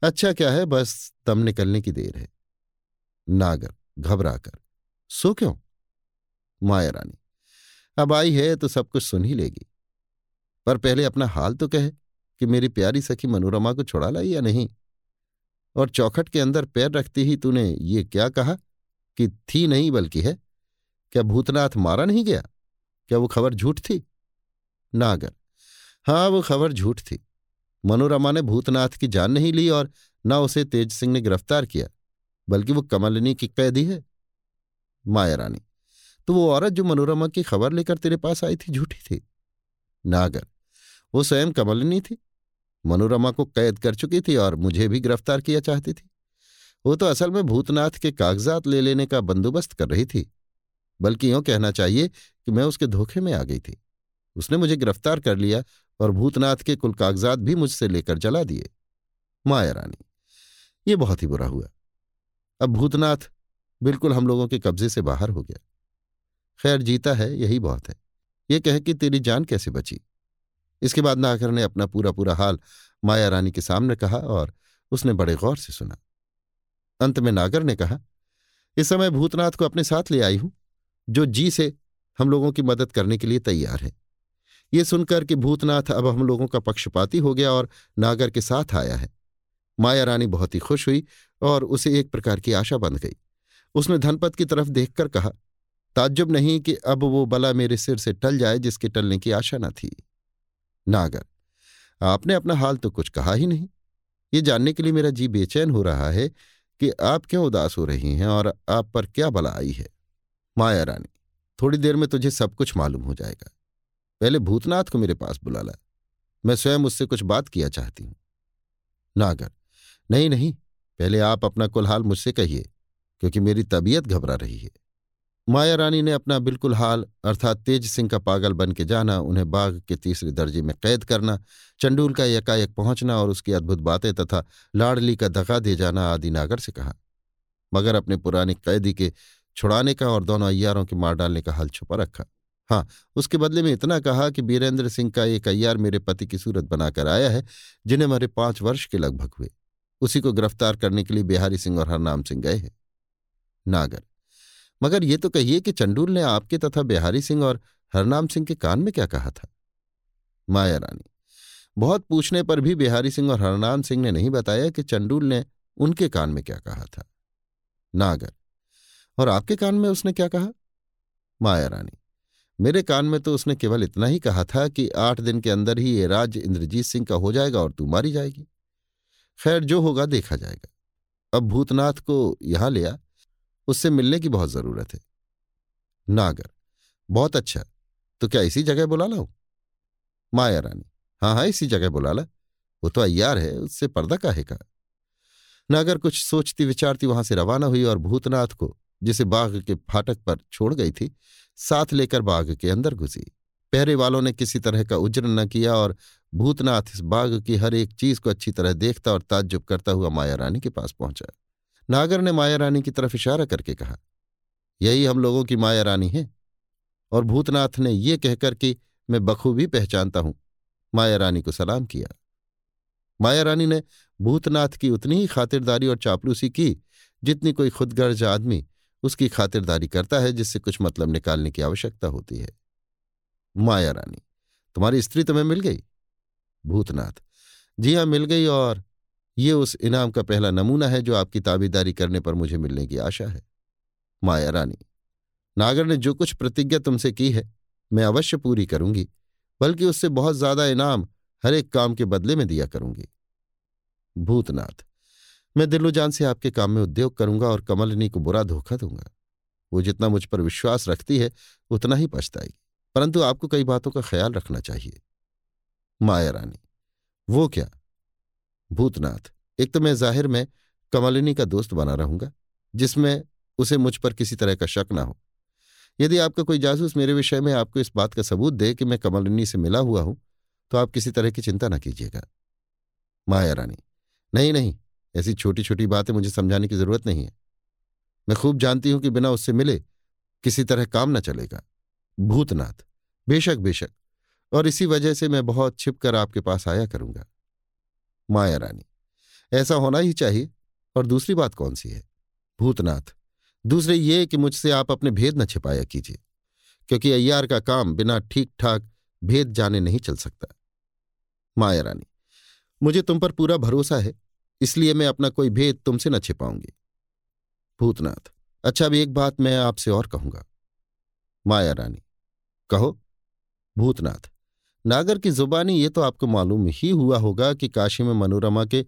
अच्छा क्या है, बस दम निकलने की देर है। नागर घबराकर। सो क्यों? माया रानी, अब आई है तो सब कुछ सुन ही लेगी। पर पहले अपना हाल तो कहे कि मेरी प्यारी सखी मनोरमा को छुड़ा लाई या नहीं? और चौखट के अंदर पैर रखते ही तूने ये क्या कहा कि थी नहीं बल्कि है? क्या भूतनाथ मारा नहीं गया? क्या वो खबर झूठ थी? नागर हाँ वो खबर झूठ थी। मनोरमा ने भूतनाथ की जान नहीं ली और न उसे तेज सिंह ने गिरफ़्तार किया। बल्कि वो कमलिनी की कैदी है। माया रानी तो वो औरत जो मनोरमा की खबर लेकर तेरे पास आई थी, झूठी थी? नागर, वो स्वयं कमलिनी थी? मनोरमा को कैद कर चुकी थी और मुझे भी गिरफ़्तार किया चाहती थी? वो तो असल में भूतनाथ के कागजात ले लेने का बंदोबस्त कर रही थी। बल्कि यूँ कहना चाहिए कि मैं उसके धोखे में आ गई थी। उसने मुझे गिरफ़्तार कर लिया और भूतनाथ के कुल कागजात भी मुझसे लेकर जला दिए। माया रानी, ये बहुत ही बुरा हुआ। अब भूतनाथ बिल्कुल हम लोगों के कब्जे से बाहर हो गया। खैर, जीता है, यही बहुत है। ये कह कि तेरी जान कैसे बची? इसके बाद नागर ने अपना पूरा पूरा हाल माया रानी के सामने कहा और उसने बड़े गौर से सुना। अंत में नागर ने कहा, इस समय भूतनाथ को अपने साथ ले आई हूँ, जो जी से हम लोगों की मदद करने के लिए तैयार है। ये सुनकर कि भूतनाथ अब हम लोगों का पक्षपाती हो गया और नागर के साथ आया है। माया रानी बहुत ही खुश हुई और उसे एक प्रकार की आशा बंध गई। उसने धनपत की तरफ़ देखकर कहा, ताज्जुब नहीं कि अब वो बला मेरे सिर से टल जाए जिसके टलने की आशा न थी। नागर, आपने अपना हाल तो कुछ कहा ही नहीं। ये जानने के लिए मेरा जी बेचैन हो रहा है कि आप क्यों उदास हो रही हैं और आप पर क्या बला आई है। माया रानी, थोड़ी देर में तुझे सब कुछ मालूम हो जाएगा। पहले भूतनाथ को मेरे पास बुला ला। मैं स्वयं उससे कुछ बात किया चाहती हूँ। नागर नहीं नहीं, पहले आप अपना कुलहाल मुझसे कहिए, क्योंकि मेरी तबीयत घबरा रही है। माया रानी ने अपना बिल्कुल हाल, अर्थात तेज सिंह का पागल बन के जाना, उन्हें बाघ के तीसरे दर्जे में कैद करना, चंडूल का यकायक पहुँचना और उसकी अद्भुत बातें तथा लाडली का धका दे जाना आदि नागर से कहा। मगर अपने पुराने कैदी के छुड़ाने का और दोनों अय्यारों के मार डालने का हल छुपा रखा। हाँ उसके बदले में इतना कहा कि बीरेंद्र सिंह का एक अय्यार मेरे पति की सूरत बनाकर आया है, जिन्हें मेरे पाँच वर्ष के लगभग हुए। उसी को गिरफ़्तार करने के लिए बिहारी सिंह और हरनाम सिंह गए हैं। नागर, मगर ये तो कहिए कि चंडूल ने आपके तथा बिहारी सिंह और हरनाम सिंह के कान में क्या कहा था? माया रानी, बहुत पूछने पर भी बिहारी सिंह और हरनाम सिंह ने नहीं बताया कि चंडूल ने उनके कान में क्या कहा था। नागर, और आपके कान में उसने क्या कहा? माया रानी, मेरे कान में तो उसने केवल इतना ही कहा था कि आठ दिन के अंदर ही ये राज्य इंद्रजीत सिंह का हो जाएगा और तू मारी जाएगी। खैर, जो होगा देखा जाएगा। अब भूतनाथ को यहाँ ले आ। उससे मिलने की बहुत ज़रूरत है। नागर, बहुत अच्छा। तो क्या इसी जगह बुला लाऊं? माया रानी हाँ हाँ इसी जगह बुला ला। वो तो अयार है, उससे पर्दा काहे का? नागर कुछ सोचती विचारती वहाँ से रवाना हुई और भूतनाथ को, जिसे बाघ के फाटक पर छोड़ गई थी, साथ लेकर बाघ के अंदर घुसी। पहरे वालों ने किसी तरह का उज्र न किया और भूतनाथ इस बाघ की हर एक चीज़ को अच्छी तरह देखता और ताज्जुब करता हुआ माया रानी के पास पहुँचा। नागर ने माया रानी की तरफ़ इशारा करके कहा, यही हम लोगों की माया रानी है। और भूतनाथ ने ये कहकर कि मैं बखूबी पहचानता हूँ। माया रानी को सलाम किया। माया रानी ने भूतनाथ की उतनी ही खातिरदारी और चापलूसी की जितनी कोई खुदगर्ज आदमी उसकी खातिरदारी करता है, जिससे कुछ मतलब निकालने की आवश्यकता होती है। माया रानी, तुम्हारी स्त्री तुम्हें मिल गई? भूतनाथ। जी हाँ मिल गई और ये उस इनाम का पहला नमूना है जो आपकी ताबेदारी करने पर मुझे मिलने की आशा है। माया रानी, नागर ने जो कुछ प्रतिज्ञा तुमसे की है, मैं अवश्य पूरी करूँगी, बल्कि उससे बहुत ज़्यादा इनाम हर एक काम के बदले में दिया करूँगी। भूतनाथ, मैं दिलो जान से आपके काम में उद्योग करूँगा और कमलिनी को बुरा धोखा दूँगा। वो जितना मुझ पर विश्वास रखती है, उतना ही पछताएगी। परंतु आपको कई बातों का ख्याल रखना चाहिए। माया रानी। वो क्या? भूतनाथ, एक तो मैं ज़ाहिर में कमलिनी का दोस्त बना रहूँगा, जिसमें उसे मुझ पर किसी तरह का शक ना हो। यदि आपका कोई जासूस मेरे विषय में आपको इस बात का सबूत दे कि मैं कमलिनी से मिला हुआ हूँ तो आप किसी तरह की चिंता ना कीजिएगा। माया रानी, नहीं नहीं, ऐसी छोटी छोटी बातें मुझे समझाने की ज़रूरत नहीं है। मैं खूब जानती हूँ कि बिना उससे मिले किसी तरह काम ना चलेगा। भूतनाथ, बेशक बेशक और इसी वजह से मैं बहुत छिपकर आपके पास आया करूँगा। माया रानी, ऐसा होना ही चाहिए। और दूसरी बात कौन सी है? भूतनाथ, दूसरे ये कि मुझसे आप अपने भेद न छिपाया कीजिए, क्योंकि अय्यार का काम बिना ठीक ठाक भेद जाने नहीं चल सकता। माया रानी, मुझे तुम पर पूरा भरोसा है, इसलिए मैं अपना कोई भेद तुमसे न छिपाऊँगी। भूतनाथ अच्छा अब एक बात मैं आपसे और कहूँगा। माया रानी, कहो? भूतनाथ नागर की जुबानी, ये तो आपको मालूम ही हुआ होगा कि काशी में मनोरमा के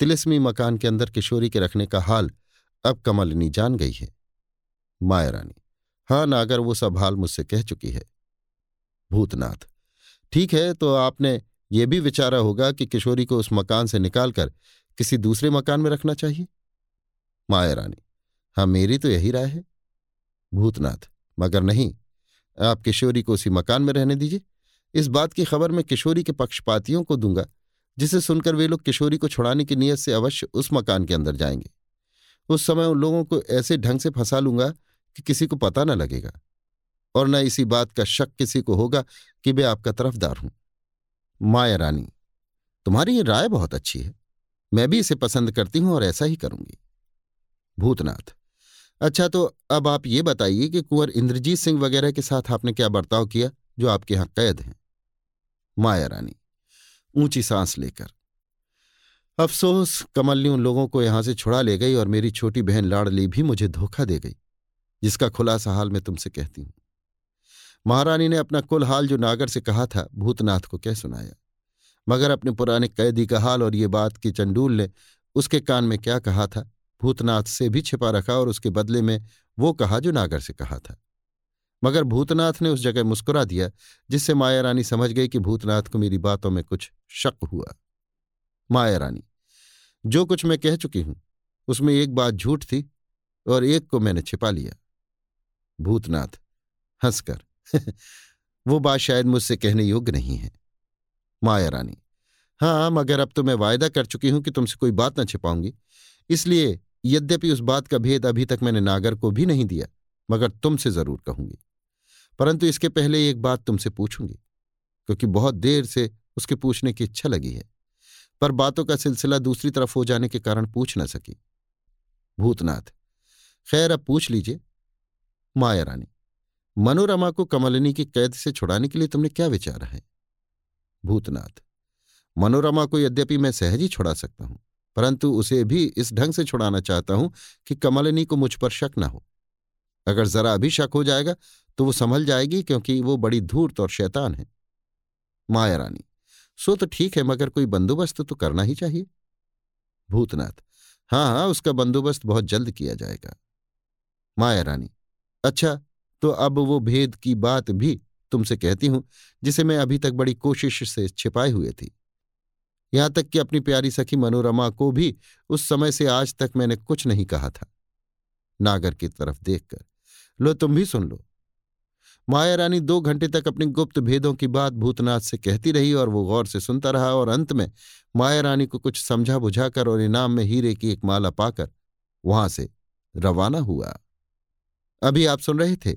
तिलिस्मी मकान के अंदर किशोरी के रखने का हाल अब कमलिनी जान गई है। माया रानी हाँ नागर, वो सब हाल मुझसे कह चुकी है। भूतनाथ, ठीक है तो आपने ये भी विचारा होगा कि किशोरी को उस मकान से निकालकर किसी दूसरे मकान में रखना चाहिए। माया रानी हाँ मेरी तो यही राय है। भूतनाथ, मगर नहीं, आप किशोरी को उसी मकान में रहने दीजिए। इस बात की खबर मैं किशोरी के पक्षपातियों को दूँगा, जिसे सुनकर वे लोग किशोरी को छुड़ाने की नीयत से अवश्य उस मकान के अंदर जाएँगे। उस समय उन लोगों को ऐसे ढंग से फंसा लूँगा कि किसी को पता न लगेगा, और न इसी बात का शक किसी को होगा कि मैं आपका तरफदार हूँ। माया रानी, तुम्हारी ये राय बहुत अच्छी है। मैं भी इसे पसंद करती हूँ और ऐसा ही करूँगी। भूतनाथ अच्छा तो अब आप ये बताइए कि कुंवर इंद्रजीत सिंह वगैरह के साथ आपने क्या बर्ताव किया जो आपके यहाँ कैद हैं? माया रानी, ऊँची सांस लेकर। अफसोस, कमलनी लोगों को यहाँ से छुड़ा ले गई और मेरी छोटी बहन लाड़ली भी मुझे धोखा दे गई, जिसका खुलासा हाल मैं तुमसे कहती हूँ। महारानी ने अपना कुल हाल जो नागर से कहा था, भूतनाथ को कह सुनाया। मगर अपने पुराने कैदी का हाल और ये बात कि चंडूल ने उसके कान में क्या कहा था, भूतनाथ से भी छिपा रखा और उसके बदले में वो कहा जो नागर से कहा था। मगर भूतनाथ ने उस जगह मुस्कुरा दिया, जिससे माया रानी समझ गई कि भूतनाथ को मेरी बातों में कुछ शक हुआ। माया रानी, जो कुछ मैं कह चुकी हूँ, उसमें एक बात झूठ थी और एक को मैंने छिपा लिया। भूतनाथ हंसकर, <laughs> वो बात शायद मुझसे कहने योग्य नहीं है। माया रानी हाँ मगर अब तो मैं वायदा कर चुकी हूँ कि तुमसे कोई बात ना छिपाऊँगी, इसलिए यद्यपि उस बात का भेद अभी तक मैंने नागर को भी नहीं दिया, मगर तुमसे ज़रूर कहूँगी। परंतु इसके पहले एक बात तुमसे पूछूँगी, क्योंकि बहुत देर से उसके पूछने की इच्छा लगी है। पर बातों का सिलसिला दूसरी तरफ़ हो जाने के कारण पूछ न सकी। भूतनाथ, खैर अब पूछ लीजिए। माया रानी, मनोरमा को कमलिनी की कैद से छुड़ाने के लिए तुमने क्या विचार है? भूतनाथ, मनोरमा को यद्यपि मैं सहज ही छुड़ा सकता हूँ, परंतु उसे भी इस ढंग से छुड़ाना चाहता हूँ कि कमलिनी को मुझ पर शक न हो। अगर जरा भी शक हो जाएगा तो वो संभल जाएगी क्योंकि वो बड़ी धूर्त और शैतान है। माया रानी, सो तो ठीक है, मगर कोई बंदोबस्त तो करना ही चाहिए। भूतनाथ हाँ हाँ उसका बंदोबस्त बहुत जल्द किया जाएगा। माया रानी अच्छा तो अब वो भेद की बात भी तुमसे कहती हूँ, जिसे मैं अभी तक बड़ी कोशिश से छिपाए हुए थी। यहाँ तक कि अपनी प्यारी सखी मनोरमा को भी उस समय से आज तक मैंने कुछ नहीं कहा था। नागर की तरफ़ देखकर, लो, तुम भी सुन लो। माया रानी दो घंटे तक अपनी गुप्त भेदों की बात भूतनाथ से कहती रही और वो गौर से सुनता रहा और अंत में माया रानी को कुछ समझा बुझाकर और इनाम में हीरे की एक माला पाकर वहाँ से रवाना हुआ। अभी आप सुन रहे थे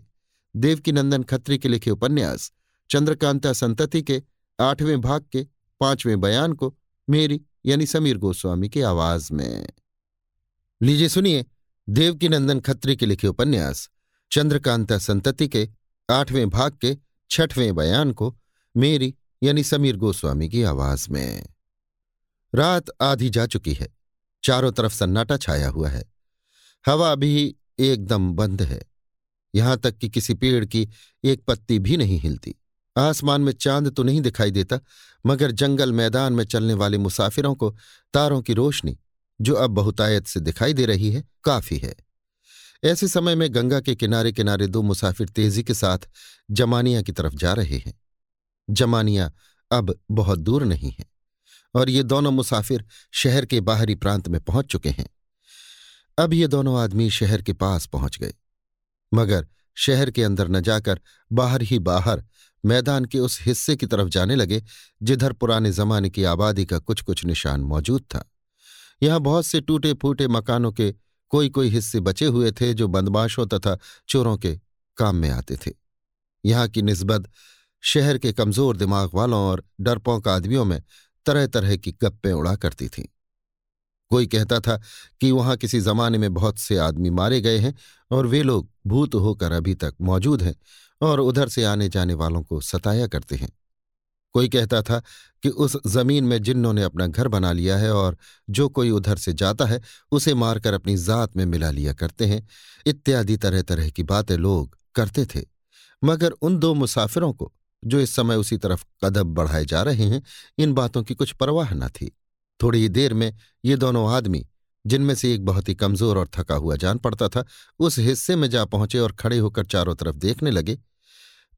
देवकी नंदन खत्री के लिखे उपन्यास, चंद्रकांता संतति के आठवें भाग के पाँचवें बयान को मेरी यानी समीर गोस्वामी की आवाज़ में। लीजिए सुनिए देवकी नंदन खत्री के लिखे उपन्यास, चंद्रकांता संतति के आठवें भाग के छठवें बयान को मेरी यानी समीर गोस्वामी की आवाज़ में। रात आधी जा चुकी है, चारों तरफ़ सन्नाटा छाया हुआ है। हवा भी एकदम बंद है, यहाँ तक कि किसी पेड़ की एक पत्ती भी नहीं हिलती। आसमान में चाँद तो नहीं दिखाई देता, मगर जंगल मैदान में चलने वाले मुसाफिरों को तारों की रोशनी, जो अब बहुतायत से दिखाई दे रही है, काफ़ी है। ऐसे समय में गंगा के किनारे किनारे दो मुसाफिर तेज़ी के साथ जमानिया की तरफ़ जा रहे हैं। जमानिया अब बहुत दूर नहीं है और ये दोनों मुसाफिर शहर के बाहरी प्रांत में पहुँच चुके हैं। अब ये दोनों आदमी शहर के पास पहुँच गए, मगर शहर के अंदर न जाकर बाहर ही बाहर मैदान के उस हिस्से की तरफ़ जाने लगे, जिधर पुराने जमाने की आबादी का कुछ कुछ निशान मौजूद था। यहाँ बहुत से टूटे फूटे मकानों के कोई कोई हिस्से बचे हुए थे जो बदमाशों तथा चोरों के काम में आते थे। यहाँ की निस्बत शहर के कमज़ोर दिमाग वालों और डरपोंक आदमियों में तरह तरह की गप्पें उड़ा करती थीं। कोई कहता था कि वहाँ किसी जमाने में बहुत से आदमी मारे गए हैं और वे लोग भूत होकर अभी तक मौजूद हैं और उधर से आने जाने वालों को सताया करते हैं। कोई कहता था कि उस ज़मीन में जिन्नों ने अपना घर बना लिया है और जो कोई उधर से जाता है, उसे मारकर अपनी जात में मिला लिया करते हैं। इत्यादि तरह तरह की बातें लोग करते थे। मगर उन दो मुसाफिरों को, जो इस समय उसी तरफ़ कदम बढ़ाए जा रहे हैं, इन बातों की कुछ परवाह न थी। थोड़ी ही देर में ये दोनों आदमी, जिनमें से एक बहुत ही कमज़ोर और थका हुआ जान पड़ता था, उस हिस्से में जा पहुँचे और खड़े होकर चारों तरफ़ देखने लगे।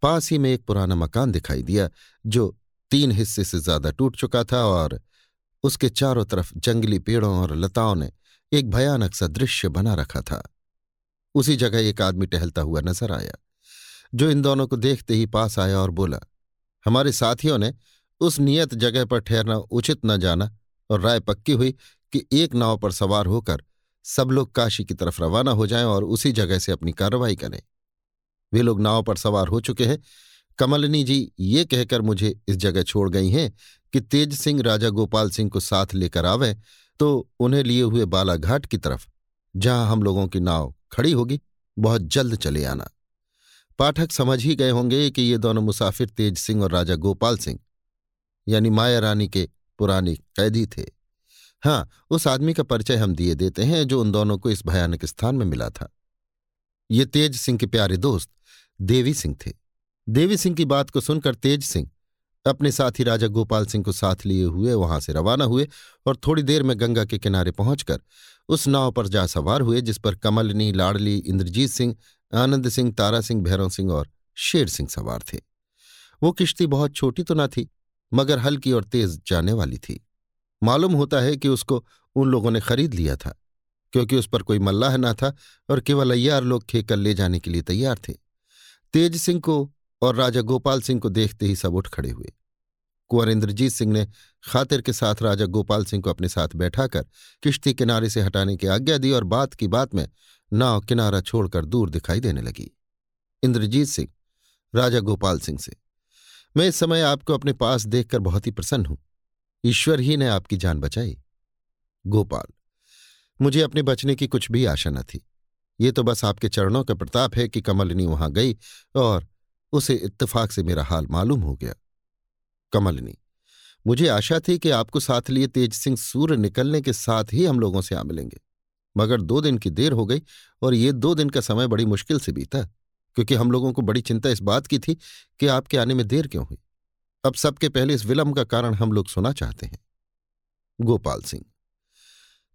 पास ही में एक पुराना मकान दिखाई दिया, जो तीन हिस्से से ज़्यादा टूट चुका था और उसके चारों तरफ़ जंगली पेड़ों और लताओं ने एक भयानक सा दृश्य बना रखा था। उसी जगह एक आदमी टहलता हुआ नज़र आया, जो इन दोनों को देखते ही पास आया और बोला, हमारे साथियों ने उस नियत जगह पर ठहरना उचित न जाना और राय पक्की हुई कि एक नाव पर सवार होकर सब लोग काशी की तरफ़ रवाना हो जाएँ और उसी जगह से अपनी कार्रवाई करें। वे लोग नाव पर सवार हो चुके हैं। कमलनी जी ये कहकर मुझे इस जगह छोड़ गई हैं कि तेज सिंह राजा गोपाल सिंह को साथ लेकर आवें तो उन्हें लिए हुए बालाघाट की तरफ़, जहाँ हम लोगों की नाव खड़ी होगी। बहुत जल्द चले आना। पाठक समझ ही गए होंगे कि ये दोनों मुसाफिर तेज सिंह और राजा गोपाल सिंह, यानी माया रानी के पुराने कैदी थे। हाँ उस आदमी का परिचय हम दिए देते हैं जो उन दोनों को इस भयानक स्थान में मिला था। ये तेज सिंह के प्यारे दोस्त देवी सिंह थे। देवी सिंह की बात को सुनकर तेज सिंह अपने साथी राजा गोपाल सिंह को साथ लिए हुए, वहाँ से रवाना हुए और थोड़ी देर में गंगा के किनारे पहुंचकर उस नाव पर जा सवार हुए, जिस पर कमलनी, लाडली, इंद्रजीत सिंह, आनंद सिंह, तारा सिंह, भैरव सिंह और शेर सिंह सवार थे। वो किश्ती बहुत छोटी तो न थी, मगर हल्की और तेज जाने वाली थी। मालूम होता है कि उसको उन लोगों ने खरीद लिया था, क्योंकि उस पर कोई मल्लाह ना था और केवल अय्यार लोग खेकर ले जाने के लिए तैयार थे। तेज सिंह को और राजा गोपाल सिंह को देखते ही सब उठ खड़े हुए। कुंवर इंद्रजीत सिंह ने खातिर के साथ राजा गोपाल सिंह को अपने साथ बैठाकर किश्ती किनारे से हटाने की आज्ञा दी और बात की बात में नाव किनारा छोड़कर दूर दिखाई देने लगी। इंद्रजीत सिंह, राजा गोपाल सिंह से, मैं इस समय आपको अपने पास देखकर बहुत ही प्रसन्न हूँ। ईश्वर ही ने आपकी जान बचाई। गोपाल, मुझे अपने बचने की कुछ भी आशा न थी। ये तो बस आपके चरणों का प्रताप है कि कमलनी वहाँ गई और उसे इत्तेफाक से मेरा हाल मालूम हो गया। कमलनी, मुझे आशा थी कि आपको साथ लिए तेज सिंह सूर्य निकलने के साथ ही हम लोगों से आ मिलेंगे, मगर दो दिन की देर हो गई और ये दो दिन का समय बड़ी मुश्किल से बीता, क्योंकि हम लोगों को बड़ी चिंता इस बात की थी कि आपके आने में देर क्यों हुई। अब सबके पहले इस विलंब का कारण हम लोग सुना चाहते हैं। गोपाल सिंह,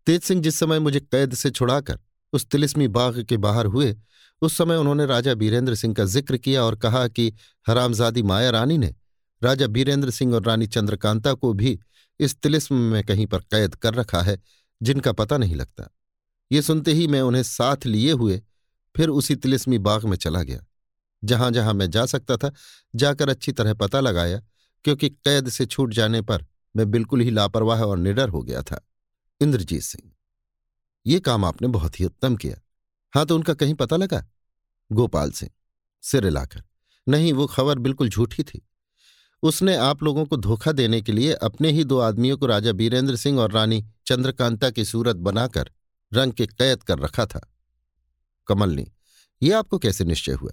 तेज सिंह जिस समय मुझे कैद से छुड़ाकर उस तिलिस्मी बाग के बाहर हुए। उस समय उन्होंने राजा बीरेंद्र सिंह का ज़िक्र किया और कहा कि हरामजादी माया रानी ने राजा बीरेंद्र सिंह और रानी चंद्रकांता को भी इस तिलिस्म में कहीं पर कैद कर रखा है, जिनका पता नहीं लगता। ये सुनते ही मैं उन्हें साथ लिए हुए फिर उसी तिलिस्मी बाग में चला गया। जहाँ जहाँ मैं जा सकता था, जाकर अच्छी तरह पता लगाया, क्योंकि कैद से छूट जाने पर मैं बिल्कुल ही लापरवाह और निडर हो गया था। इंद्रजीत सिंह ये काम आपने बहुत ही उत्तम किया। हाँ तो उनका कहीं पता लगा? गोपाल सिंह, सिर हिलाकर। नहीं, वो खबर बिल्कुल झूठी थी। उसने आप लोगों को धोखा देने के लिए अपने ही दो आदमियों को राजा बीरेंद्र सिंह और रानी चंद्रकांता की सूरत बनाकर रंग के कैद कर रखा था। कमलनी, ये आपको कैसे निश्चय हुआ?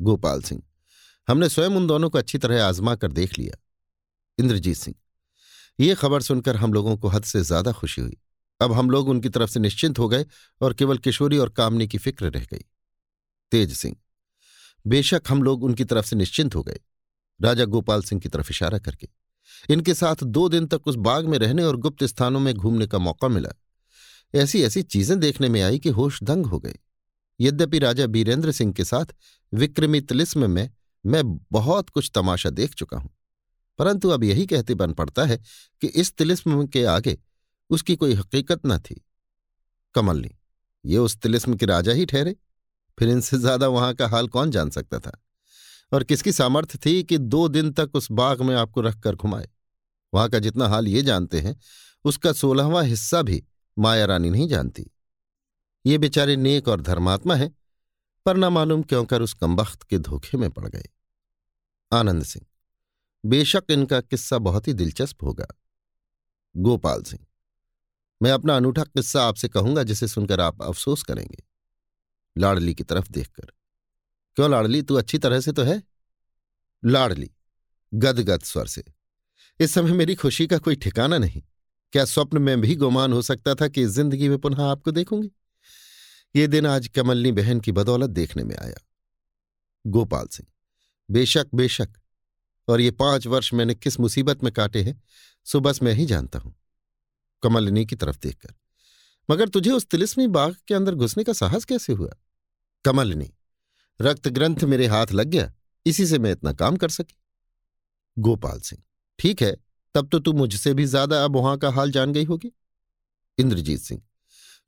गोपाल सिंह, हमने स्वयं उन दोनों को अच्छी तरह आजमा कर देख लिया। इंद्रजीत सिंह, ये खबर सुनकर हम लोगों को हद से ज़्यादा खुशी हुई। अब हम लोग उनकी तरफ़ से निश्चिंत हो गए और केवल किशोरी और कामनी की फ़िक्र रह गई। तेज सिंह, बेशक हम लोग उनकी तरफ़ से निश्चिंत हो गए, राजा गोपाल सिंह की तरफ़ इशारा करके। इनके साथ दो दिन तक उस बाग में रहने और गुप्त स्थानों में घूमने का मौका मिला। ऐसी ऐसी चीज़ें देखने में आई कि होश दंग हो गए। यद्यपि राजा बीरेंद्र सिंह के साथ विक्रमी तिलिस्म में मैं बहुत कुछ तमाशा देख चुका हूँ, परंतु अब यही कहते बन पड़ता है कि इस तिलिस्म के आगे उसकी कोई हकीकत न थी। कमलनी ये उस तिलिस्म के राजा ही ठहरे? फिर इनसे ज़्यादा वहाँ का हाल कौन जान सकता था? और किसकी सामर्थ्य थी कि दो दिन तक उस बाग में आपको रखकर घुमाए? वहाँ का जितना हाल ये जानते हैं, उसका सोलहवां हिस्सा भी माया रानी नहीं जानती। ये बेचारे नेक और धर्मात्मा है, पर ना मालूम क्यों कर उस कमबख्त के धोखे में पड़ गए। आनंद सिंह, बेशक इनका किस्सा बहुत ही दिलचस्प होगा। गोपाल सिंह मैं अपना अनूठा किस्सा आपसे कहूँगा जिसे सुनकर आप अफसोस करेंगे। लाडली की तरफ़ देखकर। क्यों लाडली, तू अच्छी तरह से तो है? लाडली, गदगद स्वर से। इस समय मेरी खुशी का कोई ठिकाना नहीं। क्या स्वप्न में भी गुमान हो सकता था कि ज़िंदगी में पुनः आपको देखूँगी? ये दिन आज कमलनी बहन की बदौलत देखने में आया। गोपाल सिंह, बेशक बेशक। और ये पाँच वर्ष मैंने किस मुसीबत में काटे हैं, सो बस मैं ही जानता हूँ। कमलिनी की तरफ़ देखकर। मगर तुझे उस तिलिस्मी बाग के अंदर घुसने का साहस कैसे हुआ? कमलिनी रक्त ग्रंथ मेरे हाथ लग गया, इसी से मैं इतना काम कर सकी। गोपाल सिंह, ठीक है, तब तो तू मुझसे भी ज़्यादा अब वहाँ का हाल जान गई होगी। इंद्रजीत सिंह,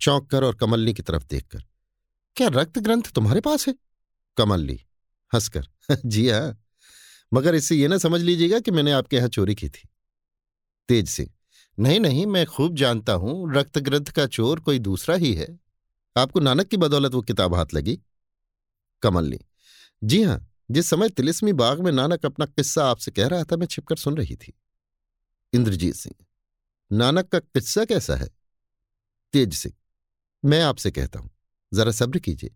चौंक कर और कमलनी की तरफ़ देखकर, क्या रक्त ग्रंथ तुम्हारे पास है? कमलनी, हंसकर, <laughs> जी हाँ मगर इससे यह ना समझ लीजिएगा कि मैंने आपके यहाँ चोरी की थी। तेज सिंह नहीं नहीं, मैं खूब जानता हूँ रक्त ग्रंथ का चोर कोई दूसरा ही है। आपको नानक की बदौलत वो किताब हाथ लगी। कमलनी, जी हाँ, जिस समय तिलिस्मी बाग में नानक अपना किस्सा आपसे कह रहा था, मैं छिपकर सुन रही थी। इंद्रजीत सिंह, नानक का किस्सा कैसा है? तेज सिंह, मैं आपसे कहता हूँ, जरा सब्र कीजिए।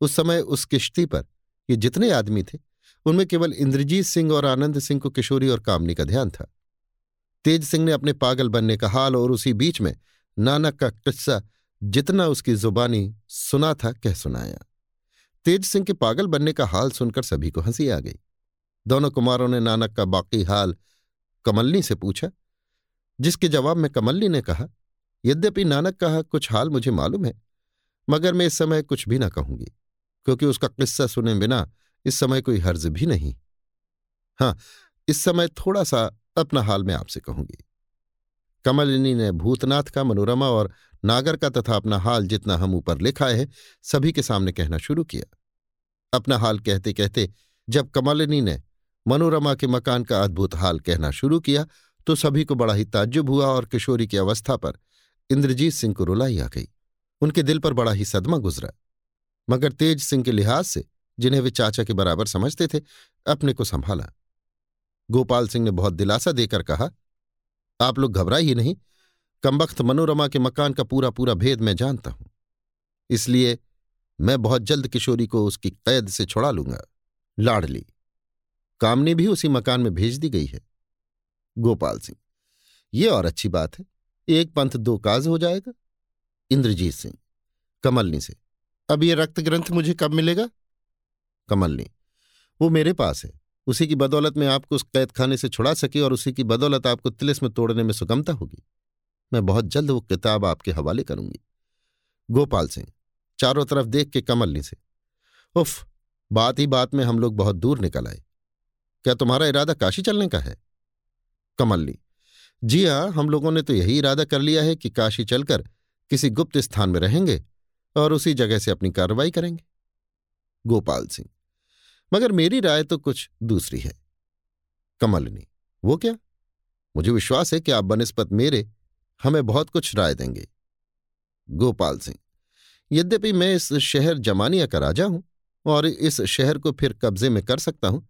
उस समय उस किश्ती पर ये जितने आदमी थे, उनमें केवल इंद्रजीत सिंह और आनंद सिंह को किशोरी और कामनी का ध्यान था। तेज सिंह ने अपने पागल बनने का हाल और उसी बीच में नानक का किस्सा जितना उसकी जुबानी सुना था, कह सुनाया। तेज सिंह के पागल बनने का हाल सुनकर सभी को हँसी आ गई। दोनों कुमारों ने नानक का बाकी हाल कमलनी से पूछा, जिसके जवाब में कमलनी ने कहा, यद्यपि नानक का कुछ हाल मुझे मालूम है, मगर मैं इस समय कुछ भी ना कहूँगी, क्योंकि उसका किस्सा सुने बिना इस समय कोई हर्ज भी नहीं। हाँ इस समय थोड़ा सा अपना हाल मैं आपसे कहूँगी। कमलिनी ने भूतनाथ का मनोरमा और नागर का तथा अपना हाल जितना हम ऊपर लिखा है, सभी के सामने कहना शुरू किया। अपना हाल कहते कहते जब कमलिनी ने मनोरमा के मकान का अद्भुत हाल कहना शुरू किया तो सभी को बड़ा ही ताज्जुब हुआ और किशोरी की अवस्था पर इंद्रजीत सिंह को रुलाई आ गई। उनके दिल पर बड़ा ही सदमा गुजरा। मगर तेज सिंह के लिहाज से, जिन्हें वे चाचा के बराबर समझते थे, अपने को संभाला। गोपाल सिंह ने बहुत दिलासा देकर कहा, आप लोग घबराए ही नहीं, कमबख्त मनोरमा के मकान का पूरा पूरा भेद मैं जानता हूँ। इसलिए मैं बहुत जल्द किशोरी को उसकी कैद से छुड़ा लूँगा। लाडली कामनी भी उसी मकान में भेज दी गई है। गोपाल सिंह, ये और अच्छी बात है, एक पंथ दो काज हो जाएगा। इंद्रजीत सिंह, कमलनी से, अब ये रक्त ग्रंथ मुझे कब मिलेगा? कमलनी, वो मेरे पास है। उसी की बदौलत में आपको उस कैद खाने से छुड़ा सकी और उसी की बदौलत आपको तिलिस में तोड़ने में सुगमता होगी। मैं बहुत जल्द वो किताब आपके हवाले करूँगी। गोपाल सिंह, चारों तरफ़ देख के कमलनी से। उफ, बात ही बात में हम लोग बहुत दूर निकल आए। क्या तुम्हारा इरादा काशी चलने का है? कमलनी जी हाँ हम लोगों ने तो यही इरादा कर लिया है कि काशी चलकर किसी गुप्त स्थान में रहेंगे और उसी जगह से अपनी कार्रवाई करेंगे। गोपाल सिंह मगर मेरी राय तो कुछ दूसरी है। कमलनी, वो क्या? मुझे विश्वास है कि आप बनस्पत मेरे, हमें बहुत कुछ राय देंगे। गोपाल सिंह, यद्यपि मैं इस शहर जमानिया का राजा हूँ और इस शहर को फिर कब्जे में कर सकता हूँ,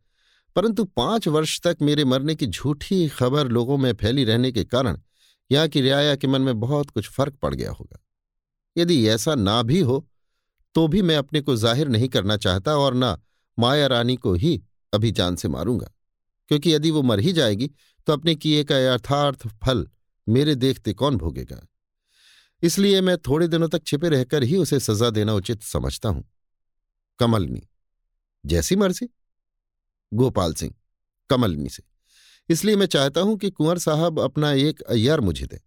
परंतु पाँच वर्ष तक मेरे मरने की झूठी खबर लोगों में फैली रहने के कारण यहाँ की रियाया के मन में बहुत कुछ फ़र्क पड़ गया होगा। यदि ऐसा ना भी हो तो भी मैं अपने को ज़ाहिर नहीं करना चाहता और ना माया रानी को ही अभी जान से मारूँगा। क्योंकि यदि वो मर ही जाएगी तो अपने किए का यथार्थ फल मेरे देखते कौन भोगेगा? इसलिए मैं थोड़े दिनों तक छिपे रहकर ही उसे सजा देना उचित समझता हूँ। कमलनी, जैसी मर्ज़ी। गोपाल सिंह, कमलनी से। इसलिए मैं चाहता हूँ कि कुंवर साहब अपना एक अय्यार मुझे दे।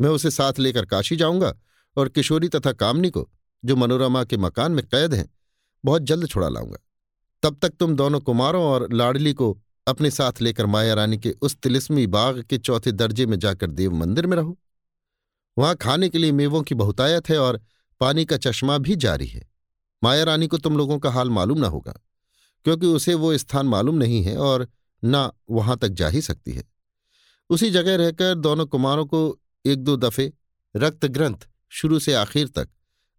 मैं उसे साथ लेकर काशी जाऊँगा और किशोरी तथा कामनी को, जो मनोरमा के मकान में कैद हैं, बहुत जल्द छुड़ा लाऊँगा। तब तक तुम दोनों कुमारों और लाडली को अपने साथ लेकर माया रानी के उस तिलिस्मी बाग के चौथे दर्जे में जाकर देव मंदिर में रहो। वहाँ खाने के लिए मेवों की बहुतायत है और पानी का चश्मा भी जारी है। माया रानी को तुम लोगों का हाल मालूम ना होगा, क्योंकि उसे वो स्थान मालूम नहीं है और न वहाँ तक जा ही सकती है। उसी जगह रहकर दोनों कुमारों को एक दो दफे रक्त ग्रंथ शुरू से आखिर तक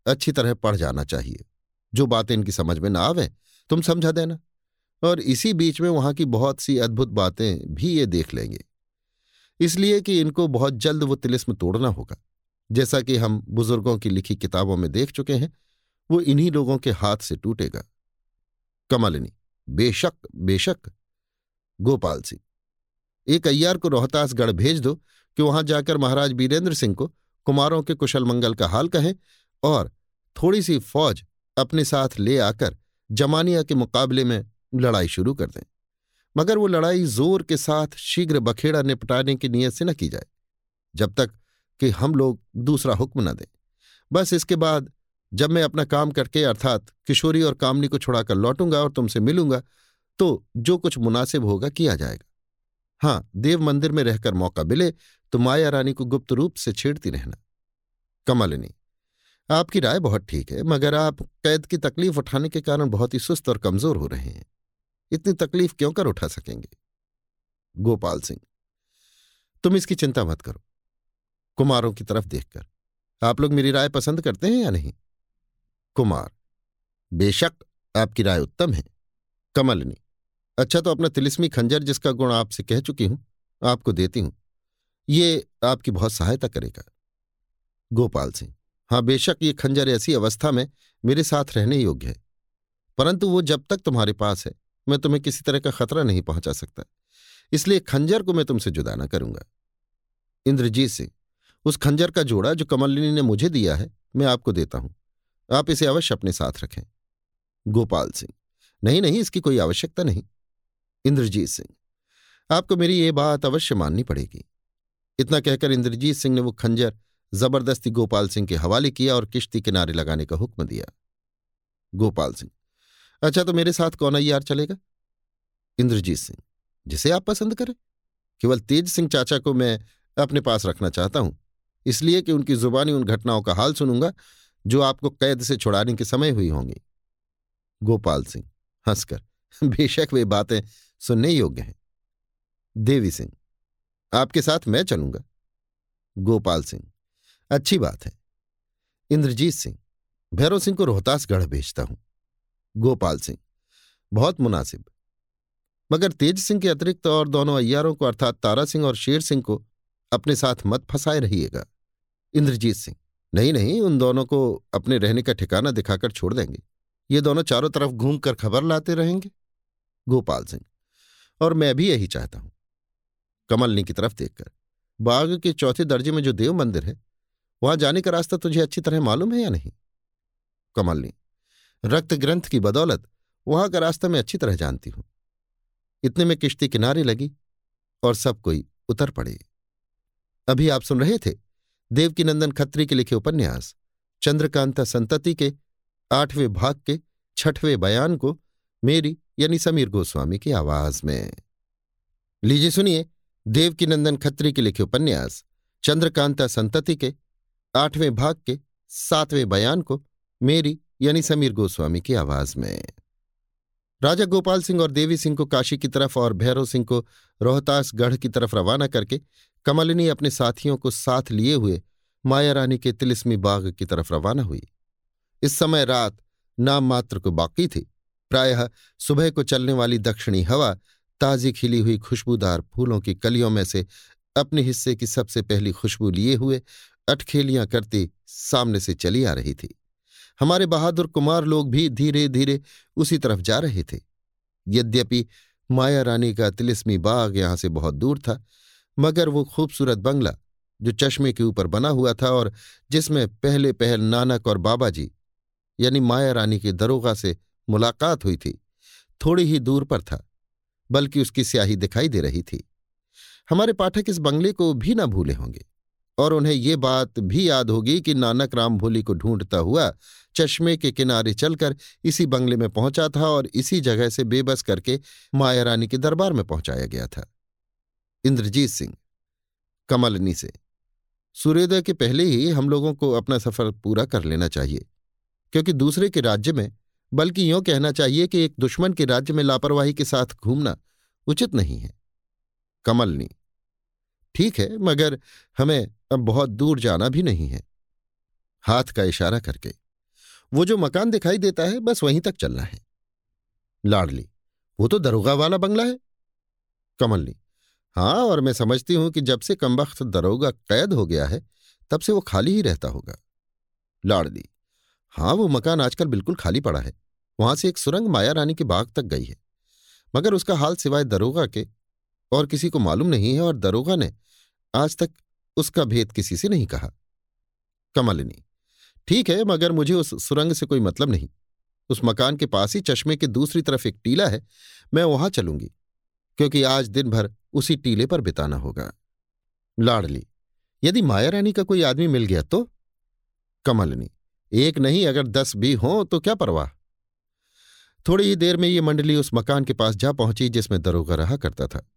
अच्छी तरह पढ़ जाना चाहिए, जो बातें इनकी समझ में ना आवे तुम समझा देना। और इसी बीच में वहाँ की बहुत सी अद्भुत बातें भी ये देख लेंगे। इसलिए कि इनको बहुत जल्द वो तिलिस्म तोड़ना होगा। जैसा कि हम बुज़ुर्गों की लिखी किताबों में देख चुके हैं, वो इन्हीं लोगों के हाथ से टूटेगा। कमलिनी, बेशक बेशक। गोपाल सिंह, एक अय्यार को रोहतासगढ़ भेज दो कि वहाँ जाकर महाराज बीरेंद्र सिंह को कुमारों के कुशल मंगल का हाल कहें और थोड़ी सी फौज अपने साथ ले आकर जमानिया के मुकाबले में लड़ाई शुरू कर दें। मगर वो लड़ाई ज़ोर के साथ शीघ्र बखेड़ा निपटाने की नीयत से न की जाए, जब तक कि हम लोग दूसरा हुक्म न दें। बस इसके बाद जब मैं अपना काम करके, अर्थात किशोरी और कामनी को छुड़ाकर लौटूँगा और तुमसे मिलूँगा तो जो कुछ मुनासिब होगा किया जाएगा। हाँ देव मंदिर में रहकर मौका मिले तो माया रानी को गुप्त रूप से छेड़ती रहना। कमलिनी आपकी राय बहुत ठीक है, मगर आप कैद की तकलीफ़ उठाने के कारण बहुत ही सुस्त और कमज़ोर हो रहे हैं। इतनी तकलीफ़ क्यों कर उठा सकेंगे? गोपाल सिंह, तुम इसकी चिंता मत करो। कुमारों की तरफ़ देखकर, आप लोग मेरी राय पसंद करते हैं या नहीं? कुमार, बेशक आपकी राय उत्तम है। कमलनी अच्छा तो अपना तिलिस्मी खंजर जिसका गुण आपसे कह चुकी हूँ, आपको देती हूँ। ये आपकी बहुत सहायता करेगा। गोपाल सिंह हाँ बेशक ये खंजर ऐसी अवस्था में मेरे साथ रहने योग्य है। परंतु वो जब तक तुम्हारे पास है, मैं तुम्हें किसी तरह का खतरा नहीं पहुँचा सकता। इसलिए खंजर को मैं तुमसे जुदा न करूँगा। इंद्रजीत सिंह, उस खंजर का जोड़ा जो कमलिनी ने मुझे दिया है, मैं आपको देता हूँ। आप इसे अवश्य अपने साथ रखें। गोपाल सिंह, नहीं नहीं, इसकी कोई आवश्यकता नहीं। इंद्रजीत सिंह, आपको मेरी ये बात अवश्य माननी पड़ेगी। इतना कहकर इंद्रजीत सिंह ने वो खंजर ज़बरदस्ती गोपाल सिंह के हवाले किया और किश्ती किनारे लगाने का हुक्म दिया। गोपाल सिंह अच्छा तो मेरे साथ कौन यार चलेगा? इंद्रजीत सिंह, जिसे आप पसंद करें। केवल तेज सिंह चाचा को मैं अपने पास रखना चाहता हूँ, इसलिए कि उनकी जुबानी उन घटनाओं का हाल सुनूँगा, जो आपको कैद से छुड़ाने के समय हुई होंगी। गोपाल सिंह, हंसकर, बेशक वे बातें सुनने योग्य हैं। देवी सिंह, आपके साथ मैं चलूँगा। गोपाल सिंह अच्छी बात है। इंद्रजीत सिंह, भैरव सिंह को रोहतासगढ़ भेजता हूँ। गोपाल सिंह, बहुत मुनासिब। मगर तेज सिंह के अतिरिक्त और दोनों अय्यारों को अर्थात तारा सिंह और शेर सिंह को अपने साथ मत फंसाए रहिएगा। इंद्रजीत सिंह, नहीं नहीं, उन दोनों को अपने रहने का ठिकाना दिखाकर छोड़ देंगे। ये दोनों चारों तरफ़ घूमकर खबर लाते रहेंगे। गोपाल सिंह, और मैं भी यही चाहता हूँ। कमलनी की तरफ़ देखकर, बाग के चौथे दर्जे में जो देव मंदिर है वहाँ जाने का रास्ता तुझे अच्छी तरह मालूम है या नहीं? कमलनी रक्त ग्रंथ की बदौलत वहाँ का रास्ता मैं अच्छी तरह जानती हूँ। इतने में किश्ती किनारे लगी और सब कोई उतर पड़े। अभी आप सुन रहे थे देवकीनंदन खत्री के लिखे उपन्यास, चंद्रकांता संतति के आठवें भाग के छठवें बयान को मेरी यानी समीर गोस्वामी की आवाज़ में। लीजिए सुनिए देवकीनंदन खत्री के लिखे उपन्यास, चंद्रकांता संतति के आठवें भाग के सातवें बयान को मेरी यानी समीर गोस्वामी की आवाज़ में। राजा गोपाल सिंह और देवी सिंह को काशी की तरफ़ और भैरव सिंह को रोहतासगढ़ की तरफ़ रवाना करके कमलिनी अपने साथियों को साथ लिए हुए माया रानी के तिलिस्मी बाग की तरफ़ रवाना हुई। इस समय रात नाम मात्र को बाकी थी। प्रायः सुबह को चलने वाली दक्षिणी हवा ताजी खिली हुई खुशबूदार फूलों की कलियों में से अपने हिस्से की सबसे पहली खुशबू लिए हुए अटखेलियाँ करती सामने से चली आ रही थी। हमारे बहादुर कुमार लोग भी धीरे धीरे उसी तरफ़ जा रहे थे। यद्यपि माया रानी का तिलिस्मी बाग यहाँ से बहुत दूर था, मगर वो खूबसूरत बंगला, जो चश्मे के ऊपर बना हुआ था और जिसमें पहले पहल नानक और बाबा जी यानी माया रानी के दरोगा से मुलाकात हुई थी, थोड़ी ही दूर पर था, बल्कि उसकी स्याही दिखाई दे रही थी। हमारे पाठक इस बंगले को भी ना भूले होंगे। और उन्हें ये बात भी याद होगी कि नानक राम भोली को ढूंढता हुआ चश्मे के किनारे चलकर इसी बंगले में पहुँचा था और इसी जगह से बेबस करके माया रानी के दरबार में पहुँचाया गया था। इंद्रजीत सिंह, कमलनी से सूर्योदय के पहले ही हम लोगों को अपना सफ़र पूरा कर लेना चाहिए, क्योंकि दूसरे के राज्य में, बल्कि यों कहना चाहिए कि एक दुश्मन के राज्य में लापरवाही के साथ घूमना उचित नहीं है। कमलनी ठीक है, मगर हमें अब बहुत दूर जाना भी नहीं है। हाथ का इशारा करके, वो जो मकान दिखाई देता है, बस वहीं तक चलना है। लाडली, वो तो दरोगा वाला बंगला है। कमलनी हाँ और मैं समझती हूँ कि जब से कमबख्त दरोगा कैद हो गया है, तब से वो खाली ही रहता होगा। लाडली हाँ वो मकान आजकल बिल्कुल खाली पड़ा है। वहाँ से एक सुरंग माया रानी के बाग तक गई है। मगर उसका हाल सिवाय दरोगा के और किसी को मालूम नहीं है और दरोगा ने आज तक उसका भेद किसी से नहीं कहा। कमलिनी, ठीक है, मगर मुझे उस सुरंग से कोई मतलब नहीं। उस मकान के पास ही चश्मे के दूसरी तरफ़ एक टीला है, मैं वहाँ चलूँगी, क्योंकि आज दिन भर उसी टीले पर बिताना होगा। लाडली, यदि माया रानी का कोई आदमी मिल गया तो? कमलनी, एक नहीं, अगर दस भी हों तो क्या परवाह? थोड़ी ही देर में ये मंडली उस मकान के पास जा पहुँची जिसमें दरोगा रहा करता था।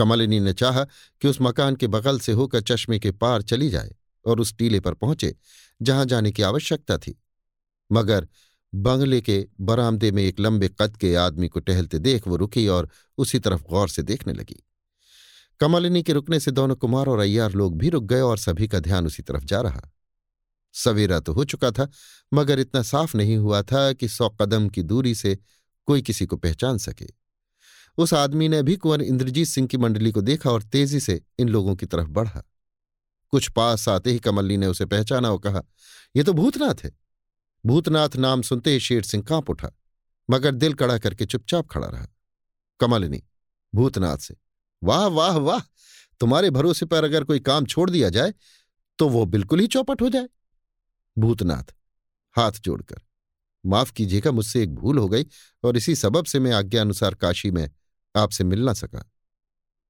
कमलिनी ने चाहा कि उस मकान के बगल से होकर चश्मे के पार चली जाए और उस टीले पर पहुँचे, जहाँ जाने की आवश्यकता थी। मगर बंगले के बरामदे में एक लंबे कद के आदमी को टहलते देख वो रुकी और उसी तरफ़ गौर से देखने लगी। कमलिनी के रुकने से दोनों कुमार और अय्यार लोग भी रुक गए और सभी का ध्यान उसी तरफ़ जा रहा। सवेरा तो हो चुका था, मगर इतना साफ़ नहीं हुआ था कि सौ कदम की दूरी से कोई किसी को पहचान सके। उस आदमी ने भी कुंवर इंद्रजीत सिंह की मंडली को देखा और तेज़ी से इन लोगों की तरफ़ बढ़ा। कुछ पास आते ही कमल्ली ने उसे पहचाना और कहा यह तो भूतनाथ है। भूतनाथ नाम सुनते ही शेर सिंह काँप उठा, मगर दिल कड़ा करके चुपचाप खड़ा रहा। कमलिनी, भूतनाथ से। वाह वाह वाह! तुम्हारे भरोसे पर अगर कोई काम छोड़ दिया जाए तो वो बिल्कुल ही चौपट हो जाए। भूतनाथ, हाथ जोड़कर, माफ़ कीजिएगा, मुझसे एक भूल हो गई और इसी सबब से मैं आज्ञा अनुसार काशी में आपसे मिल ना सका।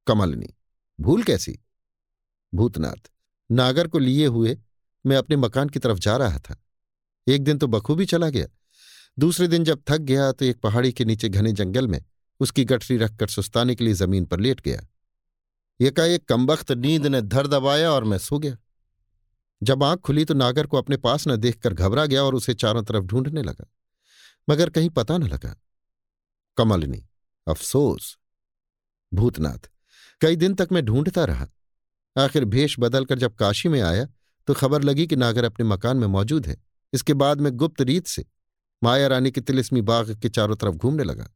कमलिनी भूल कैसी? भूतनाथ, नागर को लिए हुए मैं अपने मकान की तरफ़ जा रहा था। एक दिन तो बखूबी चला गया। दूसरे दिन जब थक गया तो एक पहाड़ी के नीचे घने जंगल में उसकी गठरी रखकर सुस्ताने के लिए ज़मीन पर लेट गया। एकाएक कमबख्त नींद ने धर दबाया और मैं सो गया। जब आँख खुली तो नागर को अपने पास न देखकर घबरा गया और उसे चारों तरफ़ ढूँढने लगा। मगर कहीं पता न लगा। कमलिनी अफसोस। भूतनाथ, कई दिन तक मैं ढूंढता रहा। आखिर भेष बदलकर जब काशी में आया तो खबर लगी कि नागर अपने मकान में मौजूद है। इसके बाद में गुप्त रीत से माया रानी के तिलिस्मी बाग के चारों तरफ़ घूमने लगा।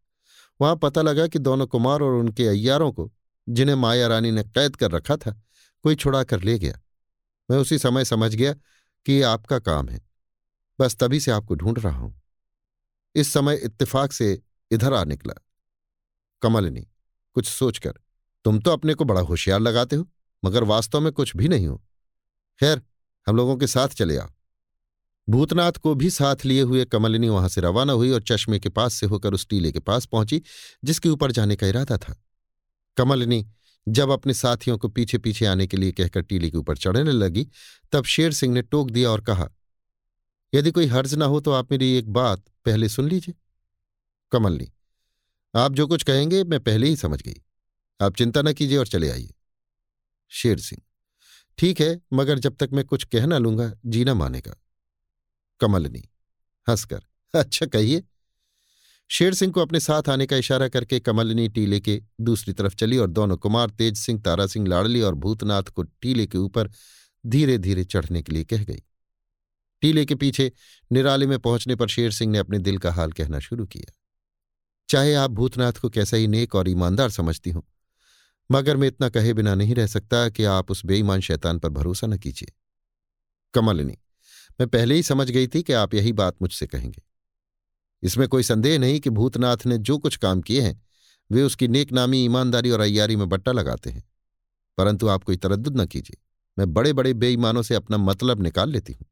वहाँ पता लगा कि दोनों कुमार और उनके अय्यारों को, जिन्हें माया रानी ने कैद कर रखा था, कोई छुड़ा कर ले गया। मैं उसी समय समझ गया कि ये आपका काम है। बस तभी से आपको ढूंढ रहा हूँ। इस समय इत्तेफाक से इधर आ निकला। कमलिनी कुछ सोचकर। तुम तो अपने को बड़ा होशियार लगाते हो, मगर वास्तव में कुछ भी नहीं हो। खैर, हम लोगों के साथ चले आओ। भूतनाथ को भी साथ लिए हुए कमलिनी वहाँ से रवाना हुई और चश्मे के पास से होकर उस टीले के पास पहुँची, जिसके ऊपर जाने का इरादा था। कमलिनी जब अपने साथियों को पीछे पीछे आने के लिए कहकर टीले के ऊपर चढ़ने लगी, तब शेर सिंह ने टोक दिया और कहा, यदि कोई हर्ज ना हो तो आप मेरी एक बात पहले सुन लीजिए। कमलनी आप जो कुछ कहेंगे, मैं पहले ही समझ गई। आप चिंता न कीजिए और चले आइए। शेर सिंह, ठीक है, मगर जब तक मैं कुछ कह ना लूँगा जीना मानेगा। कमलनी, हंसकर अच्छा कहिए। शेर सिंह को अपने साथ आने का इशारा करके कमलनी टीले के दूसरी तरफ़ चली और दोनों कुमार, तेज सिंह, तारा सिंह, लाडली और भूतनाथ को टीले के ऊपर धीरे धीरे चढ़ने के लिए कह गई। टीले के पीछे निराले में पहुँचने पर शेर सिंह ने अपने दिल का हाल कहना शुरू किया। चाहे आप भूतनाथ को कैसा ही नेक और ईमानदार समझती हो, मगर मैं इतना कहे बिना नहीं रह सकता कि आप उस बेईमान शैतान पर भरोसा न कीजिए। कमलिनी, मैं पहले ही समझ गई थी कि आप यही बात मुझसे कहेंगे। इसमें कोई संदेह नहीं कि भूतनाथ ने जो कुछ काम किए हैं, वे उसकी नेकनामी ईमानदारी और अयारी में बट्टा लगाते हैं। परंतु आप कोई तरद्दुद न कीजिए। मैं बड़े बड़े बेईमानों से अपना मतलब निकाल लेती हूँ।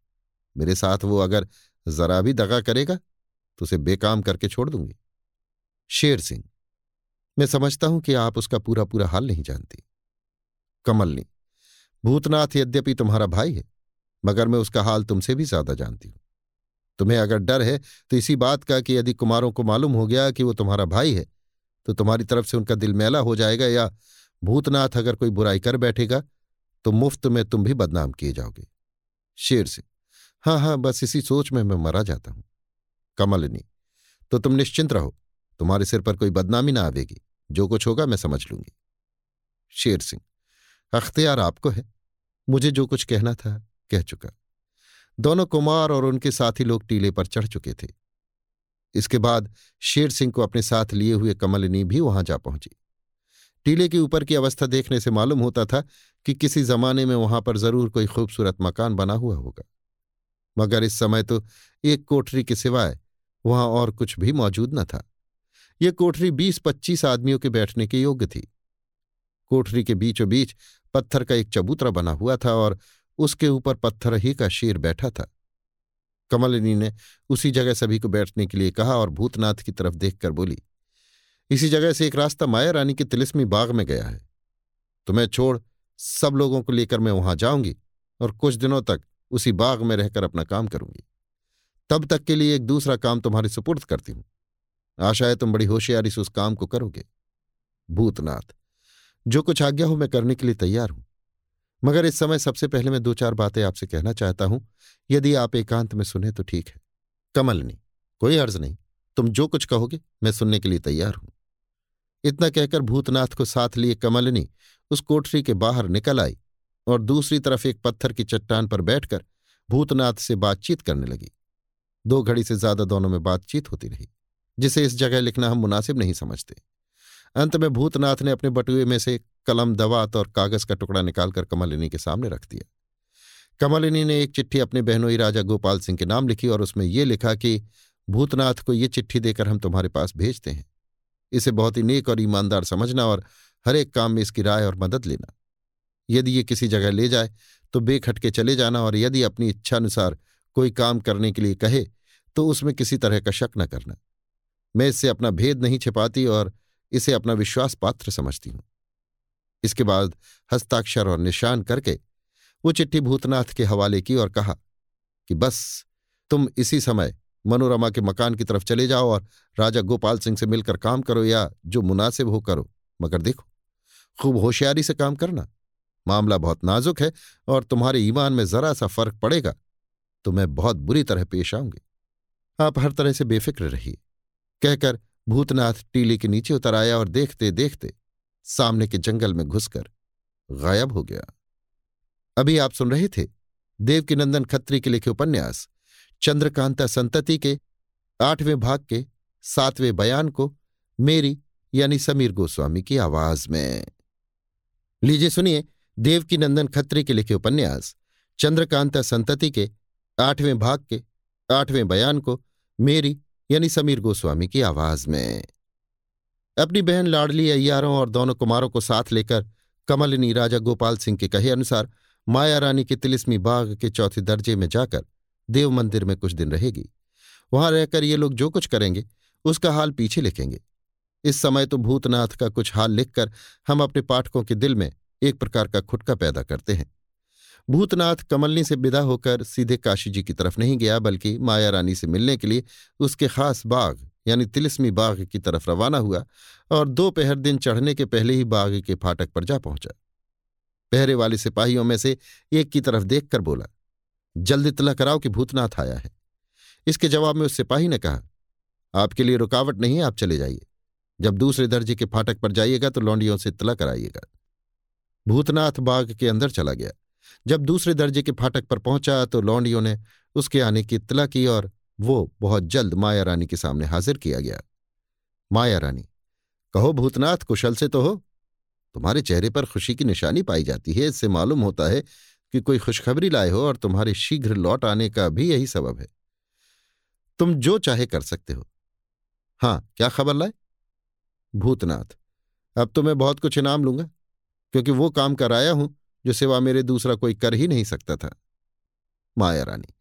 मेरे साथ वो अगर जरा भी दगा करेगा तो उसे बेकाम करके छोड़ दूँगी। शेर सिंह। मैं समझता हूँ कि आप उसका पूरा पूरा हाल नहीं जानती। कमलनी भूतनाथ यद्यपि तुम्हारा भाई है, मगर मैं उसका हाल तुमसे भी ज़्यादा जानती हूँ। तुम्हें अगर डर है तो इसी बात का कि यदि कुमारों को मालूम हो गया कि वो तुम्हारा भाई है तो तुम्हारी तरफ़ से उनका दिल मैला हो जाएगा या भूतनाथ अगर कोई बुराई कर बैठेगा तो मुफ़्त में तुम भी बदनाम किए जाओगे। शेर से हाँ हाँ बस इसी सोच में मैं मरा जाता हूँ। कमलनी तो तुम निश्चिंत रहो। तुम्हारे सिर पर कोई बदनामी ना आवेगी। जो कुछ होगा मैं समझ लूँगी। शेर सिंह, अख्तियार आपको है। मुझे जो कुछ कहना था, कह चुका। दोनों कुमार और उनके साथी लोग टीले पर चढ़ चुके थे। इसके बाद शेर सिंह को अपने साथ लिए हुए कमलिनी भी वहाँ जा पहुँची। टीले के ऊपर की अवस्था देखने से मालूम होता था कि किसी जमाने में वहाँ पर ज़रूर कोई खूबसूरत मकान बना हुआ होगा। मगर इस समय तो एक कोठरी के सिवाय वहाँ और कुछ भी मौजूद न था। ये कोठरी बीस पच्चीस आदमियों के बैठने के योग्य थी। कोठरी के बीचों बीच पत्थर का एक चबूतरा बना हुआ था और उसके ऊपर पत्थर ही का शेर बैठा था। कमलिनी ने उसी जगह सभी को बैठने के लिए कहा और भूतनाथ की तरफ़ देखकर बोली, इसी जगह से एक रास्ता माया रानी के तिलिस्मी बाग में गया है। तुम्हें छोड़, सब लोगों को लेकर मैं वहाँ जाऊँगी और कुछ दिनों तक उसी बाग में रहकर अपना काम करूँगी। तब तक के लिए एक दूसरा काम तुम्हारे सुपुर्द करती हूँ। आशा है तुम बड़ी होशियारी से उस काम को करोगे। भूतनाथ, जो कुछ आज्ञा हो मैं करने के लिए तैयार हूँ। मगर इस समय सबसे पहले मैं दो चार बातें आपसे कहना चाहता हूँ। यदि आप एकांत में सुने तो ठीक है। कमलनी, कोई अर्ज़ नहीं। तुम जो कुछ कहोगे, मैं सुनने के लिए तैयार हूँ। इतना कहकर भूतनाथ को साथ लिए कमलनी उस कोठरी के बाहर निकल आई और दूसरी तरफ़ एक पत्थर की चट्टान पर बैठकर भूतनाथ से बातचीत करने लगी। दो घड़ी से ज़्यादा दोनों में बातचीत होती रही। जिसे इस जगह लिखना हम मुनासिब नहीं समझते। अंत में भूतनाथ ने अपने बटुए में से कलम, दवात और कागज़ का टुकड़ा निकालकर कमलिनी के सामने रख दिया। कमलिनी ने एक चिट्ठी अपने बहनोई राजा गोपाल सिंह के नाम लिखी और उसमें यह लिखा कि, भूतनाथ को ये चिट्ठी देकर हम तुम्हारे पास भेजते हैं। इसे बहुत ही नेक और ईमानदार समझना और हर एक काम में इसकी राय और मदद लेना। यदि ये किसी जगह ले जाए तो बेखटके चले जाना और यदि अपनी इच्छानुसार कोई काम करने के लिए कहे तो उसमें किसी तरह का शक न करना। मैं इससे अपना भेद नहीं छिपाती और इसे अपना विश्वास पात्र समझती हूँ। इसके बाद हस्ताक्षर और निशान करके वो चिट्ठी भूतनाथ के हवाले की और कहा कि बस, तुम इसी समय मनोरमा के मकान की तरफ़ चले जाओ और राजा गोपाल सिंह से मिलकर काम करो या जो मुनासिब हो करो, मगर देखो, खूब होशियारी से काम करना। मामला बहुत नाजुक है और तुम्हारे ईमान में जरा सा फ़र्क पड़ेगा तो मैं बहुत बुरी तरह पेश आऊँगी। आप हर तरह से बेफिक्र रहिए। कहकर भूतनाथ टीले के नीचे उतर आया और देखते देखते सामने के जंगल में घुसकर गायब हो गया। अभी आप सुन रहे थे देवकीनंदन खत्री के लिखे उपन्यास, चंद्रकांता संतति के, आठवें भाग के, सातवें बयान को, मेरी यानी समीर गोस्वामी की आवाज़ में। लीजिए सुनिए देवकीनंदन खत्री के लिखे उपन्यास, चंद्रकांता संतति के, आठवें भाग के, आठवें बयान को, मेरी यानी समीर गोस्वामी की आवाज़ में। अपनी बहन लाडली अय्यारों और दोनों कुमारों को साथ लेकर कमलिनी राजा गोपाल सिंह के कहे अनुसार माया रानी के तिलिस्मी बाग के चौथे दर्जे में जाकर देव मंदिर में कुछ दिन रहेगी। वहाँ रहकर ये लोग जो कुछ करेंगे, उसका हाल पीछे लिखेंगे। इस समय तो भूतनाथ का कुछ हाल लिखकर हम अपने पाठकों के दिल में एक प्रकार का खुटका पैदा करते हैं। भूतनाथ कमलनी से विदा होकर सीधे काशी जी की तरफ़ नहीं गया, बल्कि माया रानी से मिलने के लिए उसके खास बाग, यानी तिलिस्मी बाग की तरफ़ रवाना हुआ और दोपहर दिन चढ़ने के पहले ही बाग के फाटक पर जा पहुँचा। पहरे वाले सिपाहियों में से एक की तरफ़ देखकर बोला, जल्द इतला कराओ कि भूतनाथ आया है। इसके जवाब में उस सिपाही ने कहा, आपके लिए रुकावट नहीं है, आप चले जाइए। जब दूसरे दर्जे के फाटक पर जाइएगा तो लौंडियों से इतला कराइएगा। भूतनाथ बाग के अंदर चला गया। जब दूसरे दर्जे के फाटक पर पहुँचा तो लौंडियों ने उसके आने की इतला की और वो बहुत जल्द माया रानी के सामने हाजिर किया गया। माया रानी, कहो भूतनाथ, कुशल से तो हो। तुम्हारे चेहरे पर खुशी की निशानी पाई जाती है। इससे मालूम होता है कि कोई खुशखबरी लाए हो और तुम्हारे शीघ्र लौट आने का भी यही सबब है। तुम जो चाहे कर सकते हो। हाँ, क्या खबर लाए? भूतनाथ, अब तो मैं बहुत कुछ इनाम लूँगा, क्योंकि वो काम कराया हूँ। जो सिवा मेरे दूसरा कोई कर ही नहीं सकता था। माया रानी,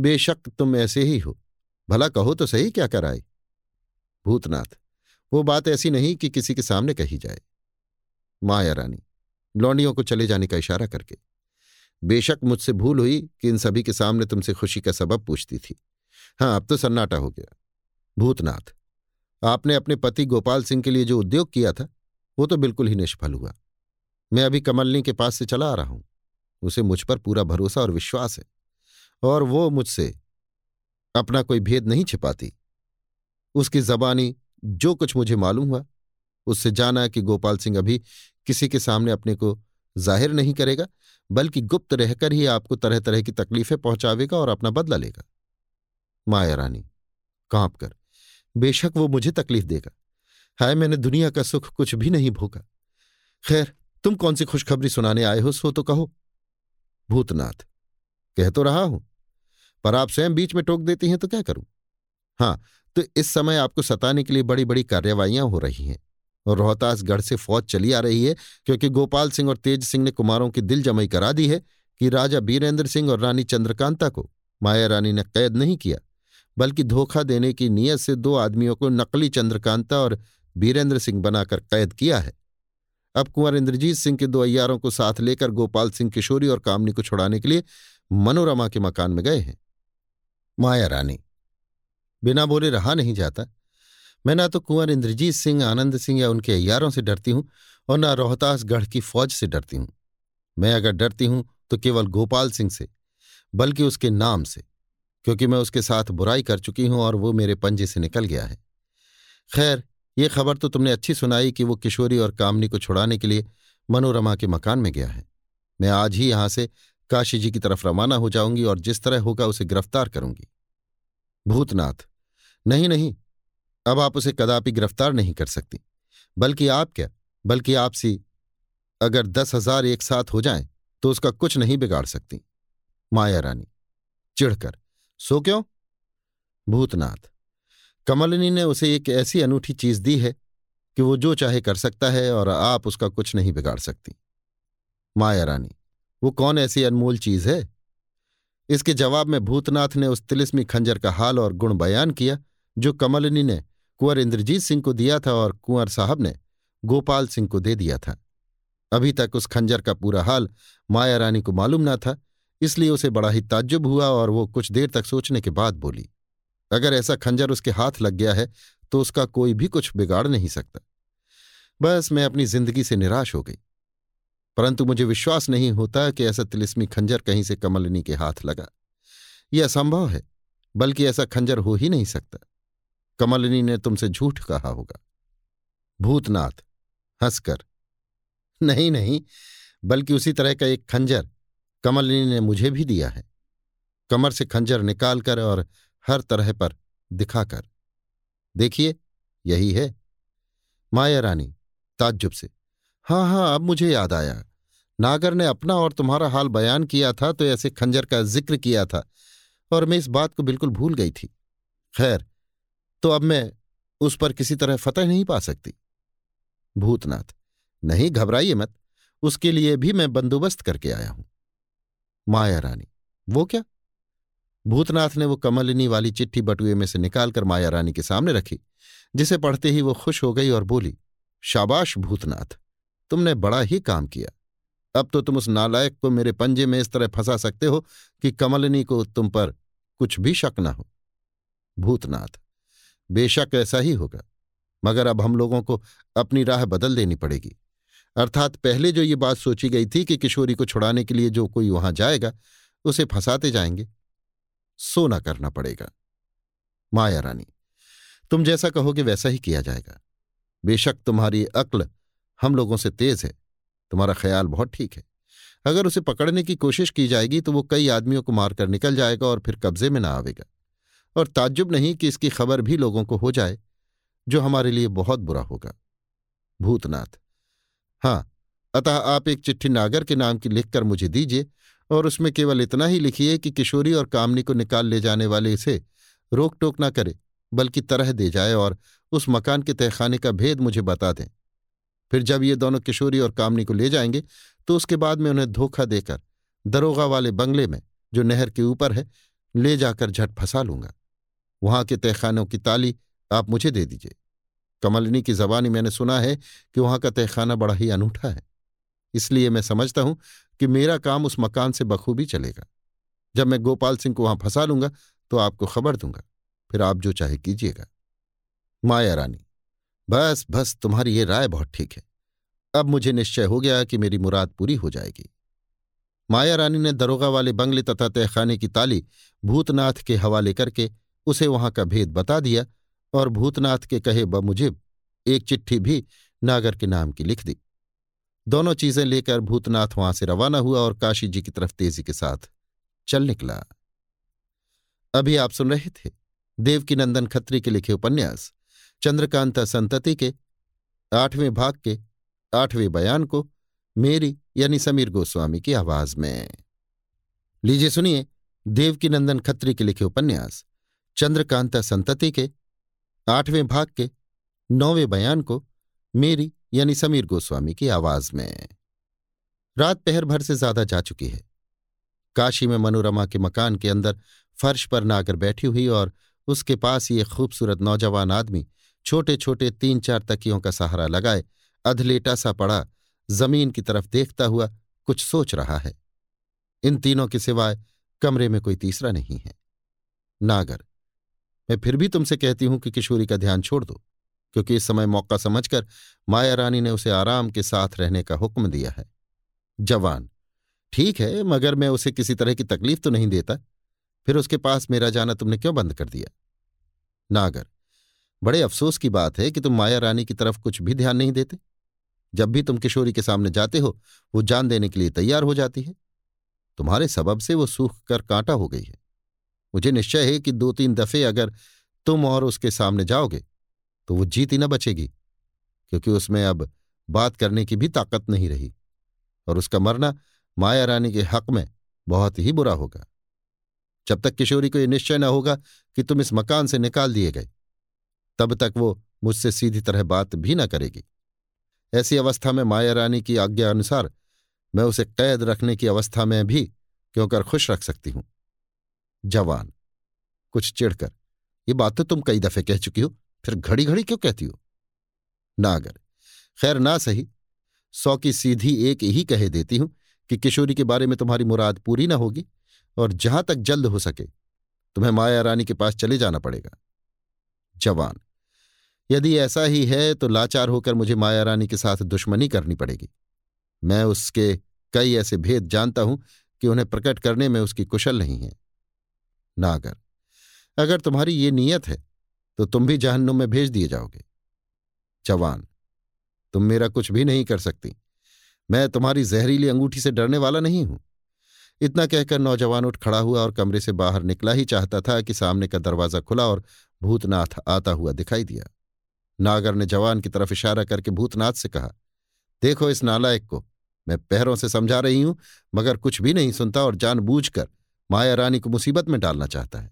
बेशक तुम ऐसे ही हो। भला कहो तो सही क्या कर कराए? भूतनाथ, वो बात ऐसी नहीं कि किसी के सामने कही जाए। माया रानी, लौंडियों को चले जाने का इशारा करके। बेशक मुझसे भूल हुई कि इन सभी के सामने तुमसे खुशी का सबब पूछती थी। हाँ अब तो सन्नाटा हो गया। भूतनाथ, आपने अपने पति गोपाल सिंह के लिए जो उद्योग किया था, वो तो बिल्कुल ही निष्फल हुआ। मैं अभी कमलनी के पास से चला आ रहा हूँ। उसे मुझ पर पूरा भरोसा और विश्वास है। और वो मुझसे अपना कोई भेद नहीं छिपाती। उसकी जबानी जो कुछ मुझे मालूम हुआ, उससे जाना कि गोपाल सिंह अभी किसी के सामने अपने को ज़ाहिर नहीं करेगा, बल्कि गुप्त रहकर ही आपको तरह तरह की तकलीफें पहुंचावेगा और अपना बदला लेगा। माया रानी, काँप कर, बेशक वो मुझे तकलीफ़ देगा। हाय, मैंने दुनिया का सुख कुछ भी नहीं भोगा। खैर तुम कौन सी खुशखबरी सुनाने आए हो, सो तो कहो। भूतनाथ, कह तो रहा हूँ, पर आप स्वयं बीच में टोक देती हैं तो क्या करूँ? हाँ तो इस समय आपको सताने के लिए बड़ी बड़ी कार्यवाहियाँ हो रही हैं, और रोहतासगढ़ से फौज चली आ रही है, क्योंकि गोपाल सिंह और तेज सिंह ने कुमारों की दिल जमई करा दी है कि राजा बीरेंद्र सिंह और रानी चंद्रकांता को माया रानी ने कैद नहीं किया, बल्कि धोखा देने की नीयत से दो आदमियों को नकली चंद्रकांता और बीरेंद्र सिंह बनाकर कैद किया है। अब कुंवर इंद्रजीत सिंह के दो अयारों को साथ लेकर गोपाल सिंह किशोरी और कामनी को छुड़ाने के लिए मनोरमा के मकान में गए हैं। माया रानी, बिना बोले रहा नहीं जाता। मैं ना तो कुंवर इंद्रजीत सिंह, आनंद सिंह या उनके अयारों से डरती हूँ और न रोहतासगढ़ की फौज से डरती हूँ। मैं अगर डरती हूँ तो केवल गोपाल सिंह से, बल्कि उसके नाम से, क्योंकि मैं उसके साथ बुराई कर चुकी हूँ और वो मेरे पंजे से निकल गया है। खैर ये खबर तो तुमने अच्छी सुनाई कि वो किशोरी और कामनी को छुड़ाने के लिए मनोरमा के मकान में गया है। मैं आज ही यहाँ से काशी जी की तरफ़ रवाना हो जाऊँगी और जिस तरह होगा उसे गिरफ़्तार करूँगी। भूतनाथ, नहीं नहीं, अब आप उसे कदापि गिरफ़्तार नहीं कर सकती। बल्कि आप क्या? बल्कि आपसी अगर दस हज़ार एक साथ हो जाएँ तो उसका कुछ नहीं बिगाड़ सकती। माया रानी, चिढ़कर, सो क्यों? भूतनाथ कमलिनी ने उसे एक ऐसी अनूठी चीज़ दी है कि वो जो चाहे कर सकता है और आप उसका कुछ नहीं बिगाड़ सकती। माया रानी, वो कौन ऐसी अनमोल चीज़ है? इसके जवाब में भूतनाथ ने उस तिलिस्मी खंजर का हाल और गुण बयान किया, जो कमलिनी ने कुंवर इंद्रजीत सिंह को दिया था और कुंवर साहब ने गोपाल सिंह को दे दिया था। अभी तक उस खंजर का पूरा हाल माया रानी को मालूम न था, इसलिए उसे बड़ा ही ताज्जुब हुआ और वो कुछ देर तक सोचने के बाद बोली अगर ऐसा खंजर उसके हाथ लग गया है तो उसका कोई भी कुछ बिगाड़ नहीं सकता। बस मैं अपनी ज़िंदगी से निराश हो गई। परंतु मुझे विश्वास नहीं होता कि ऐसा तिलिस्मी खंजर कहीं से कमलिनी के हाथ लगा। यह असंभव है, बल्कि ऐसा खंजर हो ही नहीं सकता। कमलिनी ने तुमसे झूठ कहा होगा। भूतनाथ, हंसकर। नहीं नहीं, बल्कि उसी तरह का एक खंजर कमलिनी ने मुझे भी दिया है। कमर से खंजर निकालकर और हर तरह पर दिखाकर। देखिए, यही है। माया रानी, ताज्जुब से। हाँ हाँ अब मुझे याद आया। नागर ने अपना और तुम्हारा हाल बयान किया था तो ऐसे खंजर का ज़िक्र किया था और मैं इस बात को बिल्कुल भूल गई थी। खैर तो अब मैं उस पर किसी तरह फतह नहीं पा सकती। भूतनाथ, नहीं, घबराइए मत। उसके लिए भी मैं बंदोबस्त करके आया हूँ। माया रानी, वो क्या? भूतनाथ ने वो कमलिनी वाली चिट्ठी बटुए में से निकालकर माया रानी के सामने रखी, जिसे पढ़ते ही वो खुश हो गई और बोली, शाबाश भूतनाथ, तुमने बड़ा ही काम किया। अब तो तुम उस नालायक को मेरे पंजे में इस तरह फंसा सकते हो कि कमलिनी को तुम पर कुछ भी शक न हो। भूतनाथ, बेशक ऐसा ही होगा, मगर अब हम लोगों को अपनी राह बदल देनी पड़ेगी। अर्थात पहले जो ये बात सोची गई थी कि किशोरी को छुड़ाने के लिए जो कोई वहाँ जाएगा, उसे फंसाते जाएँगे। सोना करना पड़ेगा। माया रानी, तुम जैसा कहोगे वैसा ही किया जाएगा। बेशक तुम्हारी अक्ल हम लोगों से तेज है, तुम्हारा ख्याल बहुत ठीक है। अगर उसे पकड़ने की कोशिश की जाएगी तो वो कई आदमियों को मारकर निकल जाएगा और फिर कब्जे में ना आवेगा। और ताज्जुब नहीं कि इसकी खबर भी लोगों को हो जाए, जो हमारे लिए बहुत बुरा होगा। भूतनाथ हाँ अतः आप एक चिट्ठी नागर के नाम की लिखकर मुझे दीजिए और उसमें केवल इतना ही लिखिए कि किशोरी और कामनी को निकाल ले जाने वाले इसे रोक टोक ना करे, बल्कि तरह दे जाए और उस मकान के तहखाने का भेद मुझे बता दें। फिर जब ये दोनों किशोरी और कामनी को ले जाएँगे तो उसके बाद में उन्हें धोखा देकर दरोगा वाले बंगले में, जो नहर के ऊपर है, ले जाकर झट फंसा लूँगा। वहाँ के तहखानों की ताली आप मुझे दे दीजिए। कमलिनी की जबानी मैंने सुना है कि वहाँ का तहखाना बड़ा ही अनूठा है। इसलिए मैं समझता हूँ कि मेरा काम उस मकान से बखूबी चलेगा। जब मैं गोपाल सिंह को वहाँ फंसा लूँगा तो आपको खबर दूँगा। फिर आप जो चाहे कीजिएगा। माया रानी, बस बस, तुम्हारी ये राय बहुत ठीक है। अब मुझे निश्चय हो गया कि मेरी मुराद पूरी हो जाएगी। माया रानी ने दरोगा वाले बंगले तथा तहखाने की ताली भूतनाथ के हवाले करके उसे वहाँ का भेद बता दिया और भूतनाथ के कहे ब मुझे एक चिट्ठी भी नागर के नाम की लिख दी। दोनों चीज़ें लेकर भूतनाथ वहाँ से रवाना हुआ और काशी जी की तरफ़ तेज़ी के साथ चल निकला। अभी आप सुन रहे थे देवकीनंदन खत्री के लिखे उपन्यास, चंद्रकांता संतति के, आठवें भाग के, आठवें बयान को, मेरी यानी समीर गोस्वामी की आवाज़ में। लीजिए सुनिए देवकीनंदन खत्री के लिखे उपन्यास, चंद्रकांता संतति के, आठवें भाग के, नौवें बयान को, मेरी यानी समीर गोस्वामी की आवाज़ में। रात पहर भर से ज़्यादा जा चुकी है। काशी में मनोरमा के मकान के अंदर फर्श पर नागर बैठी हुई और उसके पास एक खूबसूरत नौजवान आदमी छोटे छोटे तीन चार तकियों का सहारा लगाए, अधलेटा सा पड़ा, ज़मीन की तरफ़ देखता हुआ कुछ सोच रहा है। इन तीनों के सिवाय कमरे में कोई तीसरा नहीं है। नागर, मैं फिर भी तुमसे कहती हूँ कि किशोरी का ध्यान छोड़ दो। क्योंकि इस समय मौका समझकर माया रानी ने उसे आराम के साथ रहने का हुक्म दिया है। जवान, ठीक है, मगर मैं उसे किसी तरह की तकलीफ़ तो नहीं देता। फिर उसके पास मेरा जाना तुमने क्यों बंद कर दिया? नागर, बड़े अफसोस की बात है कि तुम माया रानी की तरफ़ कुछ भी ध्यान नहीं देते। जब भी तुम किशोरी के सामने जाते हो, वो जान देने के लिए तैयार हो जाती है। तुम्हारे सबब से वो सूख कर कांटा हो गई है। मुझे निश्चय है कि दो तीन दफे अगर तुम और उसके सामने जाओगे तो वो जीत ही न बचेगी, क्योंकि उसमें अब बात करने की भी ताकत नहीं रही और उसका मरना माया रानी के हक में बहुत ही बुरा होगा। जब तक किशोरी को यह निश्चय न होगा कि तुम इस मकान से निकाल दिए गए, तब तक वो मुझसे सीधी तरह बात भी न करेगी। ऐसी अवस्था में माया रानी की आज्ञा अनुसार मैं उसे कैद रखने की अवस्था में भी क्यों कर खुश रख सकती हूँ? जवान, कुछ चिढ़कर, ये बात तो तुम कई दफे कह चुकी हो। फिर घड़ी घड़ी क्यों कहती हो? नागर खैर, ना सही। सौ की सीधी एक ही कहे देती हूँ कि किशोरी के बारे में तुम्हारी मुराद पूरी ना होगी और जहाँ तक जल्द हो सके, तुम्हें माया रानी के पास चले जाना पड़ेगा। जवान। यदि ऐसा ही है तो लाचार होकर मुझे माया रानी के साथ दुश्मनी करनी पड़ेगी। मैं उसके कई ऐसे भेद जानता हूँ कि उन्हें प्रकट करने में उसकी कुशल नहीं है। नागर अगर तुम्हारी ये नीयत है तो तुम भी जहन्नुम में भेज दिए जाओगे। जवान, तुम मेरा कुछ भी नहीं कर सकती। मैं तुम्हारी जहरीली अंगूठी से डरने वाला नहीं हूँ। इतना कहकर नौजवान उठ खड़ा हुआ और कमरे से बाहर निकला ही चाहता था कि सामने का दरवाज़ा खुला और भूतनाथ आता हुआ दिखाई दिया। नागर ने जवान की तरफ़ इशारा करके भूतनाथ से कहा, देखो इस नालायक को। मैं पैरों से समझा रही हूँ, मगर कुछ भी नहीं सुनता और जानबूझकर माया रानी को मुसीबत में डालना चाहता है।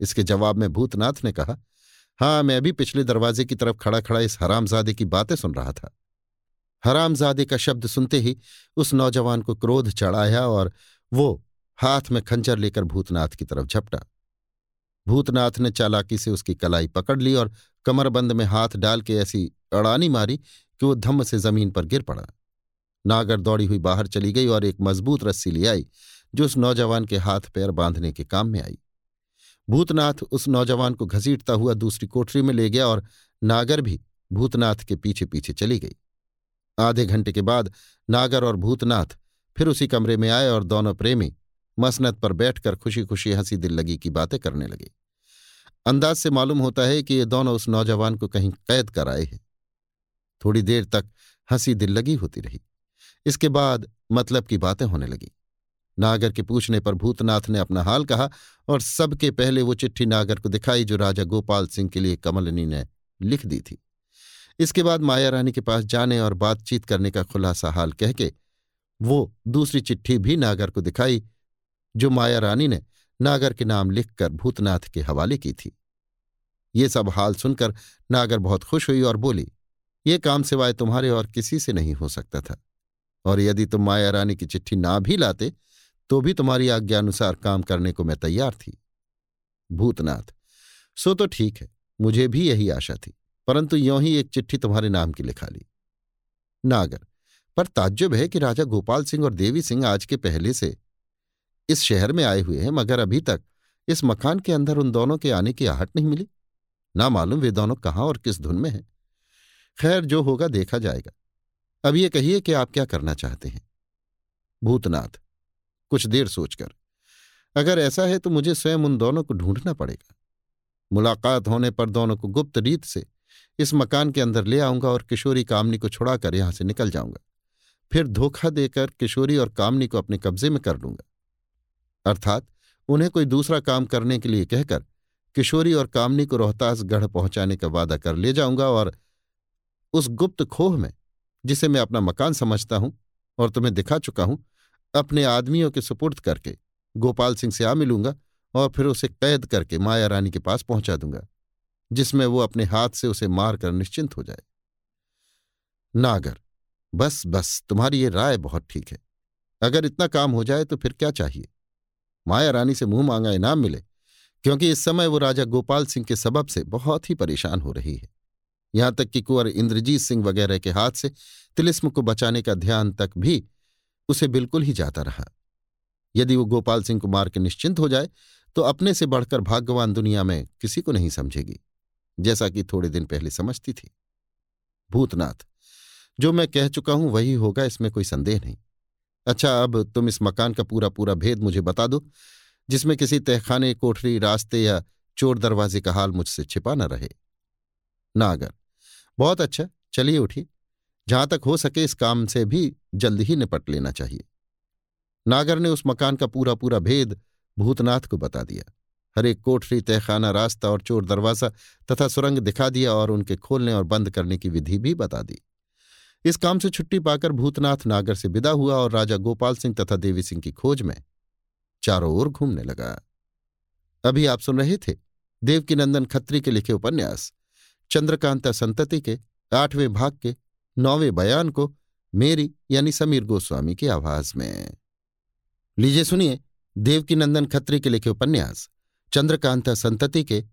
इसके जवाब में भूतनाथ ने कहा हाँ, मैं भी पिछले दरवाजे की तरफ़ खड़ा खड़ा इस हरामजादे की बातें सुन रहा था। हरामजादे का शब्द सुनते ही उस नौजवान को क्रोध चढ़ाया और वो हाथ में खंजर लेकर भूतनाथ की तरफ़ झपटा। भूतनाथ ने चालाकी से उसकी कलाई पकड़ ली और कमरबंद में हाथ डाल के ऐसी अड़ानी मारी कि वो धम्म से ज़मीन पर गिर पड़ा। नागर दौड़ी हुई बाहर चली गई और एक मज़बूत रस्सी ले आई, जो उस नौजवान के हाथ पैर बांधने के काम में आई। भूतनाथ उस नौजवान को घसीटता हुआ दूसरी कोठरी में ले गया और नागर भी भूतनाथ के पीछे पीछे चली गई। आधे घंटे के बाद नागर और भूतनाथ फिर उसी कमरे में आए और दोनों प्रेमी मसनत पर बैठकर खुशी खुशी हँसी दिल लगी की बातें करने लगे। अंदाज से मालूम होता है कि ये दोनों उस नौजवान को कहीं कैद कर आए हैं। थोड़ी देर तक हँसी दिल लगी होती रही। इसके बाद मतलब की बातें होने लगी। नागर के पूछने पर भूतनाथ ने अपना हाल कहा और सबके पहले वो चिट्ठी नागर को दिखाई जो राजा गोपाल सिंह के लिए कमलनी ने लिख दी थी। इसके बाद माया रानी के पास जाने और बातचीत करने का खुलासा हाल कह के वो दूसरी चिट्ठी भी नागर को दिखाई जो माया रानी ने नागर के नाम लिखकर भूतनाथ के हवाले की थी। ये सब हाल सुनकर नागर बहुत खुश हुई और बोली, ये काम सिवाय तुम्हारे और किसी से नहीं हो सकता था। और यदि तुम माया रानी की चिट्ठी ना भी लाते तो भी तुम्हारी आज्ञानुसार काम करने को मैं तैयार थी। भूतनाथ, सो तो ठीक है, मुझे भी यही आशा थी, परंतु यों ही एक चिट्ठी तुम्हारे नाम की लिखा ली। नागर, पर ताज्जुब है कि राजा गोपाल सिंह और देवी सिंह आज के पहले से इस शहर में आए हुए हैं, मगर अभी तक इस मकान के अंदर उन दोनों के आने की आहट नहीं मिली। ना मालूम वे दोनों कहाँ और किस धुन में हैं। खैर, जो होगा देखा जाएगा। अब ये कहिए कि आप क्या करना चाहते हैं? भूतनाथ कुछ देर सोचकर। अगर ऐसा है तो मुझे स्वयं उन दोनों को ढूंढना पड़ेगा। मुलाकात होने पर दोनों को गुप्त रीत से इस मकान के अंदर ले आऊँगा और किशोरी कामनी को छुड़ाकर यहाँ से निकल जाऊँगा। फिर धोखा देकर किशोरी और कामनी को अपने कब्जे में कर लूँगा। अर्थात उन्हें कोई दूसरा काम करने के लिए कहकर किशोरी और कामनी को रोहतास गढ़ पहुँचाने का वादा कर ले जाऊँगा और उस गुप्त खोह में, जिसे मैं अपना मकान समझता हूँ और तुम्हें दिखा चुका हूँ अपने आदमियों के सुपुर्द करके, गोपाल सिंह से आ मिलूँगा और फिर उसे कैद करके माया रानी के पास पहुँचा दूँगा, जिसमें वो अपने हाथ से उसे मारकर निश्चिंत हो जाए। नागर, बस बस, तुम्हारी ये राय बहुत ठीक है। अगर इतना काम हो जाए तो फिर क्या चाहिए? माया रानी से मुँह मांगा इनाम मिले, क्योंकि इस समय वो राजा गोपाल सिंह के सबब से बहुत ही परेशान हो रही है। यहाँ तक कि कुंवर इंद्रजीत सिंह वगैरह के हाथ से तिलिस्म को बचाने का ध्यान तक भी उसे बिल्कुल ही जाता रहा। यदि वो गोपाल सिंह को मार के निश्चिंत हो जाए तो अपने से बढ़कर भाग्यवान दुनिया में किसी को नहीं समझेगी, जैसा कि थोड़े दिन पहले समझती थी। भूतनाथ, जो मैं कह चुका हूँ वही होगा, इसमें कोई संदेह नहीं। अच्छा अब तुम इस मकान का पूरा पूरा भेद मुझे बता दो, जिसमें किसी तहखाने, कोठरी, रास्ते या चोर दरवाजे का हाल मुझसे छिपा न रहे। नागर, बहुत अच्छा चलिए उठिए। जहाँ तक हो सके इस काम से भी जल्द ही निपट लेना चाहिए। नागर ने उस मकान का पूरा पूरा भेद भूतनाथ को बता दिया। हर एक कोठरी, तहखाना, रास्ता और चोर दरवाज़ा तथा सुरंग दिखा दिया और उनके खोलने और बंद करने की विधि भी बता दी। इस काम से छुट्टी पाकर भूतनाथ नागर से विदा हुआ और राजा गोपाल सिंह तथा देवी सिंह की खोज में चारों ओर घूमने लगा। अभी आप सुन रहे थे देवकीनंदन खत्री के लिखे उपन्यास, चंद्रकांता संतति के आठवें भाग के नौवें बयान को मेरी यानी समीर गोस्वामी की आवाज़ में। लीजिए सुनिए देवकीनंदन खत्री के लिखे उपन्यास, चंद्रकांता संतति के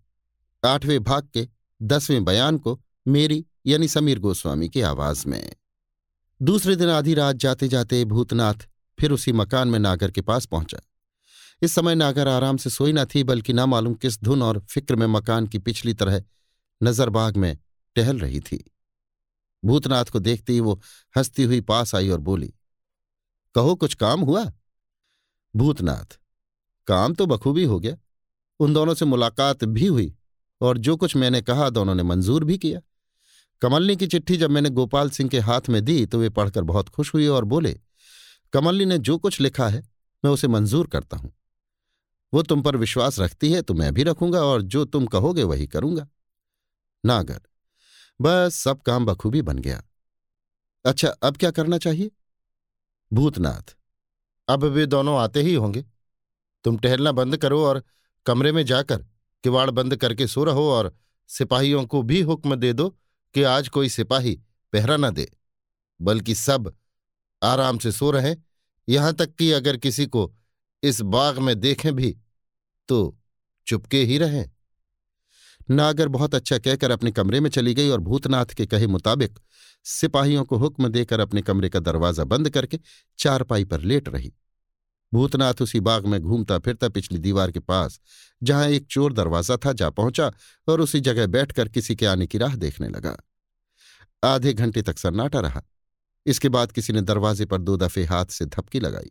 आठवें भाग के दसवें बयान को मेरी यानी समीर गोस्वामी की आवाज़ में। दूसरे दिन आधी रात जाते जाते भूतनाथ फिर उसी मकान में नागर के पास पहुँचा। इस समय नागर आराम से सोई न थी, बल्कि ना मालूम किस धुन और फ़िक्र में मकान की पिछली तरह नजरबाग में टहल रही थी। भूतनाथ को देखते ही वो हंसती हुई पास आई और बोली, कहो, कुछ काम हुआ? भूतनाथ, काम तो बखूबी हो गया। उन दोनों से मुलाकात भी हुई और जो कुछ मैंने कहा दोनों ने मंजूर भी किया। कमलनी की चिट्ठी जब मैंने गोपाल सिंह के हाथ में दी तो वे पढ़कर बहुत खुश हुई और बोले, कमलनी ने जो कुछ लिखा है, मैं उसे मंजूर करता हूँ। वो तुम पर विश्वास रखती है तो मैं भी रखूँगा और जो तुम कहोगे वही करूँगा। नागर बस सब काम बखूबी बन गया। अच्छा अब क्या करना चाहिए? भूतनाथ, अब वे दोनों आते ही होंगे। तुम टहलना बंद करो और कमरे में जाकर किवाड़ बंद करके सो रहो और सिपाहियों को भी हुक्म दे दो कि आज कोई सिपाही पहरा न दे, बल्कि सब आराम से सो रहे। यहाँ तक कि अगर किसी को इस बाग में देखें भी तो चुपके ही रहें। नागर बहुत अच्छा कहकर अपने कमरे में चली गई और भूतनाथ के कहे मुताबिक सिपाहियों को हुक्म देकर अपने कमरे का दरवाज़ा बंद करके चारपाई पर लेट रही। भूतनाथ उसी बाग में घूमता फिरता पिछली दीवार के पास, जहाँ एक चोर दरवाज़ा था, जा पहुँचा और उसी जगह बैठकर किसी के आने की राह देखने लगा। आधे घंटे तक सन्नाटा रहा। इसके बाद किसी ने दरवाजे पर दो दफे हाथ से धपकी लगाई।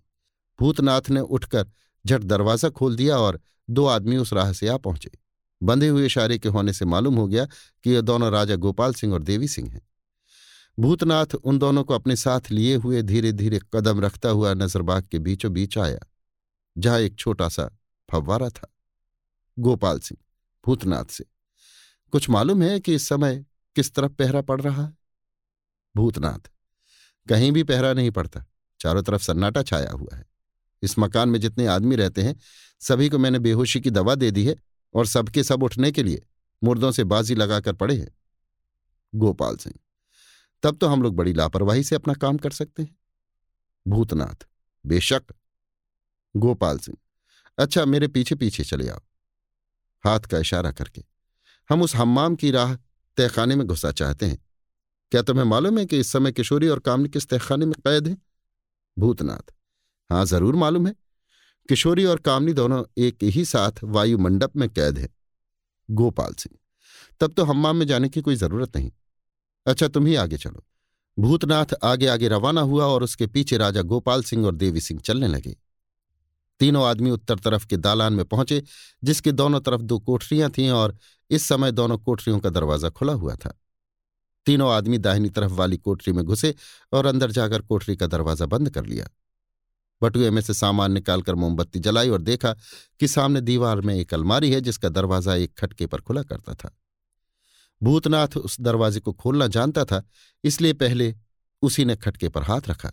भूतनाथ ने उठकर झट दरवाज़ा खोल दिया और दो आदमी उस राह से आ पहुँचे। बंधे हुए इशारे के होने से मालूम हो गया कि ये दोनों राजा गोपाल सिंह और देवी सिंह हैं। भूतनाथ उन दोनों को अपने साथ लिए हुए धीरे धीरे कदम रखता हुआ नजरबाग के बीचों बीच आया, जहाँ एक छोटा सा फव्वारा था। गोपाल सिंह, भूतनाथ से, कुछ मालूम है कि इस समय किस तरफ़ पहरा पड़ रहा है? भूतनाथ, कहीं भी पहरा नहीं पड़ता, चारों तरफ़ सन्नाटा छाया हुआ है। इस मकान में जितने आदमी रहते हैं, सभी को मैंने बेहोशी की दवा दे दी है और सबके सब उठने के लिए मुर्दों से बाजी लगाकर पड़े हैं। गोपाल सिंह, तब तो हम लोग बड़ी लापरवाही से अपना काम कर सकते हैं। भूतनाथ, बेशक। गोपाल सिंह अच्छा मेरे पीछे पीछे चले आओ। हाथ का इशारा करके। हम उस हम्माम की राह तहखाने में घुसा चाहते हैं। क्या तुम्हें मालूम है कि इस समय किशोरी और कामनी किस तहखाने में कैद है? भूतनाथ हाँ ज़रूर मालूम है। किशोरी और कामनी दोनों एक ही साथ वायुमंडप में कैद हैं। गोपाल सिंह, तब तो हम्माम में जाने की कोई ज़रूरत नहीं। अच्छा तुम ही आगे चलो। भूतनाथ आगे आगे रवाना हुआ और उसके पीछे राजा गोपाल सिंह और देवी सिंह चलने लगे। तीनों आदमी उत्तर तरफ़ के दालान में पहुँचे, जिसके दोनों तरफ़ दो कोठरियाँ थीं और इस समय दोनों कोठरियों का दरवाज़ा खुला हुआ था। तीनों आदमी दाहिनी तरफ़ वाली कोठरी में घुसे और अंदर जाकर कोठरी का दरवाज़ा बंद कर लिया। बटुए में से सामान निकालकर मोमबत्ती जलाई और देखा कि सामने दीवार में एक अलमारी है, जिसका दरवाज़ा एक खटके पर खुला करता था। भूतनाथ उस दरवाजे को खोलना जानता था, इसलिए पहले उसी ने खटके पर हाथ रखा।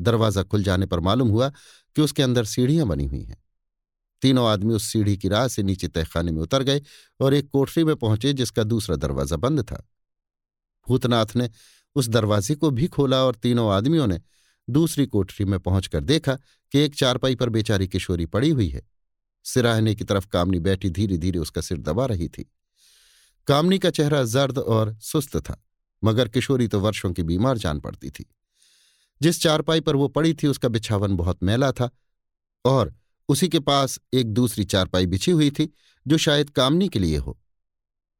दरवाज़ा खुल जाने पर मालूम हुआ कि उसके अंदर सीढ़ियाँ बनी हुई हैं। तीनों आदमी उस सीढ़ी की राह से नीचे तहखाने में उतर गए और एक कोठरी में पहुँचे, जिसका दूसरा दरवाज़ा बंद था। भूतनाथ ने उस दरवाजे को भी खोला और तीनों आदमियों ने दूसरी कोठरी में पहुंचकर देखा कि एक चारपाई पर बेचारी किशोरी पड़ी हुई है। सिराहने की तरफ़ कामनी बैठी धीरे धीरे उसका सिर दबा रही थी। कामनी का चेहरा जर्द और सुस्त था, मगर किशोरी तो वर्षों की बीमार जान पड़ती थी। जिस चारपाई पर वो पड़ी थी, उसका बिछावन बहुत मैला था और उसी के पास एक दूसरी चारपाई बिछी हुई थी, जो शायद कामनी के लिए हो।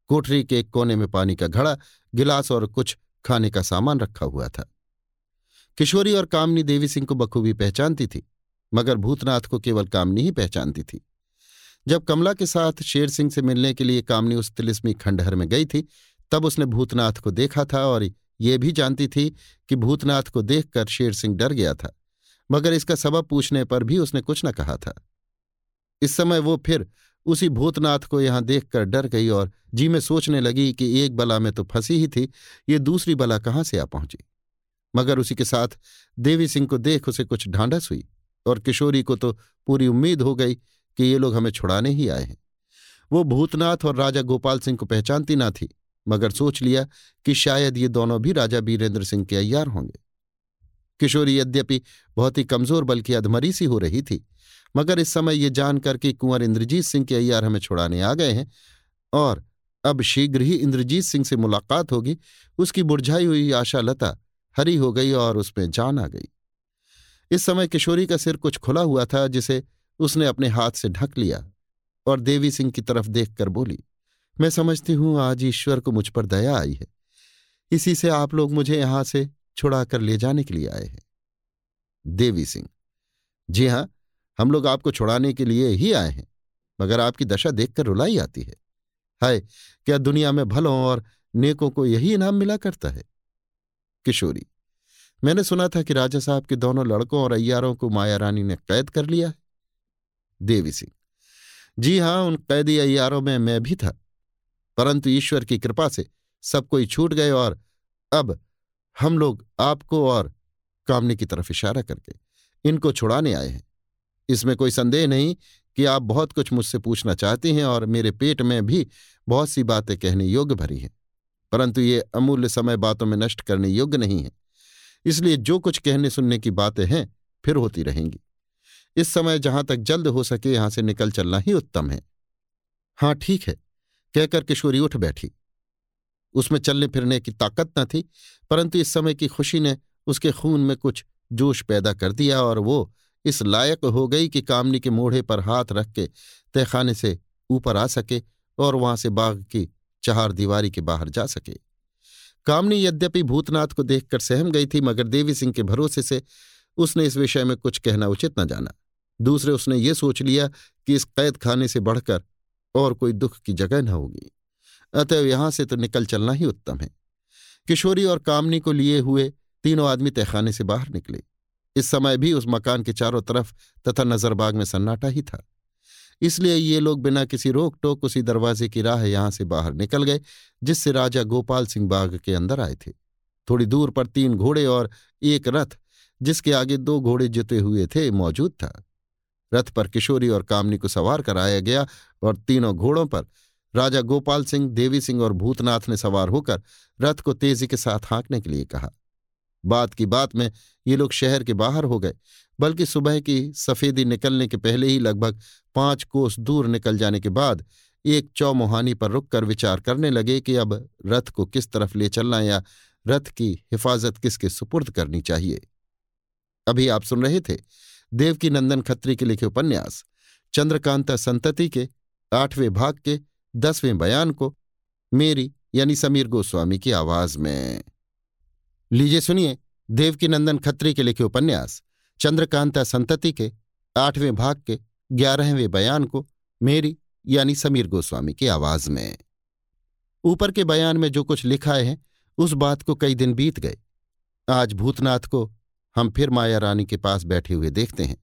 कोठरी के एक कोने में पानी का घड़ा, गिलास और कुछ खाने का सामान रखा हुआ था। किशोरी और कामनी देवी सिंह को बखूबी पहचानती थी, मगर भूतनाथ को केवल कामनी ही पहचानती थी। जब कमला के साथ शेर सिंह से मिलने के लिए कामनी उस तिलिस्मी खंडहर में गई थी, तब उसने भूतनाथ को देखा था और ये भी जानती थी कि भूतनाथ को देखकर शेर सिंह डर गया था, मगर इसका सबब पूछने पर भी उसने कुछ न कहा था। इस समय वो फिर उसी भूतनाथ को यहाँ देखकर डर गई और जी में सोचने लगी कि एक बला में तो फंसी ही थी, ये दूसरी बला कहाँ से आ पहुँची? मगर उसी के साथ देवी सिंह को देख उसे कुछ ढांढस हुई और किशोरी को तो पूरी उम्मीद हो गई कि ये लोग हमें छुड़ाने ही आए हैं। वो भूतनाथ और राजा गोपाल सिंह को पहचानती ना थी, मगर सोच लिया कि शायद ये दोनों भी राजा बीरेंद्र सिंह के अय्यार होंगे। किशोरी यद्यपि बहुत ही कमज़ोर बल्कि अधमरी सी हो रही थी, मगर इस समय ये जानकर कि कुंवर इंद्रजीत सिंह के अय्यार हमें छुड़ाने आ गए हैं और अब शीघ्र ही इंद्रजीत सिंह से मुलाकात होगी, उसकी बुरझाई हुई आशा लता हरी हो गई और उसमें जान आ गई। इस समय किशोरी का सिर कुछ खुला हुआ था, जिसे उसने अपने हाथ से ढक लिया और देवी सिंह की तरफ़ देखकर बोली, मैं समझती हूँ आज ईश्वर को मुझ पर दया आई है। इसी से आप लोग मुझे यहाँ से छुड़ा कर ले जाने के लिए आए हैं। देवी सिंह, जी हाँ, हम लोग आपको छुड़ाने के लिए ही आए हैं, मगर आपकी दशा देखकर रुलाई आती है। हाय, क्या दुनिया में भलों और नेकों को यही इनाम मिला करता है? किशोरी। मैंने सुना था कि राजा साहब के दोनों लड़कों और अय्यारों को माया रानी ने कैद कर लिया है। देवी सिंह। जी हाँ, उन कैदी अय्यारों में मैं भी था। परंतु ईश्वर की कृपा से सब कोई छूट गए और अब हम लोग आपको और कामने की तरफ़ इशारा करके इनको छुड़ाने आए हैं। इसमें कोई संदेह नहीं कि आप बहुत कुछ मुझसे पूछना चाहती हैं और मेरे पेट में भी बहुत सी बातें कहने योग्य भरी हैं। परंतु ये अमूल्य समय बातों में नष्ट करने योग्य नहीं है। इसलिए जो कुछ कहने सुनने की बातें हैं, फिर होती रहेंगी। इस समय जहाँ तक जल्द हो सके, यहाँ से निकल चलना ही उत्तम है। हाँ ठीक है, कहकर किशोरी उठ बैठी। उसमें चलने फिरने की ताकत न थी, परंतु इस समय की खुशी ने उसके खून में कुछ जोश पैदा कर दिया और वो इस लायक हो गई कि कामनी के मोढ़े पर हाथ रख के तहखाने से ऊपर आ सके और वहाँ से बाग की चार दीवारी के बाहर जा सके। कामनी यद्यपि भूतनाथ को देखकर सहम गई थी, मगर देवी सिंह के भरोसे से उसने इस विषय में कुछ कहना उचित न जाना। दूसरे उसने ये सोच लिया कि इस कैद खाने से बढ़कर और कोई दुख की जगह न होगी। अतएव यहाँ से तो निकल चलना ही उत्तम है। किशोरी और कामनी को लिए हुए तीनों आदमी तहखाने से बाहर निकले। इस समय भी उस मकान के चारों तरफ़ तथा नजरबाग में सन्नाटा ही था। इसलिए ये लोग बिना किसी रोक टोक उसी दरवाजे की राह यहाँ से बाहर निकल गए, जिससे राजा गोपाल सिंह बाग के अंदर आए थे। थोड़ी दूर पर तीन घोड़े और एक रथ, जिसके आगे दो घोड़े जुते हुए थे, मौजूद था। रथ पर किशोरी और कामनी को सवार कराया गया और तीनों घोड़ों पर राजा गोपाल सिंह, देवी सिंह और भूतनाथ ने सवार होकर रथ को तेज़ी के साथ हाँकने के लिए कहा। बात की बात में ये लोग शहर के बाहर हो गए, बल्कि सुबह की सफेदी निकलने के पहले ही लगभग पाँच कोस दूर निकल जाने के बाद एक चौमुहानी पर रुककर विचार करने लगे कि अब रथ को किस तरफ़ ले चलना या रथ की हिफाजत किसके सुपुर्द करनी चाहिए। अभी आप सुन रहे थे देवकी नंदन खत्री के लिखे उपन्यास, चंद्रकांता संतति के, आठवें भाग के, दसवें बयान को, मेरी यानी समीर गोस्वामी की आवाज़ में। लीजिए, सुनिए देवकी नंदन खत्री के लिखे उपन्यास, चंद्रकांता संतति के, आठवें भाग के, ग्यारहवें बयान को, मेरी, यानी समीर गोस्वामी की आवाज़ में। ऊपर के बयान में जो कुछ लिखा है, उस बात को कई दिन बीत गए। आज भूतनाथ को हम फिर माया रानी के पास बैठे हुए देखते हैं।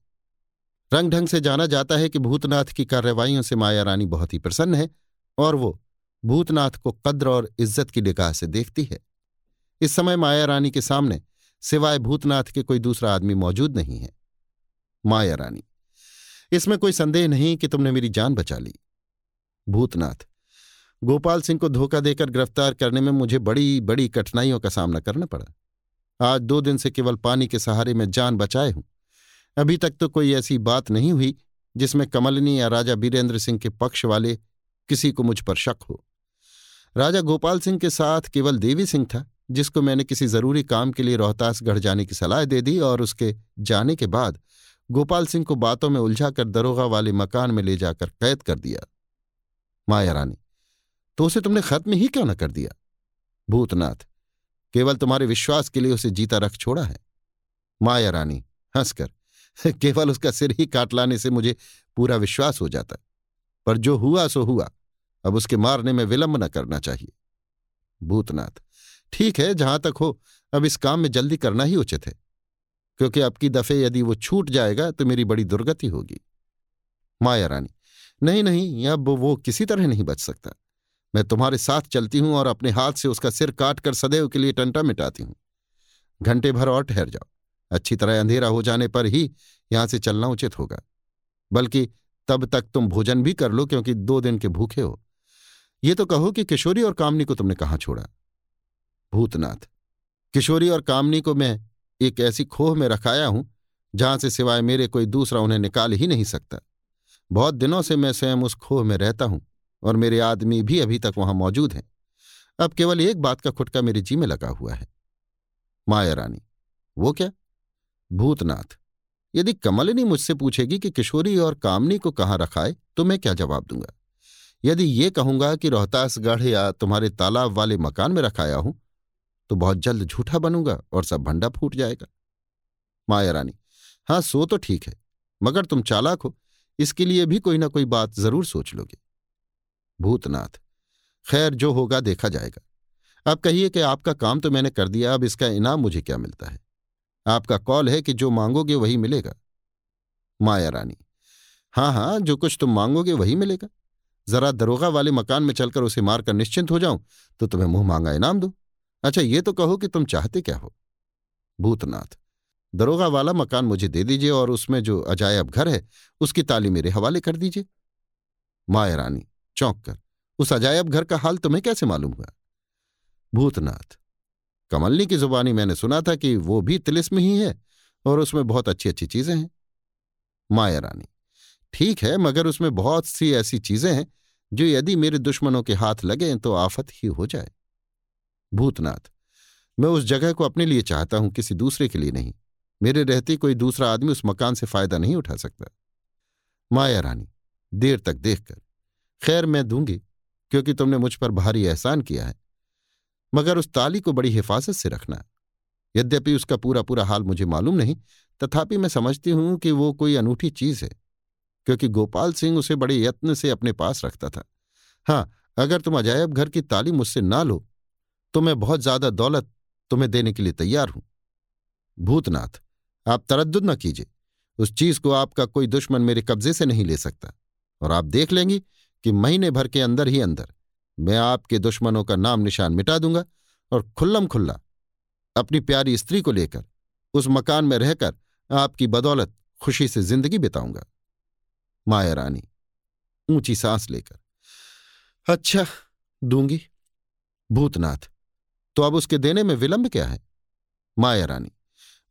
रंग ढंग से जाना जाता है कि भूतनाथ की कार्रवाइयों से माया रानी बहुत ही प्रसन्न है, और वो भूतनाथ को कद्र और इज़्ज़त की निगाह से देखती है। इस समय माया रानी के सामने सिवाय भूतनाथ के कोई दूसरा आदमी मौजूद नहीं है। माया रानी इसमें कोई संदेह नहीं कि तुमने मेरी जान बचा ली। भूतनाथ, गोपाल सिंह को धोखा देकर गिरफ़्तार करने में मुझे बड़ी बड़ी कठिनाइयों का सामना करना पड़ा। आज दो दिन से केवल पानी के सहारे में जान बचाए हूँ। अभी तक तो कोई ऐसी बात नहीं हुई जिसमें कमलनी या राजा बीरेंद्र सिंह के पक्ष वाले किसी को मुझ पर शक हो। राजा गोपाल सिंह के साथ केवल देवी सिंह था। जिसको मैंने किसी ज़रूरी काम के लिए रोहतासगढ़ जाने की सलाह दे दी और उसके जाने के बाद गोपाल सिंह को बातों में उलझाकर दरोगा वाले मकान में ले जाकर कैद कर दिया। माया रानी तो उसे तुमने खत्म ही क्यों न कर दिया? भूतनाथ, केवल तुम्हारे विश्वास के लिए उसे जीता रख छोड़ा है। माया रानी, हंसकर, <laughs> केवल उसका सिर ही काट लाने से मुझे पूरा विश्वास हो जाता। पर जो हुआ, सो हुआ। अब उसके मारने में विलंब न करना चाहिए। भूतनाथ ठीक है, जहाँ तक हो, अब इस काम में जल्दी करना ही उचित है। क्योंकि अब की दफे यदि वो छूट जाएगा तो मेरी बड़ी दुर्गति होगी। माया रानी, नहीं नहीं, अब वो किसी तरह नहीं बच सकता। मैं तुम्हारे साथ चलती हूँ और अपने हाथ से उसका सिर काट कर सदैव के लिए टंटा मिटाती हूँ। घंटे भर और ठहर जाओ। अच्छी तरह अंधेरा हो जाने पर ही यहाँ से चलना उचित होगा। बल्कि तब तक तुम भोजन भी कर लो, क्योंकि दो दिन के भूखे हो। ये तो कहो कि किशोरी और कामनी को तुमने कहाँ छोड़ा? भूतनाथ। किशोरी और कामनी को मैं एक ऐसी खोह में रखाया हूँ, जहाँ से सिवाय मेरे कोई दूसरा उन्हें निकाल ही नहीं सकता। बहुत दिनों से मैं स्वयं उस खोह में रहता हूँ और मेरे आदमी भी अभी तक वहाँ मौजूद हैं। अब केवल एक बात का खुटका मेरे जी में लगा हुआ है। माया रानी, वो क्या? भूतनाथ, यदि कमलिनी मुझसे पूछेगी कि किशोरी और कामनी को कहाँ रखाए तो मैं क्या जवाब दूँगा? यदि ये कहूँगा कि रोहतासगढ़ या तुम्हारे तालाब वाले मकान में रखाया हूँ तो बहुत जल्द झूठा बनूँगा और सब भंडा फूट जाएगा। माया रानी हाँ सो तो ठीक है, मगर तुम चालाक हो, इसके लिए भी कोई ना कोई बात ज़रूर सोच लोगे। भूतनाथ, खैर जो होगा देखा जाएगा। अब कहिए कि आपका काम तो मैंने कर दिया, अब इसका इनाम मुझे क्या मिलता है? आपका कॉल है कि जो मांगोगे वही मिलेगा। माया रानी हाँ हाँ जो कुछ तुम मांगोगे वही मिलेगा। जरा दरोगा वाले मकान में चलकर उसे मारकर निश्चिंत हो जाऊँ तो तुम्हें मुँह मांगा इनाम दो। अच्छा ये तो कहो कि तुम चाहते क्या हो? भूतनाथ, दरोगा वाला मकान मुझे दे दीजिए और उसमें जो अजायब घर है, उसकी ताली मेरे हवाले कर दीजिए। माया रानी, चौंक कर, उस अजायब घर का हाल तुम्हें कैसे मालूम हुआ? भूतनाथ, कमलनी की जुबानी मैंने सुना था कि वो भी तिलिस्म ही है और उसमें बहुत अच्छी अच्छी चीज़ें हैं। माया रानी, ठीक है, मगर उसमें बहुत सी ऐसी चीज़ें हैं जो यदि मेरे दुश्मनों के हाथ लगे तो आफत ही हो जाए। भूतनाथ, मैं उस जगह को अपने लिए चाहता हूँ, किसी दूसरे के लिए नहीं। मेरे रहते कोई दूसरा आदमी उस मकान से फ़ायदा नहीं उठा सकता। माया रानी, देर तक देखकर, खैर मैं दूँगी, क्योंकि तुमने मुझ पर भारी एहसान किया है। मगर उस ताली को बड़ी हिफाजत से रखना। यद्यपि उसका पूरा पूरा हाल मुझे मालूम नहीं, तथापि मैं समझती हूँ कि वो कोई अनूठी चीज़ है, क्योंकि गोपाल सिंह उसे बड़े यत्न से अपने पास रखता था। हाँ अगर तुम अजायब घर की ताली मुझसे ना लो तो मैं बहुत ज़्यादा दौलत तुम्हें देने के लिए तैयार हूँ। भूतनाथ, आप तरद्दुद न कीजिए। उस चीज़ को आपका कोई दुश्मन मेरे कब्जे से नहीं ले सकता। और आप देख लेंगी कि महीने भर के अंदर ही अंदर मैं आपके दुश्मनों का नाम निशान मिटा दूँगा और खुल्लम खुल्ला अपनी प्यारी स्त्री को लेकर उस मकान में रहकर आपकी बदौलत खुशी से ज़िंदगी बिताऊँगा। माया रानी, ऊँची सांस लेकर। अच्छा दूँगी। भूतनाथ तो अब उसके देने में विलंब क्या है? माया रानी,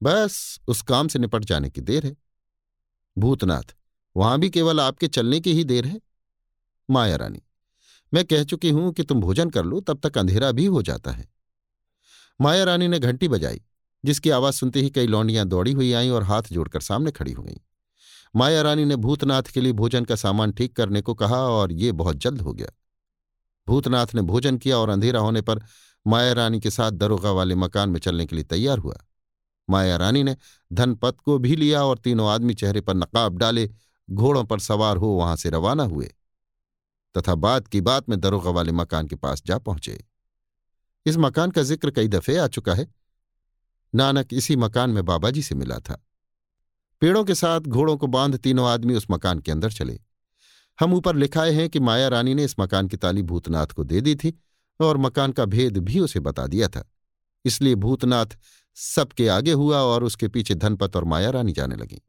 बस उस काम से निपट जाने की देर है। भूतनाथ, वहाँ भी केवल आपके चलने की ही देर है। माया रानी, मैं कह चुकी हूँ कि तुम भोजन कर लो, तब तक अंधेरा भी हो जाता है। माया रानी ने घंटी बजाई, जिसकी आवाज़ सुनते ही कई लौंडियाँ दौड़ी हुई आईं और हाथ जोड़कर सामने खड़ी हो गईं। माया रानी ने भूतनाथ के लिए भोजन का सामान ठीक करने को कहा और ये बहुत जल्द हो गया। भूतनाथ ने भोजन किया और अंधेरा होने पर माया रानी के साथ दरोगा वाले मकान में चलने के लिए तैयार हुआ। माया रानी ने धनपत को भी लिया और तीनों आदमी चेहरे पर नकाब डाले, घोड़ों पर सवार हो वहाँ से रवाना हुए तथा बात की बात में दरोगा वाले मकान के पास जा पहुँचे। इस मकान का ज़िक्र कई दफे आ चुका है। नानक इसी मकान में बाबा जी से मिला था। पेड़ों के साथ घोड़ों को बाँध तीनों आदमी उस मकान के अंदर चले। हम ऊपर लिखाए हैं कि माया रानी ने इस मकान की ताली भूतनाथ को दे दी थी और मकान का भेद भी उसे बता दिया था। इसलिए भूतनाथ सबके आगे हुआ और उसके पीछे धनपत और माया रानी जाने लगी।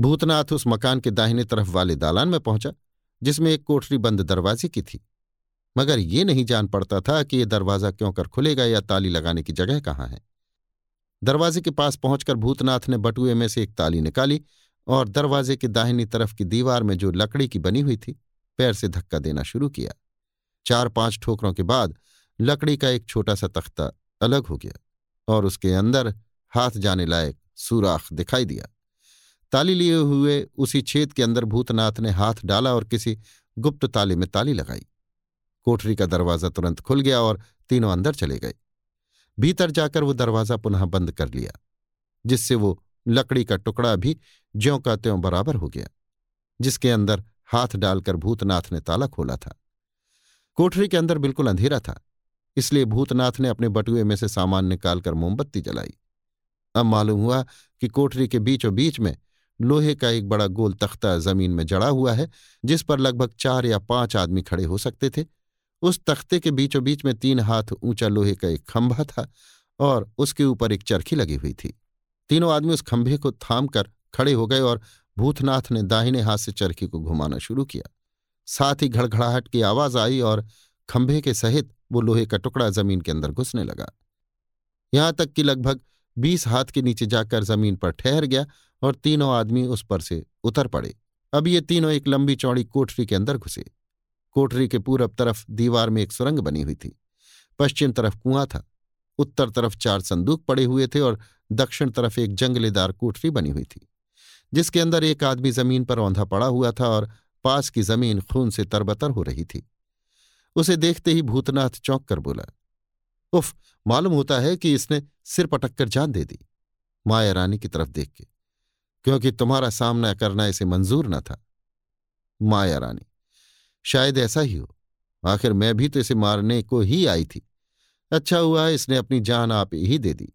भूतनाथ उस मकान के दाहिने तरफ़ वाले दालान में पहुँचा, जिसमें एक कोठरी बंद दरवाजे की थी। मगर ये नहीं जान पड़ता था कि यह दरवाज़ा क्यों कर खुलेगा या ताली लगाने की जगह कहाँ है। दरवाजे के पास पहुंचकर भूतनाथ ने बटुए में से एक ताली निकाली और दरवाजे के दाहिनी तरफ़ की दीवार में जो लकड़ी की बनी हुई थी, पैर से धक्का देना शुरू किया। चार पाँच ठोकरों के बाद लकड़ी का एक छोटा सा तख्ता अलग हो गया और उसके अंदर हाथ जाने लायक सुराख दिखाई दिया। ताली लिए हुए उसी छेद के अंदर भूतनाथ ने हाथ डाला और किसी गुप्त ताले में ताली लगाई। कोठरी का दरवाज़ा तुरंत खुल गया और तीनों अंदर चले गए। भीतर जाकर वो दरवाज़ा पुनः बंद कर लिया, जिससे वो लकड़ी का टुकड़ा भी ज्यों का त्यों बराबर हो गया, जिसके अंदर हाथ डालकर भूतनाथ ने ताला खोला था। कोठरी के अंदर बिल्कुल अंधेरा था, इसलिए भूतनाथ ने अपने बटुए में से सामान निकालकर मोमबत्ती जलाई। अब मालूम हुआ कि कोठरी के बीचों बीच में लोहे का एक बड़ा गोल तख्ता ज़मीन में जड़ा हुआ है, जिस पर लगभग चार या पाँच आदमी खड़े हो सकते थे। उस तख्ते के बीचों बीच में तीन हाथ ऊँचा लोहे का एक खंभा था और उसके ऊपर एक चरखी लगी हुई थी। तीनों आदमी उस खंभे को थाम कर खड़े हो गए और भूतनाथ ने दाहिने हाथ से चरखी को घुमाना शुरू किया। साथ ही घड़घड़ाहट की आवाज़ आई और खंभे के सहित वो लोहे का टुकड़ा ज़मीन के अंदर घुसने लगा। यहाँ तक कि लगभग बीस हाथ के नीचे जाकर ज़मीन पर ठहर गया और तीनों आदमी उस पर से उतर पड़े। अब ये तीनों एक लंबी चौड़ी कोठरी के अंदर घुसे। कोठरी के पूरब तरफ़ दीवार में एक सुरंग बनी हुई थी। पश्चिम तरफ़ कुआँ था। उत्तर तरफ़ चार संदूक पड़े हुए थे और दक्षिण तरफ़ एक जंगलेदार कोठरी बनी हुई थी, जिसके अंदर एक आदमी ज़मीन पर औंधा पड़ा हुआ था और पास की ज़मीन खून से तरबतर हो रही थी। उसे देखते ही भूतनाथ चौंक कर बोला, उफ, मालूम होता है कि इसने सिर पटक कर जान दे दी, माया रानी की तरफ़ देख के, क्योंकि तुम्हारा सामना करना इसे मंजूर न था। माया रानी, शायद ऐसा ही हो, आखिर मैं भी तो इसे मारने को ही आई थी। अच्छा हुआ इसने अपनी जान आप ही दे दी।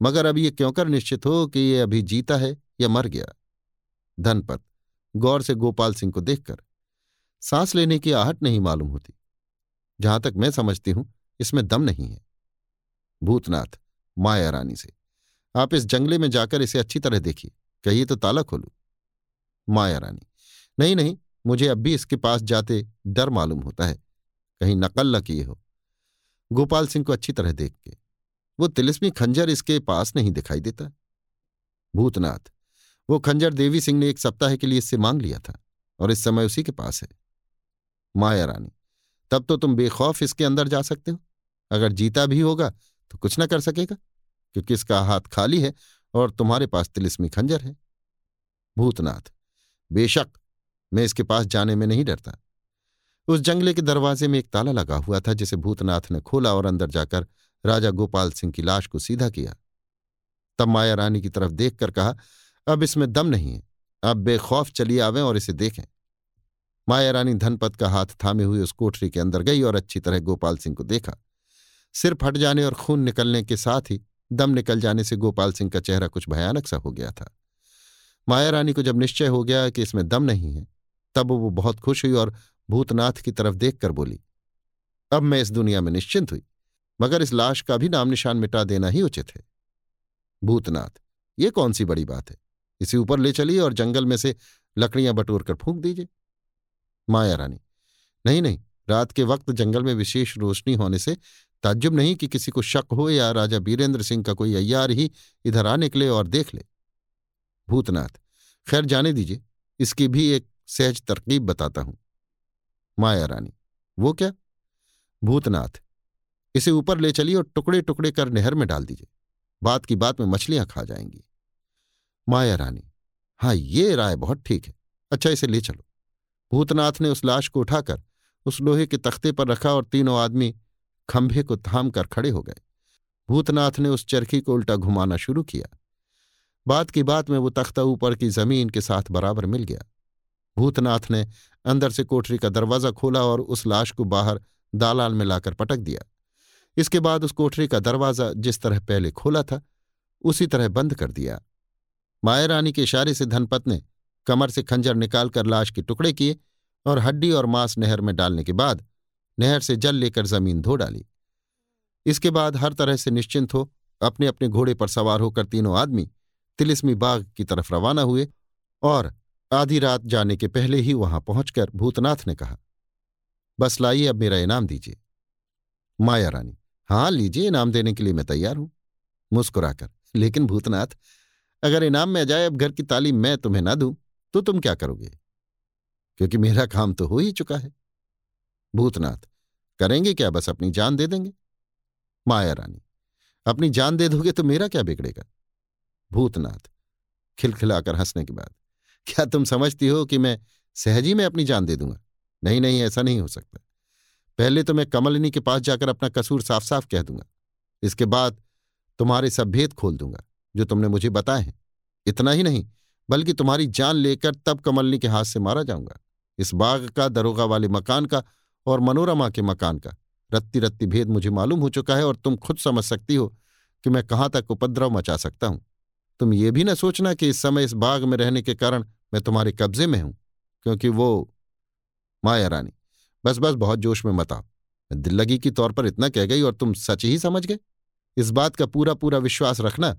मगर अब ये क्यों कर निश्चित हो कि ये अभी जीता है या मर गया? धनपत गौर से गोपाल सिंह को देखकर सांस लेने की आहट नहीं मालूम होती। जहाँ तक मैं समझती हूँ, इसमें दम नहीं है। भूतनाथ, माया रानी से, आप इस जंगले में जाकर इसे अच्छी तरह देखिए। कहिए तो ताला खोलू। माया रानी, नहीं नहीं, मुझे अब भी इसके पास जाते डर मालूम होता है। कहीं नकल न किए हो। गोपाल सिंह को अच्छी तरह देख के, वो तिलिस्मी खंजर इसके पास नहीं दिखाई देता। भूतनाथ वो खंजर देवी सिंह ने एक सप्ताह के लिए इससे मांग लिया था और इस समय उसी के पास है। माया रानी, तब तो तुम बेखौफ इसके अंदर जा सकते हो। अगर जीता भी होगा तो कुछ ना कर सकेगा, क्योंकि इसका हाथ खाली है और तुम्हारे पास तिलिस्मी खंजर है। भूतनाथ, बेशक मैं इसके पास जाने में नहीं डरता। उस जंगले के दरवाजे में एक ताला लगा हुआ था जिसे भूतनाथ ने खोला और अंदर जाकर राजा गोपाल सिंह की लाश को सीधा किया। तब माया रानी की तरफ़ देखकर कहा अब इसमें दम नहीं है। अब बेखौफ चलिए आवें और इसे देखें। माया रानी धनपत का हाथ थामे हुए उस कोठरी के अंदर गई और अच्छी तरह गोपाल सिंह को देखा। सिर फट जाने और खून निकलने के साथ ही दम निकल जाने से गोपाल सिंह का चेहरा कुछ भयानक सा हो गया था। माया रानी को जब निश्चय हो गया कि इसमें दम नहीं है, तब वो बहुत खुश हुई और भूतनाथ की तरफ़ देखकर बोली, अब मैं इस दुनिया में निश्चिंत हुई, मगर इस लाश का भी नाम निशान मिटा देना ही उचित है। भूतनाथ, ये कौन सी बड़ी बात है? इसे ऊपर ले चलिए और जंगल में से लकड़ियाँ बटोर कर फूंक दीजिए। माया रानी, नहीं नहीं, रात के वक्त जंगल में विशेष रोशनी होने से ताज्जुब नहीं कि किसी को शक हो या राजा बीरेंद्र सिंह का कोई अय्यार ही इधर आ निकले और देख ले। भूतनाथ, खैर जाने दीजिए, इसकी भी एक सहज तरकीब बताता हूँ। माया रानी, वो क्या? भूतनाथ, इसे ऊपर ले चलिए और टुकड़े टुकड़े कर नहर में डाल दीजिए, बात की बात में मछलियाँ खा जाएँगी। माया रानी। हाँ ये राय बहुत ठीक है। अच्छा इसे ले चलो। भूतनाथ ने उस लाश को उठाकर उस लोहे के तख्ते पर रखा और तीनों आदमी खंभे को थाम कर खड़े हो गए। भूतनाथ ने उस चरखी को उल्टा घुमाना शुरू किया। बात की बात में वो तख्ता ऊपर की ज़मीन के साथ बराबर मिल गया। भूतनाथ ने अंदर से कोठरी का दरवाज़ा खोला और उस लाश को बाहर दालाल में लाकर पटक दिया। इसके बाद उस कोठरी का दरवाज़ा जिस तरह पहले खोला था, उसी तरह बंद कर दिया। माया रानी के इशारे से धनपत ने कमर से खंजर निकालकर लाश के टुकड़े किए और हड्डी और मांस नहर में डालने के बाद नहर से जल लेकर ज़मीन धो डाली। इसके बाद हर तरह से निश्चिंत हो अपने अपने घोड़े पर सवार होकर तीनों आदमी तिलिस्मी बाग की तरफ़ रवाना हुए और आधी रात जाने के पहले ही वहाँ पहुंचकर भूतनाथ ने कहा, बस लाइए, अब मेरा इनाम दीजिए। माया रानी हाँ लीजिए, इनाम देने के लिए मैं तैयार हूँ। मुस्कुराकर, लेकिन भूतनाथ अगर इनाम में अब घर की तालीम मैं तुम्हें ना दूँ तो तुम क्या करोगे? क्योंकि मेरा काम तो हो ही चुका है। भूतनाथ, करेंगे क्या बस अपनी जान दे देंगे? माया रानी, अपनी जान दे दोगे तो मेरा क्या बिगड़ेगा? भूतनाथ, खिलखिलाकर हंसने के बाद, क्या तुम समझती हो कि मैं सहजी में अपनी जान दे दूँगा? नहीं नहीं, ऐसा नहीं हो सकता। पहले तो मैं कमलिनी के पास जाकर अपना कसूर साफ़ साफ़ कह दूँगा। इसके बाद तुम्हारे सब भेद खोल दूँगा। जो तुमने मुझे बताए हैं। इतना ही नहीं, बल्कि तुम्हारी जान लेकर तब कमलनी के हाथ से मारा जाऊँगा। इस बाग का, दरोगा वाले मकान का और मनोरमा के मकान का। रत्ती रत्ती भेद मुझे मालूम हो चुका है और तुम खुद समझ सकती हो कि मैं कहाँ तक उपद्रव मचा सकता हूँ। तुम ये भी न सोचना कि इस समय इस बाग में रहने के कारण मैं तुम्हारे कब्जे में हूँ, क्योंकि वो माया रानी। बस बस, बहुत जोश में मत आओ। दिल लगी की तौर पर इतना कह गई और तुम सच ही समझ गए। इस बात का पूरा पूरा विश्वास रखना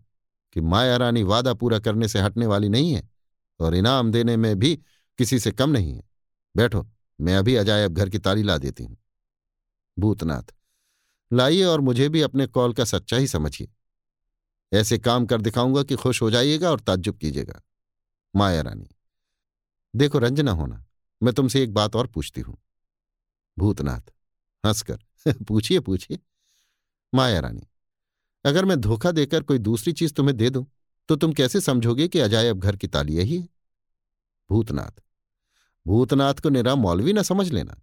कि माया रानी वादा पूरा करने से हटने वाली नहीं है और इनाम देने में भी किसी से कम नहीं है। बैठो, मैं अभी अजायब घर की ताली ला देती हूँ। भूतनाथ, लाइए और मुझे भी अपने कॉल का सच्चा ही समझिए। ऐसे काम कर दिखाऊँगा कि खुश हो जाइएगा और ताज्जुब कीजिएगा। माया रानी देखो रंजना होना, मैं तुमसे एक बात और पूछती हूँ। भूतनाथ, हंसकर, <laughs> पूछिए पूछिए। माया रानी अगर मैं धोखा देकर कोई दूसरी चीज़ तुम्हें दे दूँ तो तुम कैसे समझोगे कि अजायब घर की ताली यही है? भूतनाथ। भूतनाथ को निरा मौलवी न समझ लेना।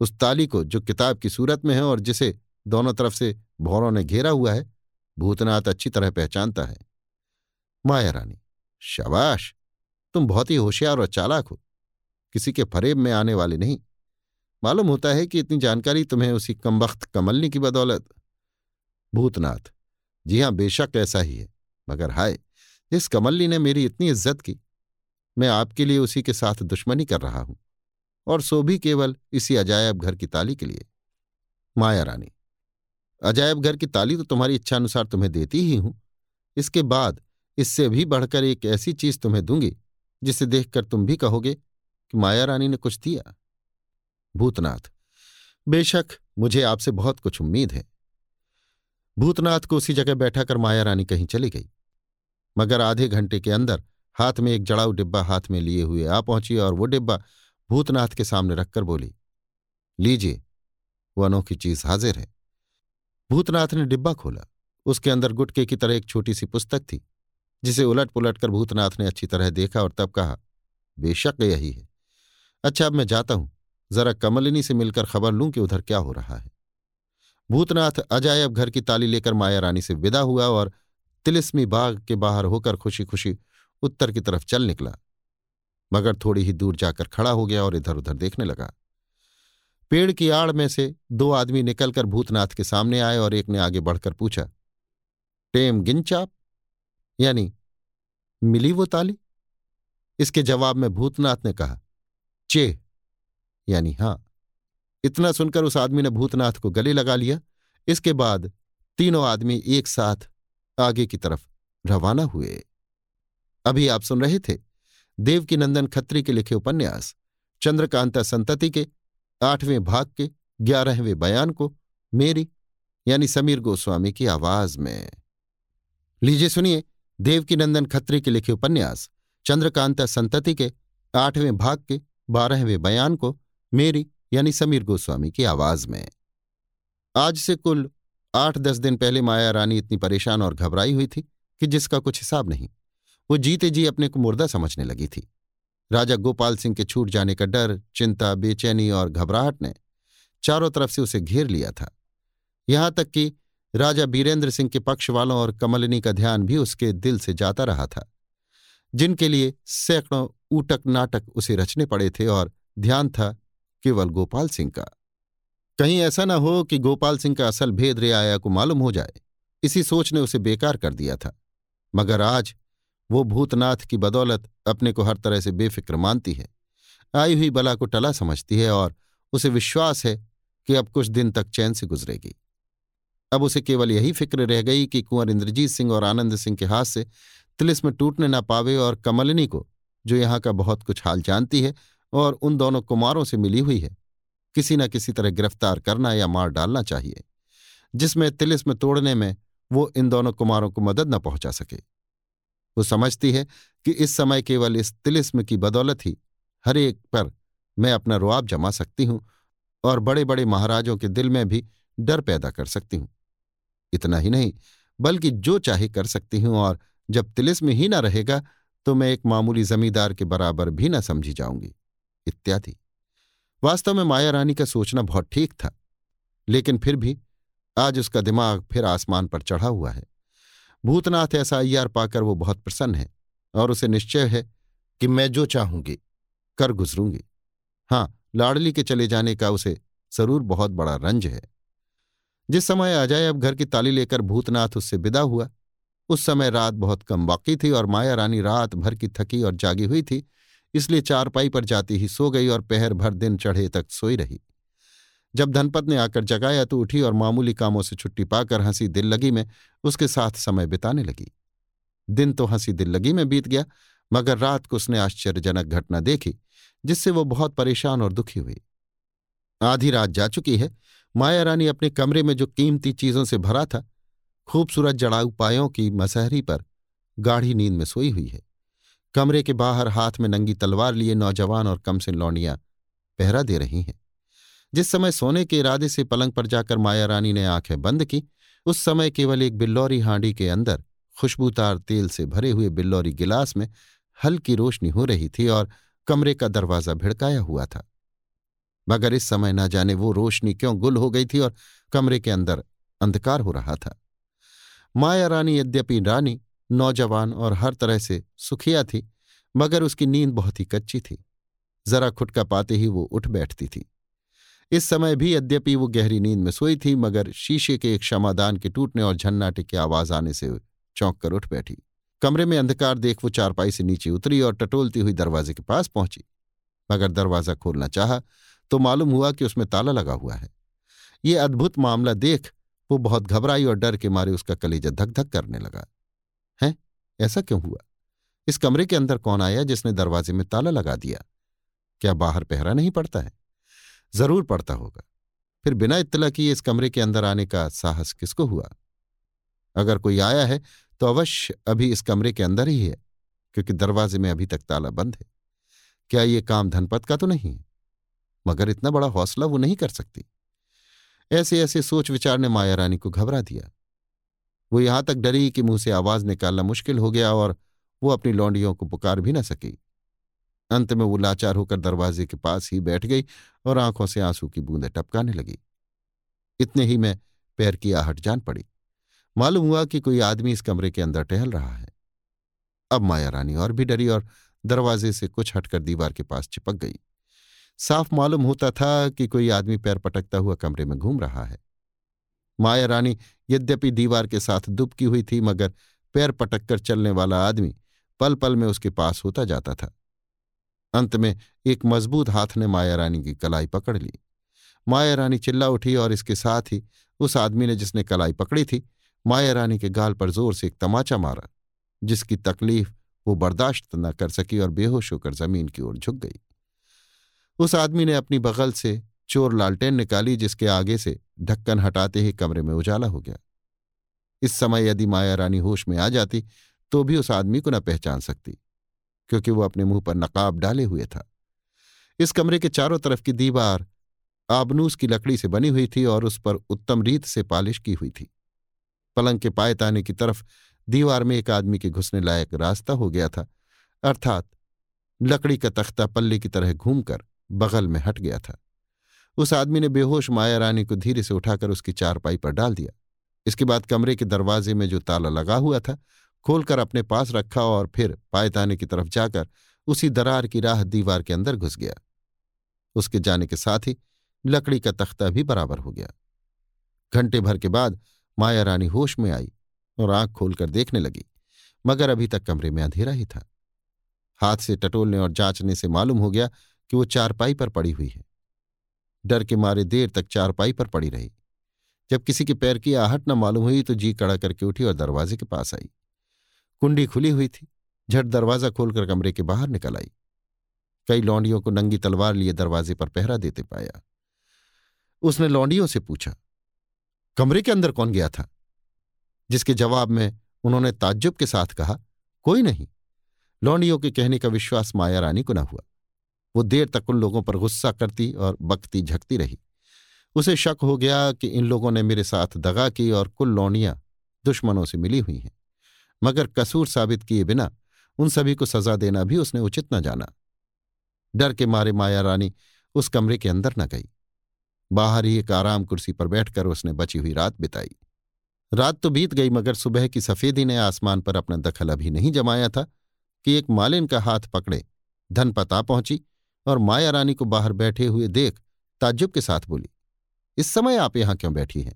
उस ताली को जो किताब की सूरत में है और जिसे दोनों तरफ़ से भौरों ने घेरा हुआ है, भूतनाथ अच्छी तरह पहचानता है। माया रानी, शाबाश! तुम बहुत ही होशियार और चालाक हो। किसी के फरेब में आने वाले नहीं। मालूम होता है कि इतनी जानकारी तुम्हें उसी कमबख्त कमलनी की बदौलत भूतनाथ। जी हाँ, बेशक ऐसा ही है, मगर हाय जिस कमल्ली ने मेरी इतनी इज़्ज़त की। मैं आपके लिए उसी के साथ दुश्मनी कर रहा हूँ, और सो भी केवल इसी अजायब घर की ताली के लिए। माया रानी, अजायब घर की ताली तो तुम्हारी इच्छानुसार तुम्हें देती ही हूँ। इसके बाद इससे भी बढ़कर एक ऐसी चीज़ तुम्हें दूँगी, जिसे देखकर तुम भी कहोगे कि माया रानी ने कुछ दिया। भूतनाथ, बेशक मुझे आपसे बहुत कुछ उम्मीद है। भूतनाथ को उसी जगह बैठा कर माया रानी कहीं चली गई। मगर आधे घंटे के अंदर हाथ में एक जड़ाऊ डिब्बा हाथ में लिए हुए आ पहुँची और वो डिब्बा भूतनाथ के सामने रखकर बोली, लीजिए, वो अनोखी चीज़ हाजिर है। भूतनाथ ने डिब्बा खोला। उसके अंदर गुटके की तरह एक छोटी सी पुस्तक थी, जिसे उलट पुलट कर भूतनाथ ने अच्छी तरह देखा और तब कहा, बेशक यही है। अच्छा अब मैं जाता हूँ। जरा कमलिनी से मिलकर खबर लूँ कि उधर क्या हो रहा है। भूतनाथ अजायब घर की ताली लेकर माया रानी से विदा हुआ और तिलिस्मी बाग के बाहर होकर खुशी खुशी उत्तर की तरफ़ चल निकला। मगर थोड़ी ही दूर जाकर खड़ा हो गया और इधर उधर देखने लगा। पेड़ की आड़ में से दो आदमी निकलकर भूतनाथ के सामने आए और एक ने आगे बढ़कर पूछा, टेम गिनचाप यानी मिली वो ताली? इसके जवाब में भूतनाथ ने कहा चे यानी हाँ। इतना सुनकर उस आदमी ने भूतनाथ को गले लगा लिया। इसके बाद तीनों आदमी एक साथ आगे की तरफ़ रवाना हुए। अभी आप सुन रहे थे देवकी नंदन खत्री के लिखे उपन्यास, चंद्रकांता संतति के, आठवें भाग के, ग्यारहवें बयान को, मेरी, यानी समीर गोस्वामी की आवाज़ में। लीजिए सुनिए देवकी नंदन खत्री के लिखे उपन्यास, चंद्रकांता संतति के, आठवें भाग के, बारहवें बयान को, मेरी यानी समीर गोस्वामी की आवाज़ में। आज से कुल आठ दस दिन पहले माया रानी इतनी परेशान और घबराई हुई थी कि जिसका कुछ हिसाब नहीं, वो जीते जी अपने को मुर्दा समझने लगी थी। राजा गोपाल सिंह के छूट जाने का डर, चिंता, बेचैनी और घबराहट ने चारों तरफ़ से उसे घेर लिया था। यहाँ तक कि राजा बीरेंद्र सिंह के पक्ष वालों और कमलिनी का ध्यान भी उसके दिल से जाता रहा था, जिनके लिए सैकड़ों ऊटक नाटक उसे रचने पड़े थे और ध्यान था केवल गोपाल सिंह का। कहीं ऐसा न हो कि गोपाल सिंह का असल भेद रियाया को मालूम हो जाए। इसी सोच ने उसे बेकार कर दिया था। मगर आज वो भूतनाथ की बदौलत अपने को हर तरह से बेफिक्र मानती है। आई हुई बला को टला समझती है और उसे विश्वास है कि अब कुछ दिन तक चैन से गुजरेगी। अब उसे केवल यही फ़िक्र रह गई कि कुंवर इंद्रजीत सिंह और आनंद सिंह के हाथ से तिलिस्म टूटने ना पावे और कमलिनी को, जो यहाँ का बहुत कुछ हाल जानती है और उन दोनों कुमारों से मिली हुई है। किसी न किसी तरह गिरफ़्तार करना या मार डालना चाहिए, जिसमें तिलिस्म तोड़ने में वो इन दोनों कुमारों को मदद न पहुँचा सके। वो समझती है कि इस समय केवल इस तिलिस्म की बदौलत ही हर एक पर मैं अपना रुआब जमा सकती हूँ और बड़े बड़े महाराजों के दिल में भी डर पैदा कर सकती हूँ। इतना ही नहीं, बल्कि जो चाहे कर सकती हूँ और जब तिलिस्म ही ना रहेगा तो मैं एक मामूली जमींदार के बराबर भी ना समझी जाऊँगी। इत्यादि। वास्तव में माया रानी का सोचना बहुत ठीक था, लेकिन फिर भी आज उसका दिमाग फिर आसमान पर चढ़ा हुआ है। भूतनाथ ऐसा अय्यार पाकर वो बहुत प्रसन्न है और उसे निश्चय है कि मैं जो चाहूँगी, कर गुजरूँगी। हाँ लाडली के चले जाने का उसे ज़रूर बहुत बड़ा रंज है। जिस समय अजय अब घर की ताली लेकर भूतनाथ उससे विदा हुआ, उस समय रात बहुत कम बाकी थी और माया रानी रात भर की थकी और जागी हुई थी इसलिए चारपाई पर जाती ही सो गई और पहर भर दिन चढ़े तक सोई रही। जब धनपत ने आकर जगाया तो उठी और मामूली कामों से छुट्टी पाकर हँसी दिल लगी में उसके साथ समय बिताने लगी। दिन तो हँसी दिल लगी में बीत गया, मगर रात को उसने आश्चर्यजनक घटना देखी, जिससे वो बहुत परेशान और दुखी हुई। आधी रात जा चुकी है, माया रानी अपने कमरे में जो कीमती चीज़ों से भरा था, खूबसूरत जड़ाऊ पायों की मसहरी पर गाढ़ी नींद में सोई हुई है। कमरे के बाहर हाथ में नंगी तलवार लिए नौजवान और कम से लौंडियाँ पहरा दे रही हैं। जिस समय सोने के इरादे से पलंग पर जाकर माया रानी ने आँखें बंद की, उस समय केवल एक बिल्लौरी हांडी के अंदर खुशबूदार तेल से भरे हुए बिल्लौरी गिलास में हल्की रोशनी हो रही थी और कमरे का दरवाज़ा भिड़काया हुआ था। मगर इस समय न जाने वो रोशनी क्यों गुल हो गई थी और कमरे के अंदर अंधकार हो रहा था। माया रानी, यद्यपि रानी नौजवान और हर तरह से सुखिया थी, मगर उसकी नींद बहुत ही कच्ची थी। जरा खुटका पाते ही वो उठ बैठती थी। इस समय भी यद्यपि वो गहरी नींद में सोई थी, मगर शीशे के एक क्षमादान के टूटने और झन्नाटे की आवाज़ आने से चौंक कर उठ बैठी। कमरे में अंधकार देख वो चारपाई से नीचे उतरी और टटोलती हुई दरवाजे के पास पहुँची। मगर दरवाज़ा खोलना चाहा तो मालूम हुआ कि उसमें ताला लगा हुआ है। ये अद्भुत मामला देख वो बहुत घबराई और डर के मारे उसका कलेजा धक धक करने लगा। है? ऐसा क्यों हुआ? इस कमरे के अंदर कौन आया जिसने दरवाजे में ताला लगा दिया? क्या बाहर पहरा नहीं पड़ता है? ज़रूर पड़ता होगा। फिर बिना इत्तला किए इस कमरे के अंदर आने का साहस किसको हुआ? अगर कोई आया है तो अवश्य अभी इस कमरे के अंदर ही है, क्योंकि दरवाजे में अभी तक ताला बंद है। क्या ये काम धनपत का तो नहीं है? मगर इतना बड़ा हौसला वो नहीं कर सकती। ऐसे ऐसे सोच विचार ने माया रानी को घबरा दिया। वो यहाँ तक डरी कि मुँह से आवाज़ निकालना मुश्किल हो गया और वो अपनी लौंडियों को पुकार भी न सकी। अंत में वो लाचार होकर दरवाजे के पास ही बैठ गई और आँखों से आँसू की बूंदें टपकाने लगी। इतने ही में पैर की आहट जान पड़ी। मालूम हुआ कि कोई आदमी इस कमरे के अंदर टहल रहा है। अब माया रानी और भी डरी और दरवाजे से कुछ हटकर दीवार के पास चिपक गई। साफ़ मालूम होता था कि कोई आदमी पैर पटकता हुआ कमरे में घूम रहा है। माया रानी यद्यपि दीवार के साथ दुबकी हुई थी, मगर पैर पटक कर चलने वाला आदमी पल पल में उसके पास होता जाता था। अंत में एक मज़बूत हाथ ने माया रानी की कलाई पकड़ ली। माया रानी चिल्ला उठी और इसके साथ ही उस आदमी ने जिसने कलाई पकड़ी थी माया रानी के गाल पर ज़ोर से एक तमाचा मारा, जिसकी तकलीफ़ वो बर्दाश्त न कर सकी और बेहोश होकर ज़मीन की ओर झुक गई। उस आदमी ने अपनी बगल से चोर लालटेन निकाली जिसके आगे से ढक्कन हटाते ही कमरे में उजाला हो गया। इस समय यदि माया रानी होश में आ जाती तो भी उस आदमी को न पहचान सकती, क्योंकि वो अपने मुँह पर नकाब डाले हुए था। इस कमरे के चारों तरफ़ की दीवार आबनूस की लकड़ी से बनी हुई थी और उस पर उत्तम रीत से पालिश की हुई थी। पलंग के पायताने की तरफ़ दीवार में एक आदमी के घुसने लायक रास्ता हो गया था, अर्थात लकड़ी का तख्ता पल्ले की तरह घूमकर बगल में हट गया था। उस आदमी ने बेहोश माया रानी को धीरे से उठाकर उसकी चारपाई पर डाल दिया। इसके बाद कमरे के दरवाजे में जो ताला लगा हुआ था, खोलकर अपने पास रखा और फिर पायताने की तरफ़ जाकर उसी दरार की राह दीवार के अंदर घुस गया। उसके जाने के साथ ही लकड़ी का तख्ता भी बराबर हो गया। घंटे भर के बाद माया रानी होश में आई और आँख खोलकर देखने लगी, मगर अभी तक कमरे में अंधेरा ही था। हाथ से टटोलने और जांचने से मालूम हो गया कि वो चारपाई पर पड़ी हुई है। डर के मारे देर तक चारपाई पर पड़ी रही। जब किसी के पैर की आहट न मालूम हुई तो जी कड़ा करके उठी और दरवाजे के पास आई। कुंडी खुली हुई थी। झट दरवाज़ा खोलकर कमरे के बाहर निकल आई। कई लौंडियों को नंगी तलवार लिए दरवाजे पर पहरा देते पाया। उसने लौंडियों से पूछा, कमरे के अंदर कौन गया था? जिसके जवाब में उन्होंने ताज्जुब के साथ कहा, कोई नहीं। लौंडियों के कहने का विश्वास माया रानी को न हुआ। वो देर तक उन लोगों पर गुस्सा करती और बकती झकती रही। उसे शक हो गया कि इन लोगों ने मेरे साथ दगा की और कुल लौंडियाँ दुश्मनों से मिली हुई हैं। मगर कसूर साबित किए बिना उन सभी को सजा देना भी उसने उचित न जाना। डर के मारे माया रानी उस कमरे के अंदर न गई। बाहर ही एक आराम कुर्सी पर बैठकर उसने बची हुई रात बिताई। रात तो बीत गई मगर सुबह की सफेदी ने आसमान पर अपना दखल अभी नहीं जमाया था कि एक मालिन का हाथ पकड़े धनपता पहुँची और माया रानी को बाहर बैठे हुए देख ताज्जुब के साथ बोली, इस समय आप यहाँ क्यों बैठी हैं?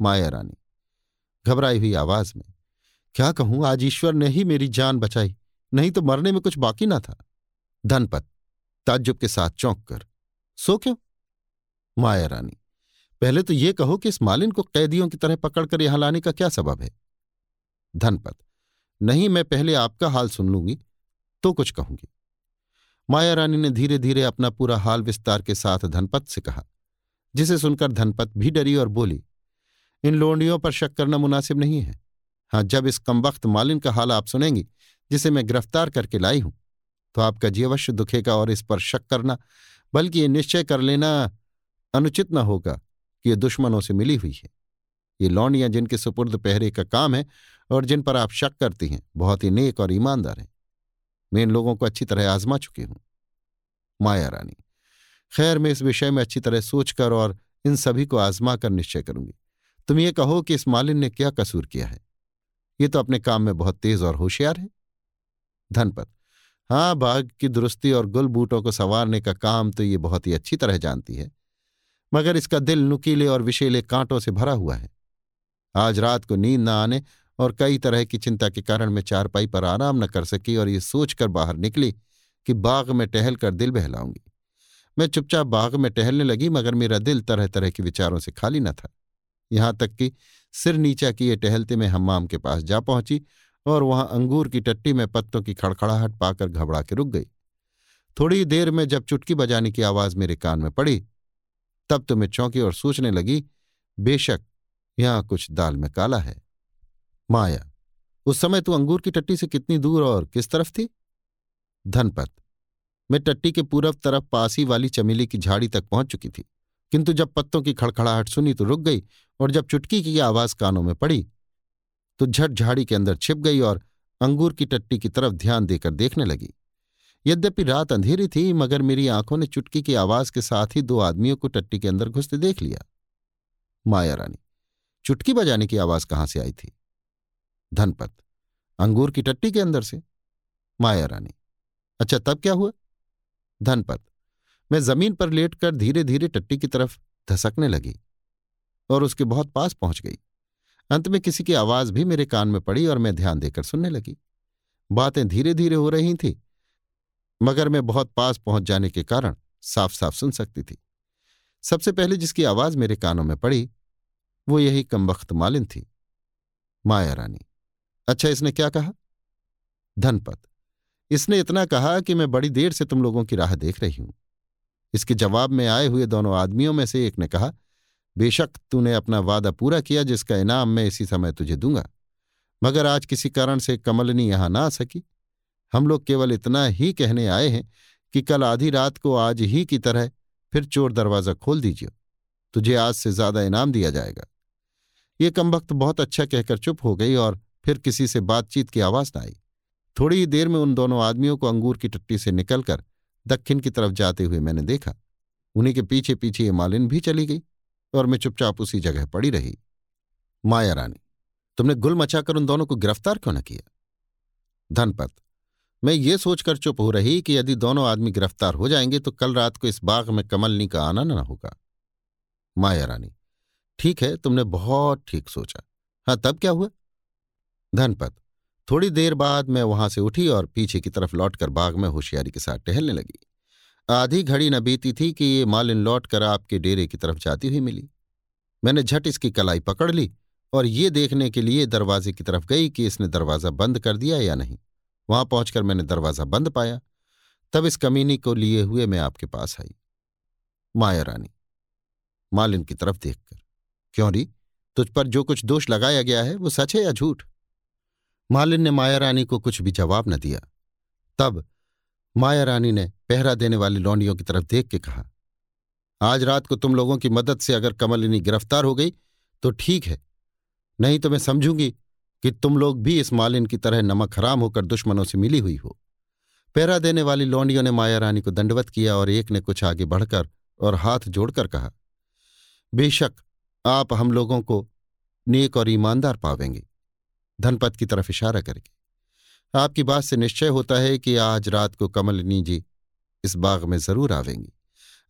माया रानी, घबराई हुई आवाज़ में, क्या कहूँ, आज ईश्वर ने ही मेरी जान बचाई, नहीं तो मरने में कुछ बाकी ना था। धनपत, ताज्जुब के साथ चौंक कर, सो क्यों? माया रानी, पहले तो ये कहो कि इस मालिन को कैदियों की तरह पकड़कर यहाँ लाने का क्या सबब है? धनपत, नहीं, मैं पहले आपका हाल सुन लूँगी तो कुछ कहूँगी। माया रानी ने धीरे धीरे अपना पूरा हाल विस्तार के साथ धनपत से कहा, जिसे सुनकर धनपत भी डरी और बोली, इन लोंडियों पर शक करना मुनासिब नहीं है। हाँ जब इस कमबख्त मालिन का हाल आप सुनेंगी, जिसे मैं गिरफ़्तार करके लाई हूँ तो आपका जी अवश्य दुखेगा और इस पर शक करना, बल्कि ये निश्चय कर लेना अनुचित न होगा कि ये दुश्मनों से मिली हुई है। ये लौंडियाँ जिनके सुपुर्द पहरे का काम है और जिन पर आप शक करती हैं, बहुत ही नेक और ईमानदार हैं। मैं इन लोगों को अच्छी तरह आजमा चुकी हूँ। माया रानी, खैर मैं इस विषय में अच्छी तरह सोचकर और इन सभी को आजमा कर निश्चय करूँगी। तुम ये कहो कि इस मालिन ने क्या कसूर किया है? ये तो अपने काम में बहुत तेज और होशियार है। धनपत हाँ बाघ की दुरुस्ती और गुल बूटों को संवारने का काम तो ये बहुत ही अच्छी तरह जानती है, मगर इसका दिल नुकीले और विशेले कांटों से भरा हुआ है। आज रात को नींद न आने और कई तरह की चिंता के कारण मैं चारपाई पर आराम न कर सकी और ये सोचकर बाहर निकली कि बाग में टहल कर दिल बहलाऊँगी। मैं चुपचाप बाग में टहलने लगी, मगर मेरा दिल तरह तरह के विचारों से खाली न था। यहाँ तक कि सिर नीचा किए टहलते में हम्माम के पास जा पहुँची और वहाँ अंगूर की टट्टी में पत्तों की खड़खड़ाहट पाकर घबरा के रुक गई। थोड़ी देर में जब चुटकी बजाने की आवाज़ मेरे कान में पड़ी, तब तो मैं चौंकी और सोचने लगी, बेशक यहाँ कुछ दाल में काला है। माया। उस समय तू अंगूर की टट्टी से कितनी दूर और किस तरफ़ थी? धनपत। मैं टट्टी के पूरब तरफ़ पासी वाली चमेली की झाड़ी तक पहुँच चुकी थी। किंतु जब पत्तों की खड़खड़ाहट सुनी तो रुक गई और जब चुटकी की आवाज़ कानों में पड़ी तो झट झाड़ी के अंदर छिप गई और अंगूर की टट्टी की तरफ़ ध्यान देकर देखने लगी। यद्यपि रात अंधेरी थी, मगर मेरी आँखों ने चुटकी की आवाज़ के साथ ही दो आदमियों को टट्टी के अंदर घुसते देख लिया। माया रानी, चुटकी बजाने की आवाज़ कहाँ से आई थी? धनपत। अंगूर की टट्टी के अंदर से। माया रानी। अच्छा तब क्या हुआ? धनपत। मैं ज़मीन पर लेटकर धीरे धीरे टट्टी की तरफ़ धसकने लगी और उसके बहुत पास पहुँच गई। अंत में किसी की आवाज़ भी मेरे कान में पड़ी और मैं ध्यान देकर सुनने लगी। बातें धीरे धीरे हो रही थी, मगर मैं बहुत पास पहुँच जाने के कारण साफ़ साफ़ सुन सकती थी। सबसे पहले जिसकी आवाज़ मेरे कानों में पड़ी, वो यही कमबख्त मालिन थी, माया रानी। अच्छा इसने क्या कहा? धनपत, इसने इतना कहा कि मैं बड़ी देर से तुम लोगों की राह देख रही हूँ। इसके जवाब में आए हुए दोनों आदमियों में से एक ने कहा, बेशक तूने अपना वादा पूरा किया जिसका इनाम मैं इसी समय तुझे दूँगा, मगर आज किसी कारण से कमलनी यहाँ ना आ सकी। हम लोग केवल इतना ही कहने आए हैं कि कल आधी रात को आज ही की तरह फिर चोर दरवाज़ा खोल दीजिए तुझे आज से ज़्यादा इनाम दिया जाएगा। ये कमबख्त बहुत अच्छा कहकर चुप हो गई और फिर किसी से बातचीत की आवाज़ न आई। थोड़ी ही देर में उन दोनों आदमियों को अंगूर की टट्टी से निकलकर दक्षिण की तरफ़ जाते हुए मैंने देखा। उन्हीं के पीछे पीछे ये मालिन भी चली गई और मैं चुपचाप उसी जगह पड़ी रही। माया रानी, तुमने गुल मचाकर उन दोनों को गिरफ़्तार क्यों न किया? धनपत, मैं ये सोचकर चुप हो रही कि यदि दोनों आदमी गिरफ़्तार हो जाएँगे तो कल रात को इस बाग में कमलनी का आना न होगा। माया रानी, ठीक है, तुमने बहुत ठीक सोचा। हाँ तब क्या हुआ? धनपत। थोड़ी देर बाद मैं वहाँ से उठी और पीछे की तरफ़ लौटकर बाग में होशियारी के साथ टहलने लगी। आधी घड़ी न बीती थी कि ये मालिन लौटकर आपके डेरे की तरफ़ जाती हुई मिली। मैंने झट इसकी कलाई पकड़ ली और ये देखने के लिए दरवाजे की तरफ़ गई कि इसने दरवाज़ा बंद कर दिया या नहीं। वहाँ पहुंचकर मैंने दरवाज़ा बंद पाया। तब इस कमीनी को लिए हुए मैं आपके पास आई। माया रानी, मालिन की तरफ़ देखकर। क्यों री? तुझ पर जो कुछ दोष लगाया गया है वो सच है या झूठ? मालिन ने माया रानी को कुछ भी जवाब न दिया। तब माया रानी ने पहरा देने वाली लौंडियों की तरफ़ देख के कहा, आज रात को तुम लोगों की मदद से अगर कमलिनी गिरफ़्तार हो गई तो ठीक है। नहीं तो मैं समझूँगी कि तुम लोग भी इस मालिन की तरह नमक हराम होकर दुश्मनों से मिली हुई हो। पहरा देने वाली लौंडियों ने माया रानी को दंडवत किया और एक ने कुछ आगे बढ़कर और हाथ जोड़कर कहा, बेशक आप हम लोगों को नेक और ईमानदार पावेंगे। धनपत की तरफ़ इशारा करके। आपकी बात से निश्चय होता है कि आज रात को कमलिनी जी इस बाग में ज़रूर आवेंगी।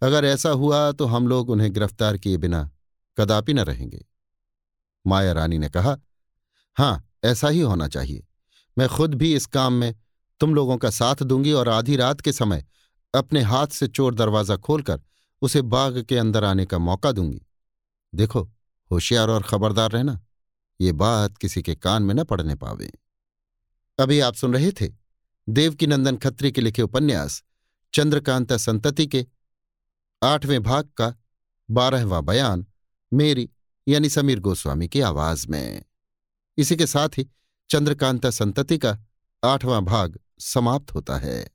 अगर ऐसा हुआ तो हम लोग उन्हें गिरफ़्तार किए बिना कदापि न रहेंगे। माया रानी ने कहा, हाँ, ऐसा ही होना चाहिए। मैं खुद भी इस काम में तुम लोगों का साथ दूँगी और आधी रात के समय अपने हाथ से चोर दरवाज़ा खोलकर उसे बाग के अंदर आने का मौका दूँगी। देखो, होशियार और खबरदार रहना। ये बात किसी के कान में न पड़ने पावे। अभी आप सुन रहे थे देवकीनंदन खत्री के लिखे उपन्यास चंद्रकांता संतति के आठवें भाग का बारहवां बयान मेरी यानी समीर गोस्वामी की आवाज़ में। इसी के साथ ही चंद्रकांता संतति का आठवां भाग समाप्त होता है।